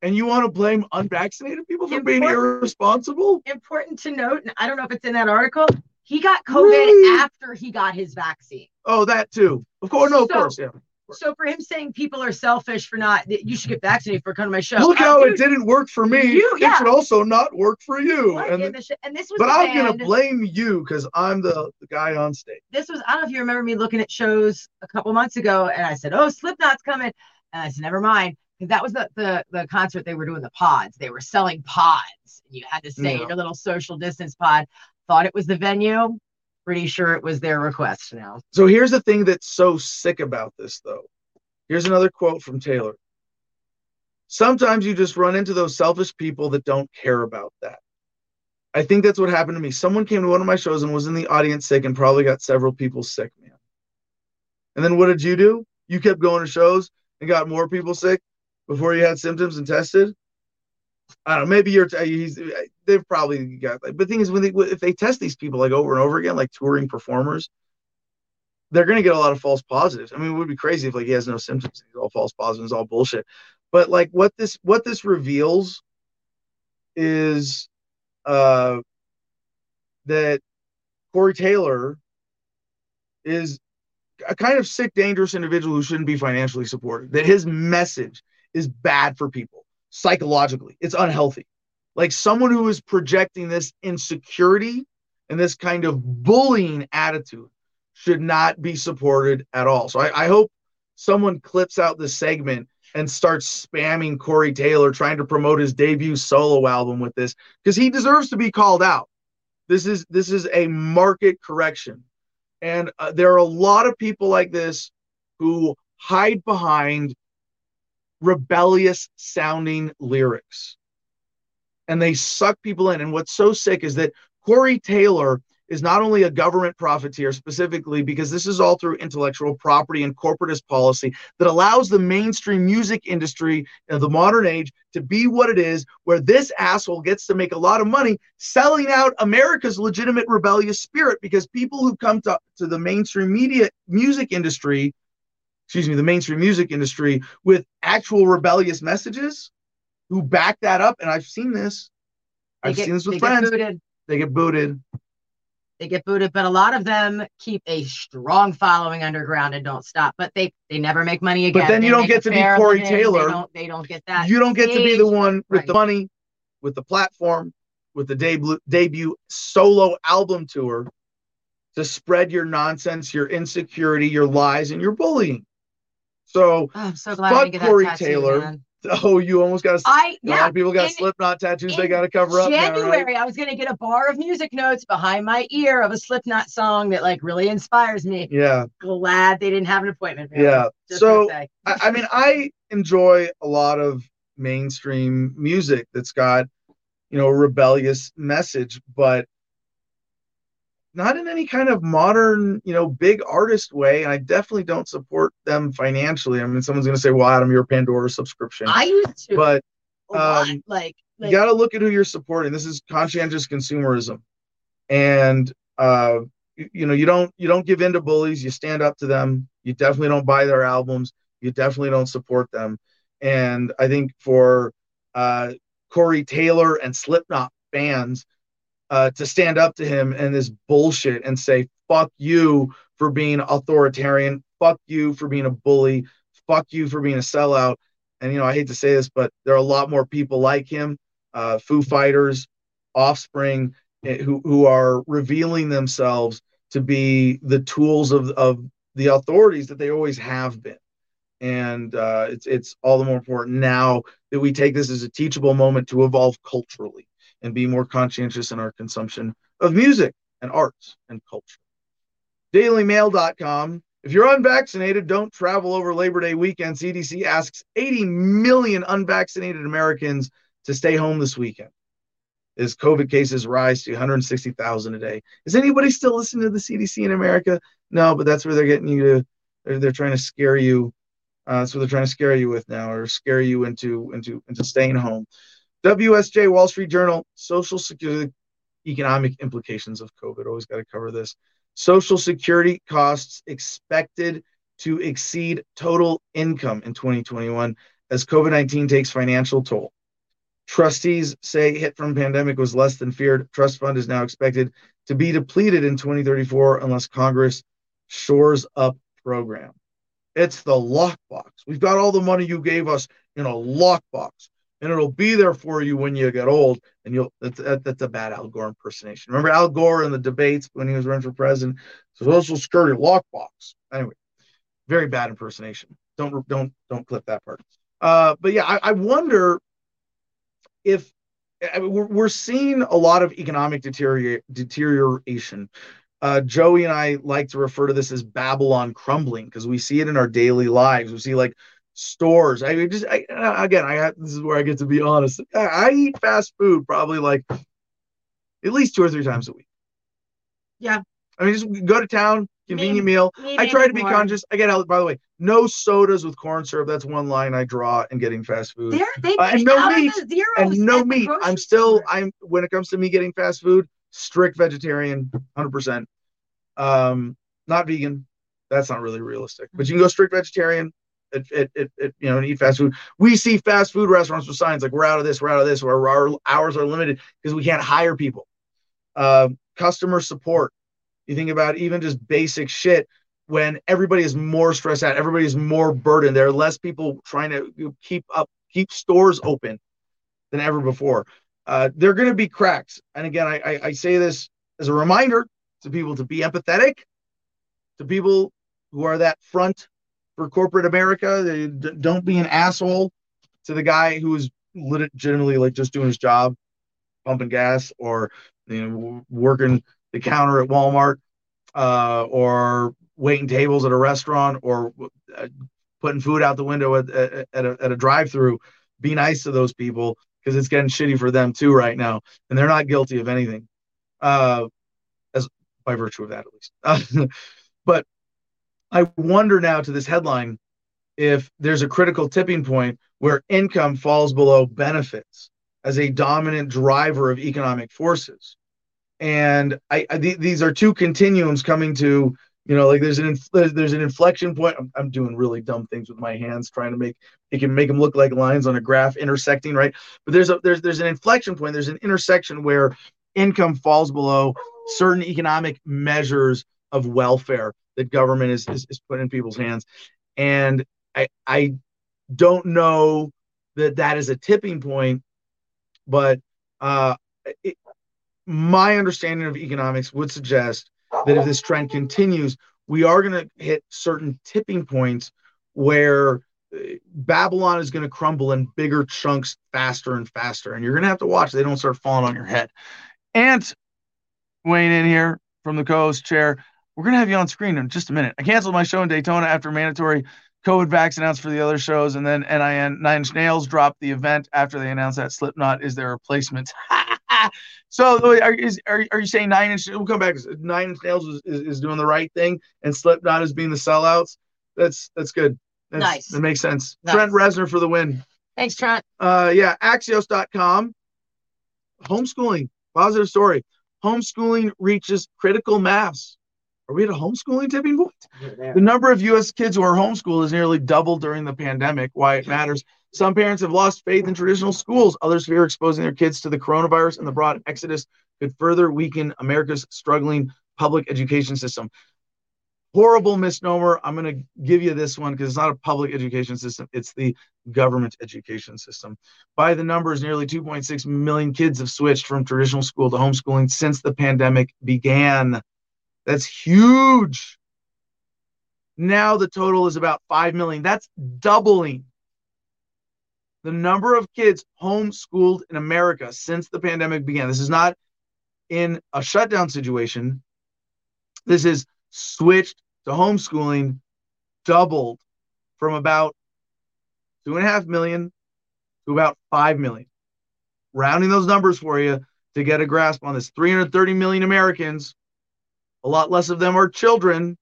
and you want to blame unvaccinated people for being irresponsible? important to note and i don't know if it's in that article he got covid Really? after he got his vaccine Oh, that too. Of course, no, of So- course, yeah. so for him saying people are selfish for not that you should get vaccinated for coming to my show Look how dude, it didn't work for me. you- It should also not work for you. what And in the shit? and this was but I'm gonna blame you because I'm the, the guy on stage. this was I don't know if you remember me looking at shows a couple months ago, and I said, "Oh, Slipknot's coming," and I said, "Never mind," because that was the, the the concert they were doing the pods. They were selling pods, you had to stay Yeah. in your little social distance pod. Thought it was the venue. Pretty sure it was their request. Now, So here's the thing that's so sick about this, though. Here's another quote from Taylor. Sometimes you just run into those selfish people that don't care about that. I think that's what happened to me. Someone came to one of my shows and was in the audience sick and probably got several people sick, man. And then what did you do? You kept going to shows and got more people sick before you had symptoms and tested. I don't know. Maybe you're. He's. They've probably got. Like but the thing is, when they if they test these people like over and over again, like touring performers, they're going to get a lot of false positives. I mean, it would be crazy if like he has no symptoms, he's all false positives, all bullshit. But like what this what this reveals is uh that Corey Taylor is a kind of sick, dangerous individual who shouldn't be financially supported. That his message is bad for people psychologically. It's unhealthy. Like someone who is projecting this insecurity and this kind of bullying attitude should not be supported at all. So I, I hope someone clips out this segment and starts spamming Corey Taylor trying to promote his debut solo album with this because he deserves to be called out. This is this is a market correction, and uh, there are a lot of people like this who hide behind rebellious sounding lyrics, and they suck people in. And what's so sick is that Corey Taylor is not only a government profiteer specifically because this is all through intellectual property and corporatist policy that allows the mainstream music industry of the modern age to be what it is where this asshole gets to make a lot of money selling out america's legitimate rebellious spirit because people who come to, to the mainstream media music industry excuse me the mainstream music industry with actual rebellious messages who back that up and i've seen this. I've get, seen this with get friends. booted. they get booted They get booted, but a lot of them keep a strong following underground and don't stop. But they they never make money again. But then They you don't get to be Corey living. Taylor. They don't, they don't get that. you don't get to be the one with Right. the money, with the platform, with the debut debut solo album tour to spread your nonsense, your insecurity, your lies, and your bullying. So Oh, I'm so glad I Fuck Corey tattoo, Taylor. man. Oh, you almost got. I A lot of people got in- Slipknot tattoos. They got to cover up. now, right? January, I was gonna get a bar of music notes behind my ear of a Slipknot song that like really inspires me. Yeah, Glad they didn't have an appointment. really. yeah. So. I, I mean, I enjoy a lot of mainstream music that's got, you know, a rebellious message, but not in any kind of modern, you know, big artist way. I definitely don't support them financially. I mean, someone's going to say, well, Adam, you're a Pandora subscription. I used to, but um, like, you got to look at who you're supporting. This is conscientious consumerism. And, uh, you, you know, you don't, you don't give in to bullies. You stand up to them. You definitely don't buy their albums. You definitely don't support them. And I think for, uh, Corey Taylor and Slipknot fans, uh, to stand up to him and this bullshit and say, fuck you for being authoritarian. Fuck you for being a bully. Fuck you for being a sellout. And, you know, I hate to say this, but there are a lot more people like him, uh, Foo Fighters, Offspring, eh, who, who are revealing themselves to be the tools of, of the authorities that they always have been. And uh, it's, it's all the more important now that we take this as a teachable moment to evolve culturally and be more conscientious in our consumption of music and arts and culture. DailyMail.com. If you're unvaccinated, don't travel over Labor Day weekend. CDC asks 80 million unvaccinated Americans to stay home this weekend as COVID cases rise to 160,000 a day. Is anybody still listening to the CDC in America? No, but that's where they're getting you to, they're, they're trying to scare you. Uh, that's what they're trying to scare you with now, or scare you into into into staying home. WSJ, Wall Street Journal, Social Security economic implications of COVID. Always got to cover this. Social Security costs expected to exceed total income in 2021 as COVID 19 takes financial toll. Trustees say hit from pandemic was less than feared. Trust fund is now expected to be depleted in 2034 unless Congress shores up program. It's the lockbox. We've got all the money you gave us in a lockbox, and it'll be there for you when you get old. And you'll that's, that's a bad Al Gore impersonation. Remember Al Gore in the debates when he was running for president? Social Security lockbox. Anyway, very bad impersonation. Don't don't don't clip that part. Uh, but yeah, I, I wonder if I mean, we're, we're seeing a lot of economic deteriora- deterioration. Uh, Joey and I like to refer to this as Babylon crumbling because we see it in our daily lives. We see like stores. I mean, just I, again, I have, this is where I get to be honest. I, I eat fast food probably like at least two or three times a week. Yeah. I mean, just go to town, convenient Me- meal. me I try to be more. conscious. I get out. By the way, no sodas with corn syrup. That's one line I draw in getting fast food There, they Uh, and no meat, and no meat. I'm still store. I'm when it comes to me getting fast food, strict vegetarian, hundred percent. Um, not vegan. That's not really realistic. But you can go strict vegetarian. It, it, it, it, you know, and eat fast food. We see fast food restaurants with signs like "We're out of this, we're out of this," "Our hours are limited" because we can't hire people. Uh, customer support. You think about even just basic shit when everybody is more stressed out, everybody is more burdened. There are less people trying to keep up, keep stores open than ever before. Uh, there are going to be cracks. And again, I, I, I say this as a reminder to people to be empathetic, to people who are that front for corporate America. Don't be an asshole to the guy who is legitimately like just doing his job, pumping gas or you know working the counter at Walmart uh, or waiting tables at a restaurant or uh, putting food out the window at, at, at a, at a drive-through. Be nice to those people because it's getting shitty for them too right now, and they're not guilty of anything, uh, as by virtue of that at least. but I wonder now to this headline if there's a critical tipping point where income falls below benefits as a dominant driver of economic forces. And I, I th- these are two continuums coming to you know like there's an inf- there's, an inflection point. I'm, I'm doing really dumb things with my hands trying to make it can make them look like lines on a graph intersecting right? But there's a there's there's an inflection point. There's an intersection where income falls below certain economic measures of welfare that government is is, is putting in people's hands and i i don't know that that is a tipping point but uh it, my understanding of economics would suggest that if this trend continues, we are going to hit certain tipping points where Babylon is going to crumble in bigger chunks faster and faster. And you're going to have to watch they don't start falling on your head. And weighing in here from the co host chair, we're going to have you on screen in just a minute. I canceled my show in Daytona after mandatory COVID vax announced for the other shows. And then NIN Nine Inch Nails dropped the event after they announced that Slipknot is their replacement. so are, is, are, are you saying Nine Inch? We'll come back. Nine Inch Nails is, is, is doing the right thing and Slipknot is being the sellouts. That's that's good. That's, Nice. That makes sense. Nice. Trent Reznor for the win. Thanks, Trent. Uh, yeah, Axios.com. Homeschooling, positive story. Homeschooling reaches critical mass. Are we at a homeschooling tipping point? The number of U.S. kids who are homeschooled has nearly doubled during the pandemic. Why it matters. Some parents have lost faith in traditional schools. Others fear exposing their kids to the coronavirus and the broad exodus could further weaken America's struggling public education system. Horrible misnomer. I'm going to give you this one because it's not a public education system, it's the government education system. By the numbers, nearly 2.6 million kids have switched from traditional school to homeschooling since the pandemic began. That's huge. Now the total is about 5 million. That's doubling the number of kids homeschooled in America since the pandemic began. This is not in a shutdown situation. This is switched to homeschooling, doubled from about two and a half million to about 5 million. Rounding those numbers for you to get a grasp on this 330 million Americans, a lot less of them are children.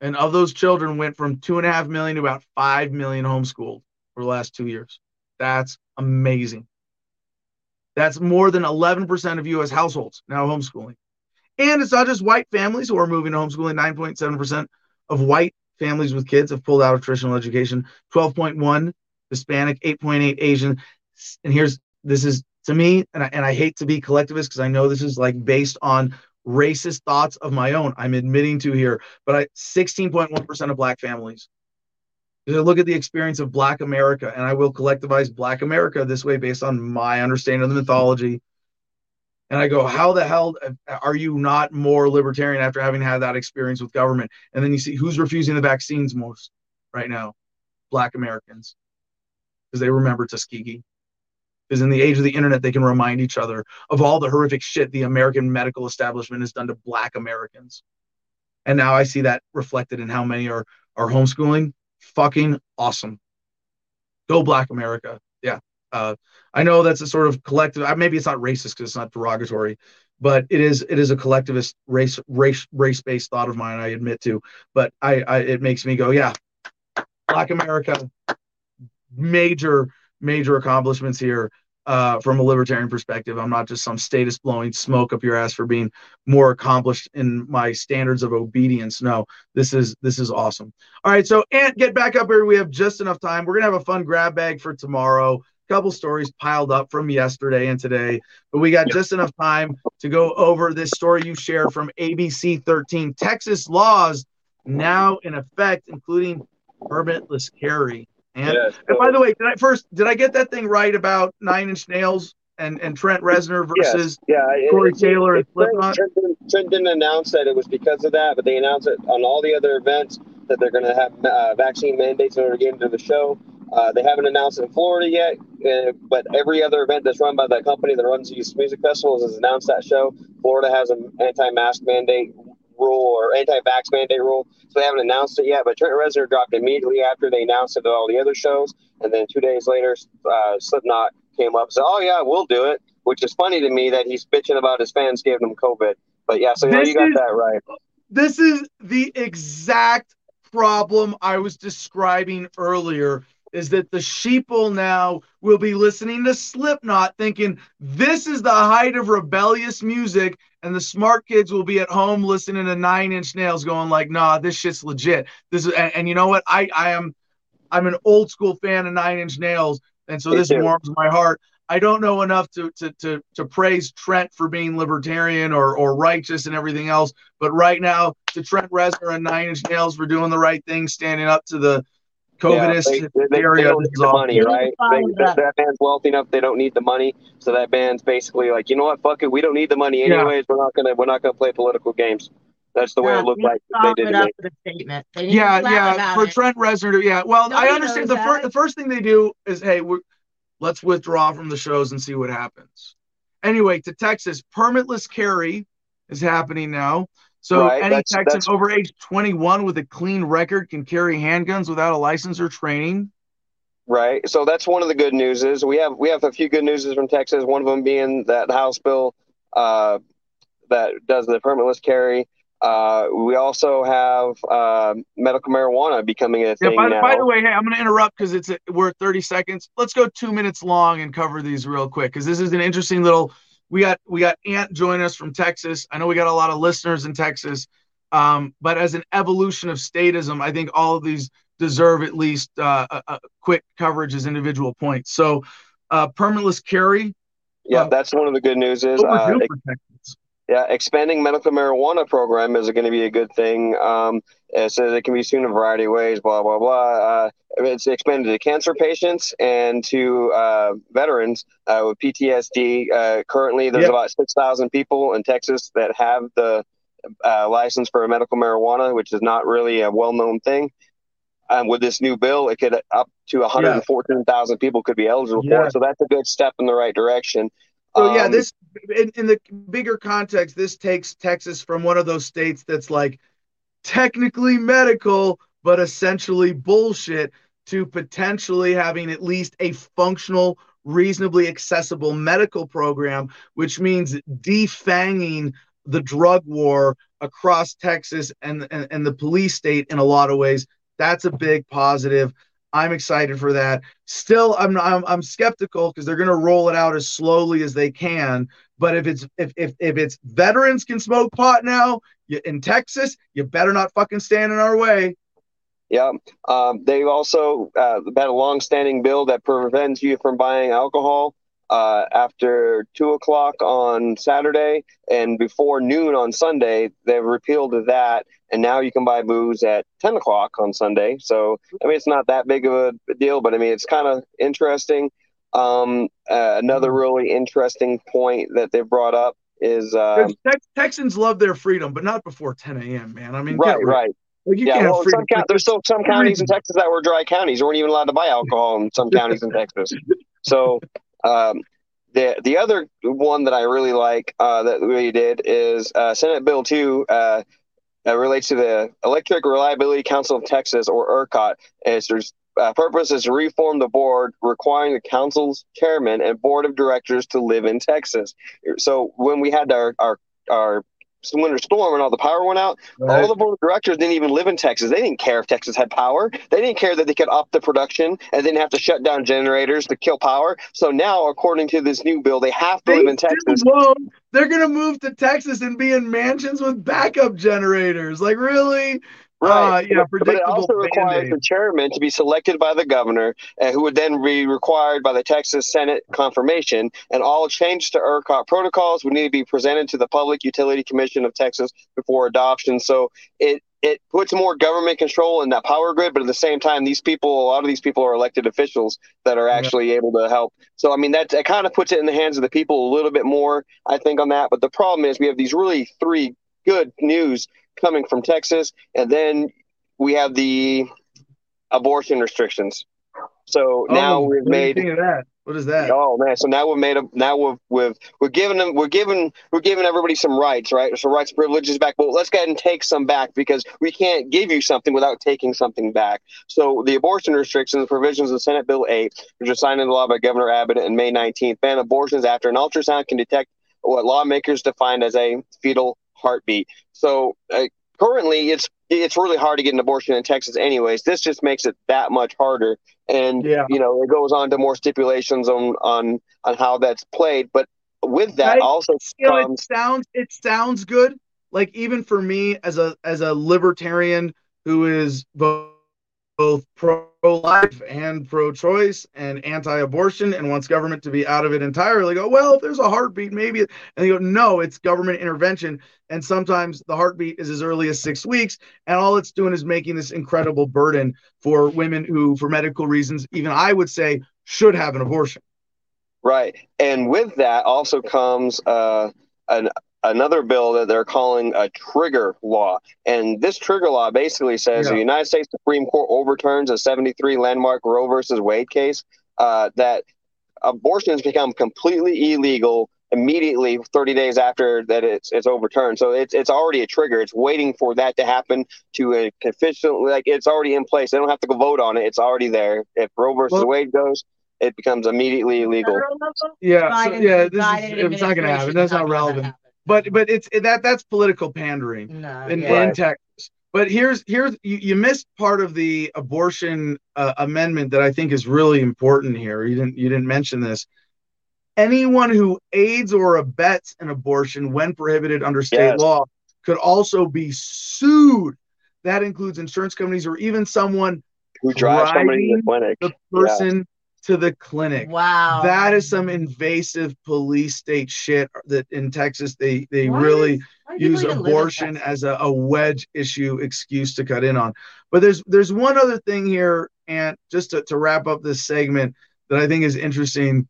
And of those children went from two and a half million to about 5 million homeschooled for the last two years. That's amazing. That's more than 11% of US households now homeschooling. And it's not just white families who are moving to homeschooling. 9.7% of white families with kids have pulled out of traditional education. 12.1 Hispanic, 8.8 Asian. And here's this is to me, and I, and I hate to be collectivist because I know this is like based on racist thoughts of my own. I'm admitting to here, but I 16.1% of black families. Because I look at the experience of Black America, and I will collectivize Black America this way based on my understanding of the mythology. And I go, how the hell uh, are you not more libertarian after having had that experience with government? And then you see who's refusing the vaccines most right now? Black Americans. Because they remember Tuskegee. Because in the age of the internet, they can remind each other of all the horrific shit the American medical establishment has done to Black Americans. And now I see that reflected in how many are are homeschooling. Fucking awesome. Go Black America. Yeah. Uh, I know that's a sort of collective. Maybe it's not racist because it's not derogatory, but it is. It is a collectivist race race race based thought of mine. I admit to, but I, I it makes me go, yeah, Black America. Major major accomplishments here uh, from a libertarian perspective. I'm not just some status blowing smoke up your ass for being more accomplished in my standards of obedience. No, this is this is awesome. All right, so Ant, get back up here. We have just enough time. We're gonna have a fun grab bag for tomorrow. Couple stories piled up from yesterday and today, but we got just enough time to go over this story you shared from ABC 13. Texas laws now in effect, including permitless carry. And, Yeah, and by the way, did I first did I get that thing right about Nine Inch Nails and, and Trent Reznor versus Yeah, it- Corey it- Taylor and it- Trent, Slipknot? Trent, didn't, Trent didn't announce that it was because of that, but they announced it on all the other events that they're going to have uh, vaccine mandates in order to get into the show. Uh, they haven't announced it in Florida yet, uh, but every other event that's run by that company that runs these music festivals has announced that show. Florida has an anti-mask mandate rule or anti-vax mandate rule, so they haven't announced it yet. But Trent Reznor dropped immediately after they announced it at all the other shows, and then two days later, uh, Slipknot came up and said, "Oh yeah, we'll do it," which is funny to me that he's bitching about his fans giving him COVID. But yeah, so you, know, you got is- that right. This is the exact problem I was describing earlier. Is that the sheeple now will be listening to Slipknot thinking this is the height of rebellious music, and the smart kids will be at home listening to Nine Inch Nails going like, nah, this shit's legit. This is and, and you know what? I I am I'm an old school fan of Nine Inch Nails, and so Me this too. warms my heart. I don't know enough to to to to praise Trent for being libertarian or or righteous and everything else, but right now to Trent Reznor and Nine Inch Nails for doing the right thing, standing up to the Yeah, COVIDist they, they, they area. don't need is the money, They need to right? They, that. that. that band's wealthy enough; they don't need the money. So that band's basically like, you know what? Fuck it, we don't need the money Yeah. anyways. We're not gonna we're not gonna play political games. That's the way Yeah, it looked like they did it to up me. statement. They Yeah, yeah. For it. Trent Reznor, yeah. Well, I understand the first the first thing they do is, hey, we're, let's withdraw from the shows and see what happens. Anyway, to Texas, permitless carry is happening now. So Right, any that's- Texan that's- over age 21 with a clean record can carry handguns without a license or training. Right. So that's one of the good news is we have we have a few good news from Texas. One of them being that House bill uh, that does the permitless carry. Uh, we also have uh, medical marijuana becoming a Yeah, thing by, now. by the way, hey, I'm going to interrupt because it's we're at 30 seconds. Let's go two minutes long and cover these real quick because this is an interesting little. We got we got Ant join us from Texas. I know we got a lot of listeners in Texas, um, but as an evolution of statism, I think all of these deserve at least uh, a, a quick coverage as individual points. So, uh, permitless carry. yeah, um, that's one of the good news is uh, overdue for Texas. Yeah, expanding medical marijuana program is going to be a good thing. Um, it says it can be seen in a variety of ways. Blah blah blah. Uh, it's expanded to cancer patients and to uh, veterans uh, with PTSD. Uh, currently, there's Yep. about six thousand people in Texas that have the uh, license for medical marijuana, which is not really a well-known thing. Um, with this new bill, it could up to 114,000 people could be eligible for it. So that's a good step in the right direction. So yeah, Um, this in, in the bigger context, this takes Texas from one of those states that's like technically medical, but essentially bullshit to potentially having at least a functional, reasonably accessible medical program, which means defanging the drug war across Texas and, and, and the police state in a lot of ways. That's a big positive. I'm excited for that. Still, I'm I'm, I'm skeptical because they're going to roll it out as slowly as they can. But if it's if if, if it's veterans can smoke pot now you, in Texas, you better not fucking stand in our way. Yeah. Um, they've also uh, had a long-standing bill that prevents you from buying alcohol uh, after two o'clock on Saturday and before noon on Sunday. They've repealed that, and now you can buy booze at ten o'clock on Sunday. So I mean, it's not that big of a deal, but I mean, it's kind of interesting. Um, uh, another really interesting point that they brought up is uh, Tex- Texans love their freedom, but not before 10 a.m. Man, I mean, right, right. Like you yeah, can't well, some, count- there's still some counties in Texas that were dry counties. You weren't even allowed to buy alcohol in some counties in Texas. So um, the the other one that I really like uh, that we did is uh, Senate Bill Two. Uh, relates to the Electric Reliability Council of Texas, or ERCOT. And its uh, purpose is to reform the board, requiring the council's chairman and board of directors to live in Texas. So when we had our our our winter storm and all the power went out, Right. all the board of directors didn't even live in Texas. They didn't care if Texas had power. They didn't care that they could up the production and didn't have to shut down generators to kill power. So now, according to this new bill, they have to They live in Texas. They're gonna move to Texas and be in mansions with backup generators. Like really? Right. Uh, yeah, But it also requires the chairman to be selected by the governor, and who would then be required by the Texas Senate confirmation. And all changes to ERCOT protocols would need to be presented to the Public Utility Commission of Texas before adoption. So it it puts more government control in that power grid, but at the same time, these people, a lot of these people are elected officials that are actually able to help. So I mean, that, that kind of puts it in the hands of the people a little bit more, I think, on that. But the problem is, we have these really three good news coming from Texas, and then we have the abortion restrictions. So oh, now Oh, we've do you made that? What is that? Oh man! So now we've made a now we've we've we're giving them we're giving we're giving everybody some rights, right? So rights, privileges back. But let's go ahead and take some back because we can't give you something without taking something back. So the abortion restrictions provisions of Senate Bill 8, which was signed into law by Governor Abbott on May 19th, ban abortions after an ultrasound can detect what lawmakers defined as a fetal heartbeat. So uh, currently, it's it's really hard to get an abortion in Texas, anyways. This just makes it that much harder and Yeah. you know it goes on to more stipulations on on on how that's played but with that Right. also you know, it comes sounds it sounds good. Like even for me as a as a libertarian who is both both pro life and pro choice and anti abortion and wants government to be out of it entirely. Go well if there's a heartbeat maybe and they go no it's government intervention and sometimes the heartbeat is as early as six weeks and all it's doing is making this incredible burden for women who for medical reasons even I would say should have an abortion. right and with that also comes uh an another bill that they're calling a trigger law. And this trigger law basically says Yeah. the United States Supreme Court overturns a 73 landmark Roe versus Wade case uh, that abortions become completely illegal immediately 30 days after that it's it's overturned so it's it's already a trigger it's waiting for that to happen to a official like it's already in place they don't have to go vote on it it's already there if roe versus Well- wade goes it becomes immediately illegal Yeah, so, yeah. This Biden is it's not going to happen. That's is not gonna relevant. Happen. But but it's that that's political pandering. no, in, yeah. in Texas. But here's here's you, you missed part of the abortion uh, amendment that I think is really important here. You didn't you didn't mention this. Anyone who aids or abets an abortion when prohibited under state Yes. law could also be sued. That includes insurance companies or even someone who drives somebody to the clinic the person to the clinic. wow. That is some invasive police state shit that in Texas they they Why really does- why do people use even live in abortion as a, a wedge issue excuse to cut in on. But there's there's one other thing here, and just to, to wrap up this segment that I think is interesting.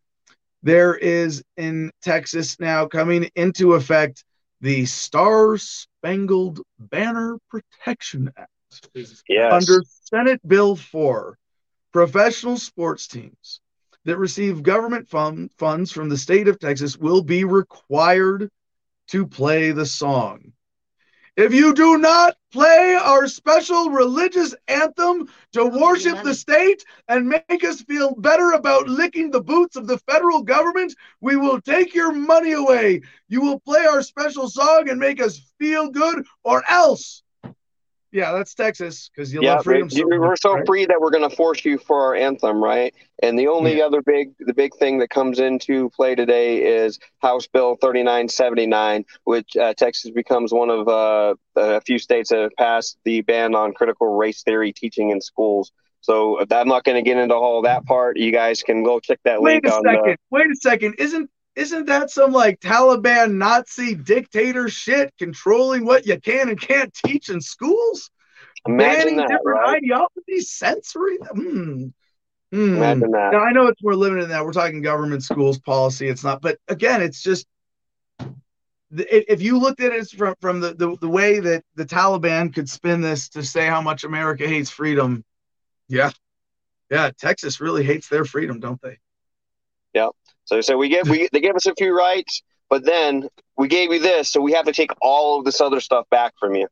There is in Texas now coming into effect the Star Spangled Banner Protection Act. yes Under Senate Bill 4, professional sports teams that receive government fund, funds from the state of Texas will be required to play the song. If you do not play our special religious anthem to oh, worship the state and make us feel better about licking the boots of the federal government, we will take your money away. You will play our special song and make us feel good, or else. Yeah, that's Texas because you yeah, love freedom. we- we're much, so right? free that we're going to force you for our anthem, right? And the only other big, the big thing that comes into play today is House Bill 3979, which uh, Texas becomes one of uh, a few states that have passed the ban on critical race theory teaching in schools. So I'm not going to get into all that part. You guys can go check that Wait link a on second. the. Wait a second. Isn't isn't that some like Taliban Nazi dictator shit controlling what you can and can't teach in schools? Imagine Banning that, different right? ideologies, censoring them. Hmm. Hmm. Imagine that. Now I know it's more limited than that. We're talking government schools policy. It's not, but again, it's just if you looked at it from from the, the the way that the Taliban could spin this to say how much America hates freedom, yeah, yeah, Texas really hates their freedom, don't they? So, so we give we they give us a few rights, but then we gave you this, so we have to take all of this other stuff back from you.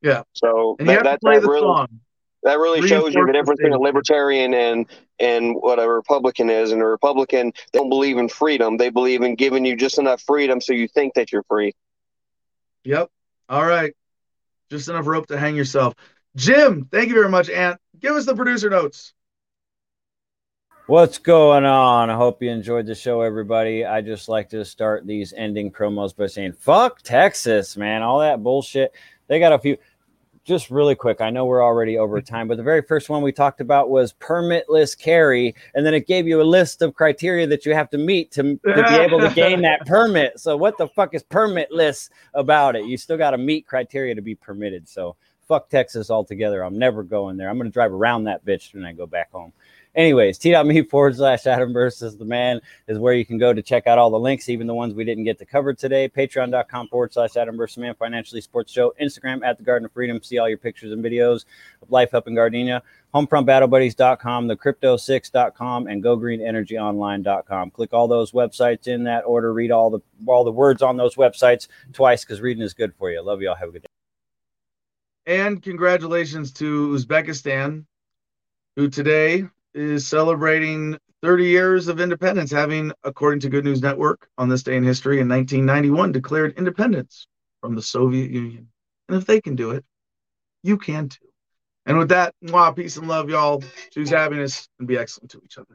Yeah. So And that, that, play that the really song. that really shows you the difference between a libertarian and and what a Republican is. And a Republican they don't believe in freedom; they believe in giving you just enough freedom so you think that you're free. Yep. All right. Just enough rope to hang yourself. Jim, thank you very much. Ant, give us the producer notes. What's going on? I hope you enjoyed the show, everybody. I just like to start these ending promos by saying, fuck Texas, man. All that bullshit. They got a few. Just really quick, I know we're already over mm-hmm. time, but the very first one we talked about was permitless carry. And then it gave you a list of criteria that you have to meet to, to be able to gain that permit. So, what the fuck is permitless about it? You still got to meet criteria to be permitted. So, fuck Texas altogether. I'm never going there. I'm going to drive around that bitch when I go back home. Anyways, t.me forward slash Adam versus the man is where you can go to check out all the links, even the ones we didn't get to cover today. Patreon.com forward slash Adam versus man, financially sports show. Instagram at the Garden of Freedom. See all your pictures and videos of life up in Gardenia. Homefrontbattlebuddies.com, the crypto6.com, and gogreenenergyonline.com. Click all those websites in that order. Read all the all the words on those websites twice because reading is good for you. Love you all. Have a good day. And congratulations to Uzbekistan, who today is celebrating 30 years of independence, having, according to Good News Network, on this day in history in 1991, declared independence from the Soviet Union. And if they can do it, you can too. And with that, mwah, peace and love, y'all. Choose happiness and be excellent to each other.